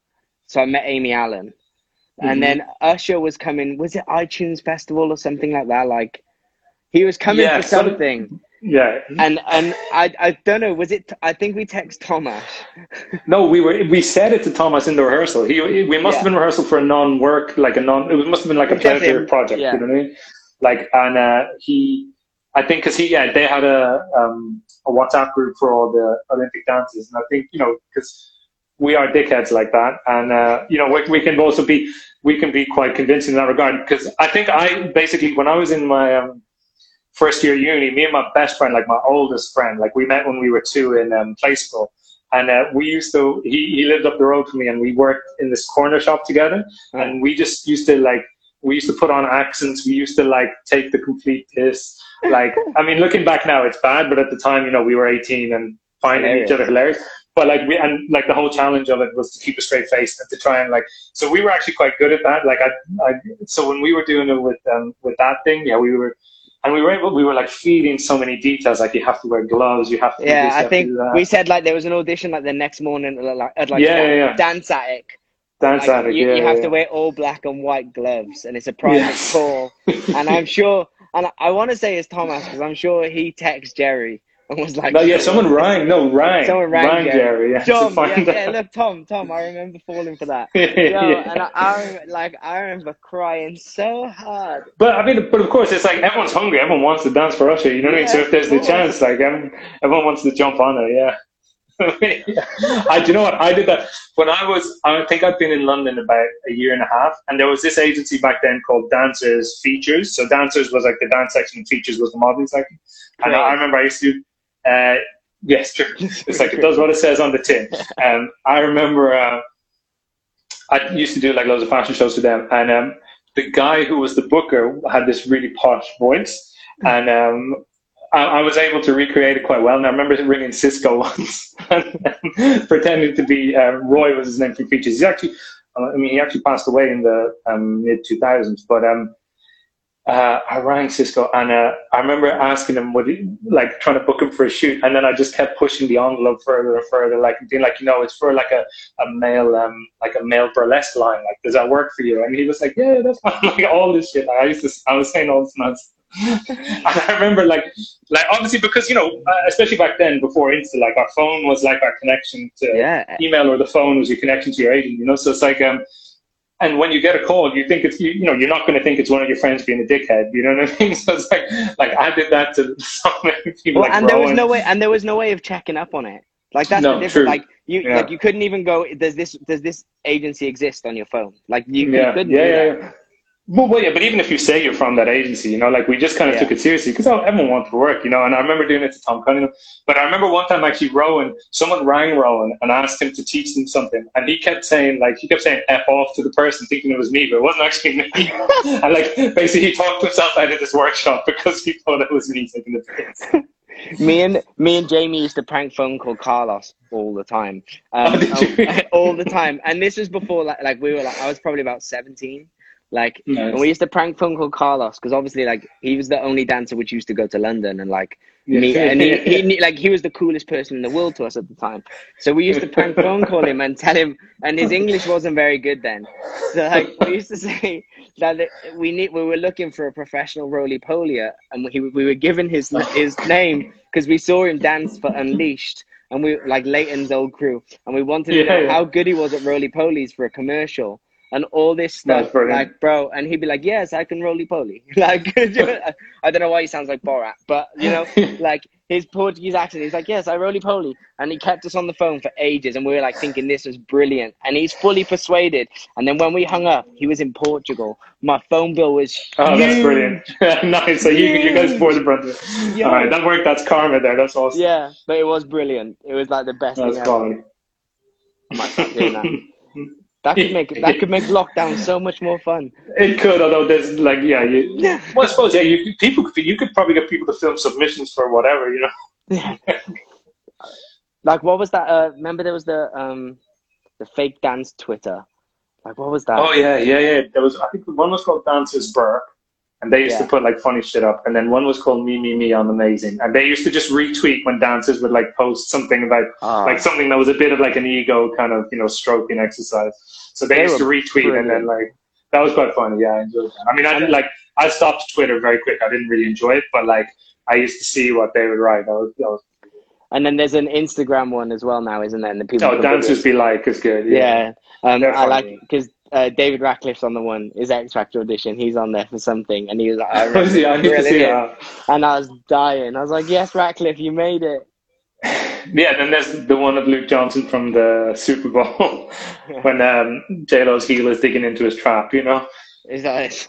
so I met Amy Allen, Mhm. and then Usher was coming. Was it iTunes Festival or something like that? Like he was coming Yeah, for some- something, Yeah, and and I I don't know. Was it? I think we text Thomas. [LAUGHS] no, we were we said it to Thomas in the rehearsal. He we must have been rehearsal for a non-work, like a non. It must have been like a pleasure project. yeah. You know what I mean? Like, and uh, he, I think, because he, yeah, they had a um, a WhatsApp group for all the Olympic dances, and I think you know because we are dickheads like that, and uh, you know we, we can also be we can be quite convincing in that regard. Because I think I basically when I was in my um, first year uni, me and my best friend, like my oldest friend, like we met when we were two in um, play school. And uh, we used to, he, he lived up the road from me and we worked in this corner shop together. And we just used to like, we used to put on accents. We used to like take the complete piss. [LAUGHS] Like, I mean, looking back now, it's bad, but at the time, you know, we were 18 and finding each other hilarious. But like we, and like the whole challenge of it was to keep a straight face and to try and like, so we were actually quite good at that. Like I, I so when we were doing it with, um, with that thing, yeah, we were, and we were able, we were like feeding so many details. Like you have to wear gloves, you have to. do Yeah, this, I think we said like there was an audition like the next morning at like, at like Yeah, yeah, yeah. Dance Attic. dance Like, addict. you, yeah, you have yeah, to wear all black and white gloves, and it's a private Yes. call. And I'm [LAUGHS] sure, and I, I want to say it's Thomas because I'm sure he texted Jerry [LAUGHS] and was like, No, yeah, someone rang. No, rang. Someone rang Jerry. Jerry. yeah, to Tom, yeah, yeah, look, Tom, Tom, I remember falling for that. [LAUGHS] Yeah, Yo, yeah. and I, I like I remember crying so hard. But I mean, but of course, it's like everyone's hungry. Everyone wants to dance for Usher. You know what I mean? So if there's the chance, like everyone, everyone wants to jump on it. Yeah. [LAUGHS] I, do you know what? I did that when I was. I think I'd been in London about a year and a half, and there was this agency back then called Dancers Features. So Dancers was like the dance section, and Features was the modeling section. And I, I remember I used to. Uh, yes, true. [LAUGHS] It's like it does what it says on the tin. Um, I remember. Uh, I used to do like loads of fashion shows for them, and um, the guy who was the booker had this really posh voice, and um, I, I was able to recreate it quite well. And I remember ringing Cisco [LAUGHS] once, pretending to be uh, Roy was his name from Features. He's actually, I mean, he actually passed away in the um, mid two thousands, but um, uh, I rang Cisco and uh, I remember asking him, would he, like trying to book him for a shoot, and then I just kept pushing the envelope further and further, like being like, you know, it's for like a, a male, um, like a male burlesque line. Like, does that work for you? And he was like, yeah, that's fine. [LAUGHS] like all this shit. I used to, I was saying all this nonsense. [LAUGHS] and I remember like, like obviously because you know, uh, especially back then before Insta, like our phone was like our connection to Yeah. email, or the phone was your connection to your agent. You know, so it's like um. And when you get a call, you think it's you, you know you're not going to think it's one of your friends being a dickhead. You know what I mean? [LAUGHS] So it's like like I did that to [LAUGHS] so many people. Well, like and there was no way, and there was no way of checking up on it. Like that's No, the difference. true. Like you, Yeah. like you couldn't even go. Does this does this agency exist on your phone? Like you, yeah, you couldn't yeah, do yeah, that. yeah. Well, well, yeah, but even if you say you're from that agency, you know, like we just kind of Yeah. took it seriously because everyone wanted to work, you know. And I remember doing it to Tom Cunningham. But I remember one time actually Rowan, someone rang Rowan and asked him to teach them something, and he kept saying like he kept saying "f off" to the person, thinking it was me, but it wasn't actually me. [LAUGHS] and like basically he talked himself out of this workshop because he thought it was me taking the piss. [LAUGHS] Me and me and Jamie used to prank phone call Carlos all the time. Um, Oh, you? [LAUGHS] all the time, and this was before like like we were like I was probably about seventeen. Like Nice. and we used to prank phone call Carlos because obviously like he was the only dancer which used to go to London and like me [LAUGHS] and he, he like he was the coolest person in the world to us at the time. So we used to prank phone call him and tell him, and his English wasn't very good then. So like we used to say that we need we were looking for a professional roly polier, and we we were given his his name because we saw him dance for Unleashed. And we like Leighton's old crew, and we wanted to know yeah. how good he was at roly polies for a commercial, and all this stuff. Like, bro, and he'd be like, "Yes, I can roly poly." [LAUGHS] Like, [LAUGHS] I don't know why he sounds like Borat, but you know, [LAUGHS] like his Portuguese accent. He's like, "Yes, I roly poly," and he kept us on the phone for ages, and we were like thinking this was brilliant, and he's fully persuaded. And then when we hung up, he was in Portugal. My phone bill was Oh, that's brilliant. nice. So you, you guys bore the. Yeah. All right, that worked. That's karma there. That's awesome. Yeah, but it was brilliant. It was like the best That's thing ever. I might start doing that. That could make that could make lockdown so [LAUGHS] much more fun. It could, although there's like, yeah, you. [LAUGHS] Well, I suppose, yeah, you people, could- you could probably get people to film submissions for whatever, you know. Yeah. like what was that? Uh, remember there was the um the fake dance Twitter. Like what was that? Oh yeah, yeah, yeah. There was, I think, one was called Dancers Burke, and they used Yeah. to put like funny shit up, and then one was called Me Me Me on Amazing, and they used to just retweet when dancers would like post something about Ah, like something that was a bit of like an ego kind of you know stroking exercise. So they, They used to retweet and then like that was quite funny. Yeah, I enjoyed that. I mean, I did like I stopped Twitter very quick. I didn't really enjoy it, but like I used to see what they would write. That was, that was and then there's an Instagram one as well now, isn't there? And the people. oh, dancers be like is good. Yeah, um, I like because uh, David Ratcliffe's on the one. His X Factor audition. He's on there for something, and he was like, I [LAUGHS] Was he? I really see that. and I was dying. I was like, "Yes, Ratcliffe, you made it." [LAUGHS] Yeah, then there's the one of Luke Johnson from the Super Bowl [LAUGHS] when um, J Lo's heel is digging into his trap. You know. Is that it?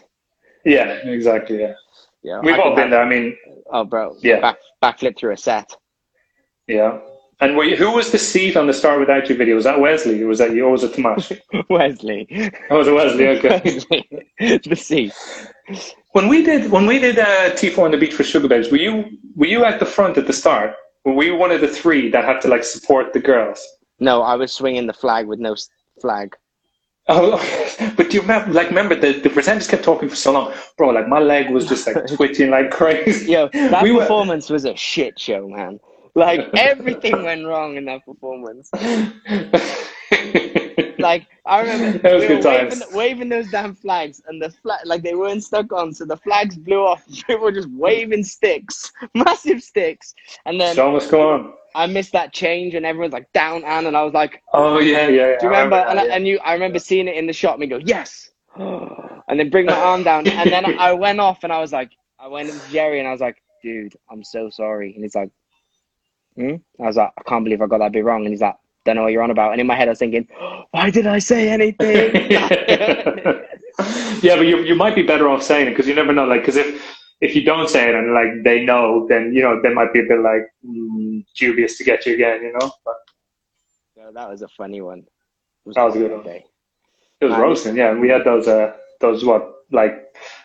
Yeah, exactly. Yeah, Yeah, we've I all been have- there. I mean, Oh, bro. Yeah. Back backflip through a set. yeah. And were you, who was the seat on the Star Without You video? Was that Wesley or was that you? Or was it Tomash? [LAUGHS] Wesley. Oh, was it Wesley? Okay. [LAUGHS] Wesley. the seat. When we did when we did uh, T4 on the beach for Sugababes, were you were you at the front at the start? Were you one of the three that had to like support the girls? No, I was swinging the flag with no flag. Oh, [LAUGHS] but do you remember? Like, remember the the presenters kept talking for so long, bro. Like my leg was just like twitching like crazy. Yo, that We were- performance was a shit show, man. Like everything went wrong in that performance. [LAUGHS] Like I remember That was we good times. waving, waving those damn flags, and the flag like they weren't stuck on, so the flags blew off. [LAUGHS] People were just waving sticks, [LAUGHS] massive sticks, and then go on. I missed that change, and everyone's like down, and and I was like, Oh yeah, yeah. yeah. Do you remember? I And, I, yeah. and you, I remember seeing it in the shot. And me go, yes, [GASPS] and then bring my arm down, and then I went off, and I was like, I went to Jerry, and I was like, dude, I'm so sorry, and he's like, hmm? I was like, I can't believe I got that bit wrong, and he's like, don't know what you're on about, and in my head I was thinking, [GASPS] why did I say anything? [LAUGHS] [LAUGHS] yeah, but you you might be better off saying it because you never know. Like, because if if you don't say it and like they know, then you know they might be a bit like mm, dubious to get you again. You know, but so that was a funny one. It That was a good one. day. it was Um, roasting. Yeah, and we had those uh those what like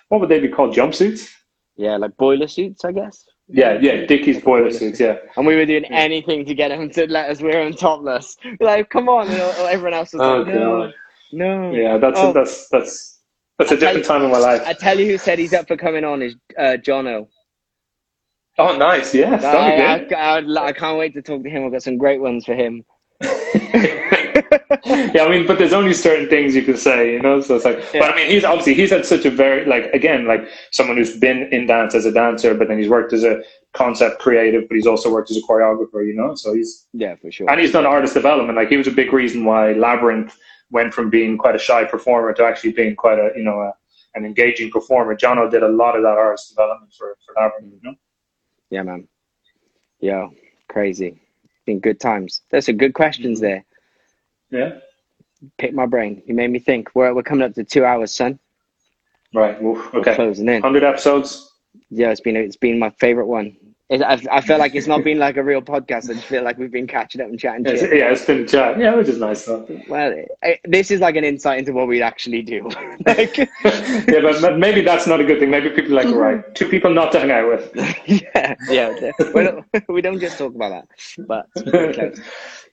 what would they be called jumpsuits? Yeah, like boiler suits, I guess. Yeah, yeah, Dickies boiler suits. Yeah, And we were doing anything to get him to let us wear them topless. Like, come on! And everyone else was Oh, like, no, God. no. yeah. That's Oh. that's that's that's a I different you- time in my life. I tell you who said he's up for coming on is uh, Jono. Oh, nice. Yes, I, I, I, I can't wait to talk to him. I've got some great ones for him. [LAUGHS] yeah, I mean, but there's only certain things you can say, you know. So it's like, Yeah. but I mean, he's obviously he's had such a very like again like someone who's been in dance as a dancer, but then he's worked as a concept creative, but he's also worked as a choreographer, you know. So he's yeah, for sure. and he's done artist development. Like he was a big reason why Labrinth went from being quite a shy performer to actually being quite a you know a, an engaging performer. Jono did a lot of that artist development for for Labrinth, you know. Yeah, man. Yo, crazy. Been good times. There's some good questions mm-hmm. there. Yeah. Pick my brain. You made me think. We're we're coming up to two hours, son. Right. Oof, We're okay. closing in. Hundred episodes. Yeah, it's been it's been my favorite one. It, I, I feel like it's not been like a real podcast. I just feel like we've been catching up and chatting It's, yeah, it's been a chat. Yeah, which is nice though. Well, I, this is like an insight into what we actually do. [LAUGHS] like, yeah, but but maybe that's not a good thing. Maybe people are like, mm-hmm. right, two people not to hang out with. [LAUGHS] yeah, yeah. We don't, [LAUGHS] we don't just talk about that, but it's pretty close.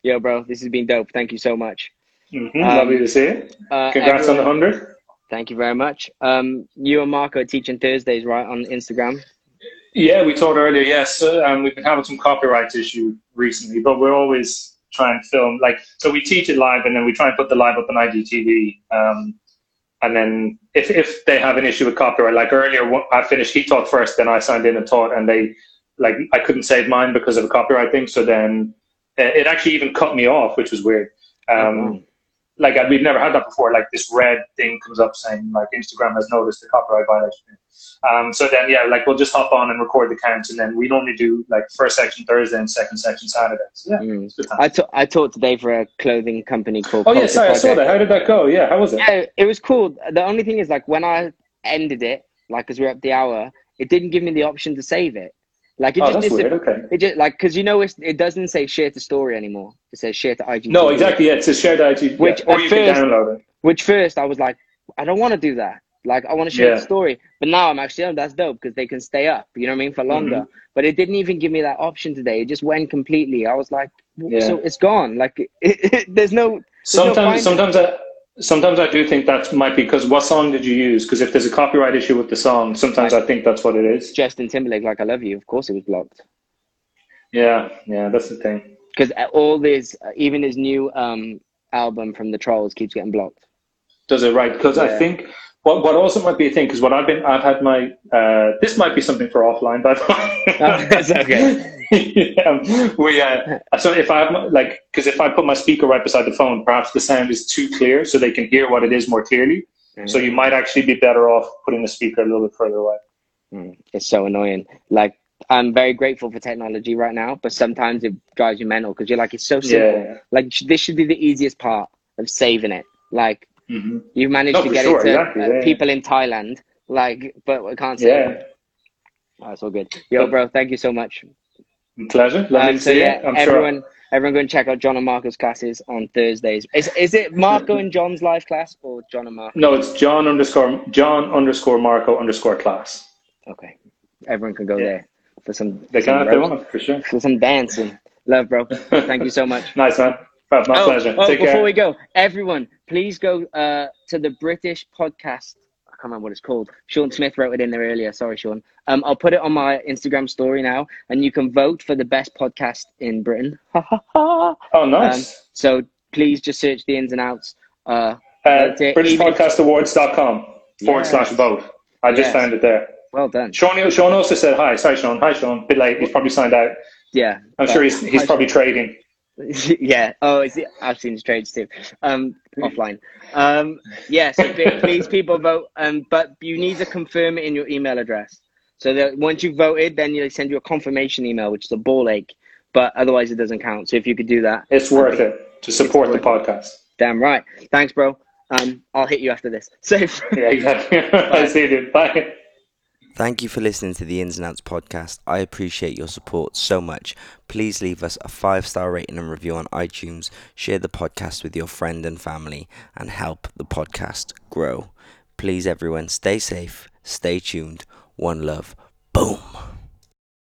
Yo, bro, this has been dope. Thank you so much. Mhm, Um, lovely to see you. Uh, Congrats on the everyone- hundred. Thank you very much. Um, you and Marco are teaching Thursdays, right, on Instagram? Yeah, we told earlier. Yes, uh, um, we've been having some copyright issue recently, but we're always trying to film. Like, so we teach it live, and then we try and put the live up on IGTV. Um, and then if if they have an issue with copyright, like earlier, I finished. He taught first, then I signed in and taught, and they like I couldn't save mine because of a copyright thing. So then it actually even cut me off, which was weird. Um, like uh, we've never had that before. Like this red thing comes up saying like Instagram has noticed the copyright violation. Um, so then yeah, like we'll just hop on and record the counts, and then we normally do like first section Thursday and second section Saturday. So yeah, Mm. it's good time. I I taught today for a clothing company called. oh yeah, sorry, I saw that. How did that go? Yeah, how was it? Yeah, it was cool. The only thing is, like, when I ended it, like, because we're up the hour, it didn't give me the option to save it. Like, it oh, just weird. Okay. It just like because you know it's, it doesn't say share to story anymore. It says share to IG. No, exactly. Yeah, it's a shared IG, Which yeah, or you can first- download it. Which first I was like, I don't want to do that. Like I want to share Yeah. the story, but now I'm actually oh, that's dope because they can stay up. You know what I mean for longer. Mm-hmm. But it didn't even give me that option today. It just went completely. I was like, Yeah. so it's gone. Like [LAUGHS] it, it, there's no. no Sometimes, finding. sometimes I. Sometimes I do think that might be because what song did you use? Because if there's a copyright issue with the song, sometimes I think that's what it is. Justin Timberlake, like I love you. Of course it was blocked. Yeah, yeah, that's the thing. because all this, even his new um album from the Trolls keeps getting blocked. does it right because Yeah. I think what what also might be a thing because what I've been I've had my uh, this might be something for offline by the way. [LAUGHS] That's okay. yeah, [LAUGHS] we uh, so if I have my, like because if I put my speaker right beside the phone, perhaps the sound is too clear, so they can hear what it is more clearly. So you might actually be better off putting the speaker a little bit further away. Mm, it's so annoying. Like I'm very grateful for technology right now, but sometimes it drives you mental because you're like, it's so simple. Yeah. Like this should be the easiest part of saving it. Like hmm you've managed to get sure, it to exactly, uh, yeah. people in Thailand. Like, but we can't save Yeah. Oh, it's all good. Yo, bro, thank you so much. pleasure. Lovely Um, to so see yeah. I'm everyone, sure. everyone, go and check out John and Marco's classes on Thursdays. Is is it Marco and John's live class or John and Marco? No, it's John underscore John underscore Marco underscore class. Okay, everyone can go Yeah. there for some. They some can if they want for sure. for some dancing. Love, bro. [LAUGHS] Thank you so much. Nice man. My oh, pleasure. oh, Take before care. we go, everyone, please go uh, to the British podcast. I can't remember what it's called. Sean Smith wrote it in there earlier. Sorry, Sean. Um, I'll put it on my Instagram story now, and you can vote for the best podcast in Britain. [LAUGHS] Oh, nice. so please just search the ins and outs. Uh, uh, BritishPodcastAwards.com forward Yes. slash vote. I just Yes. found it there. well done. Sean, Sean also said hi. Sorry, Sean. Hi, Sean. Bit late. He's probably signed out. Yeah. I'm sure he's he's probably trading. [LAUGHS] yeah. Oh, is it? I've seen his trades too. Um, offline. Um, yeah. So [LAUGHS] please, people vote. Um, but you need to confirm it in your email address. So that once you've voted, then they send you a confirmation email, which is a ball ache. But otherwise, it doesn't count. So if you could do that, It's worth it to support the podcast. damn right. Thanks, bro. Um, I'll hit you after this. [LAUGHS] Safe. Yeah, exactly. I see you. dude. Bye. Thank you for listening to the Ins and Outs podcast. I appreciate your support so much. Please leave us a five star rating and review on iTunes, share the podcast with your friend and family, and help the podcast grow. Please, everyone, stay safe, stay tuned. One love. Boom.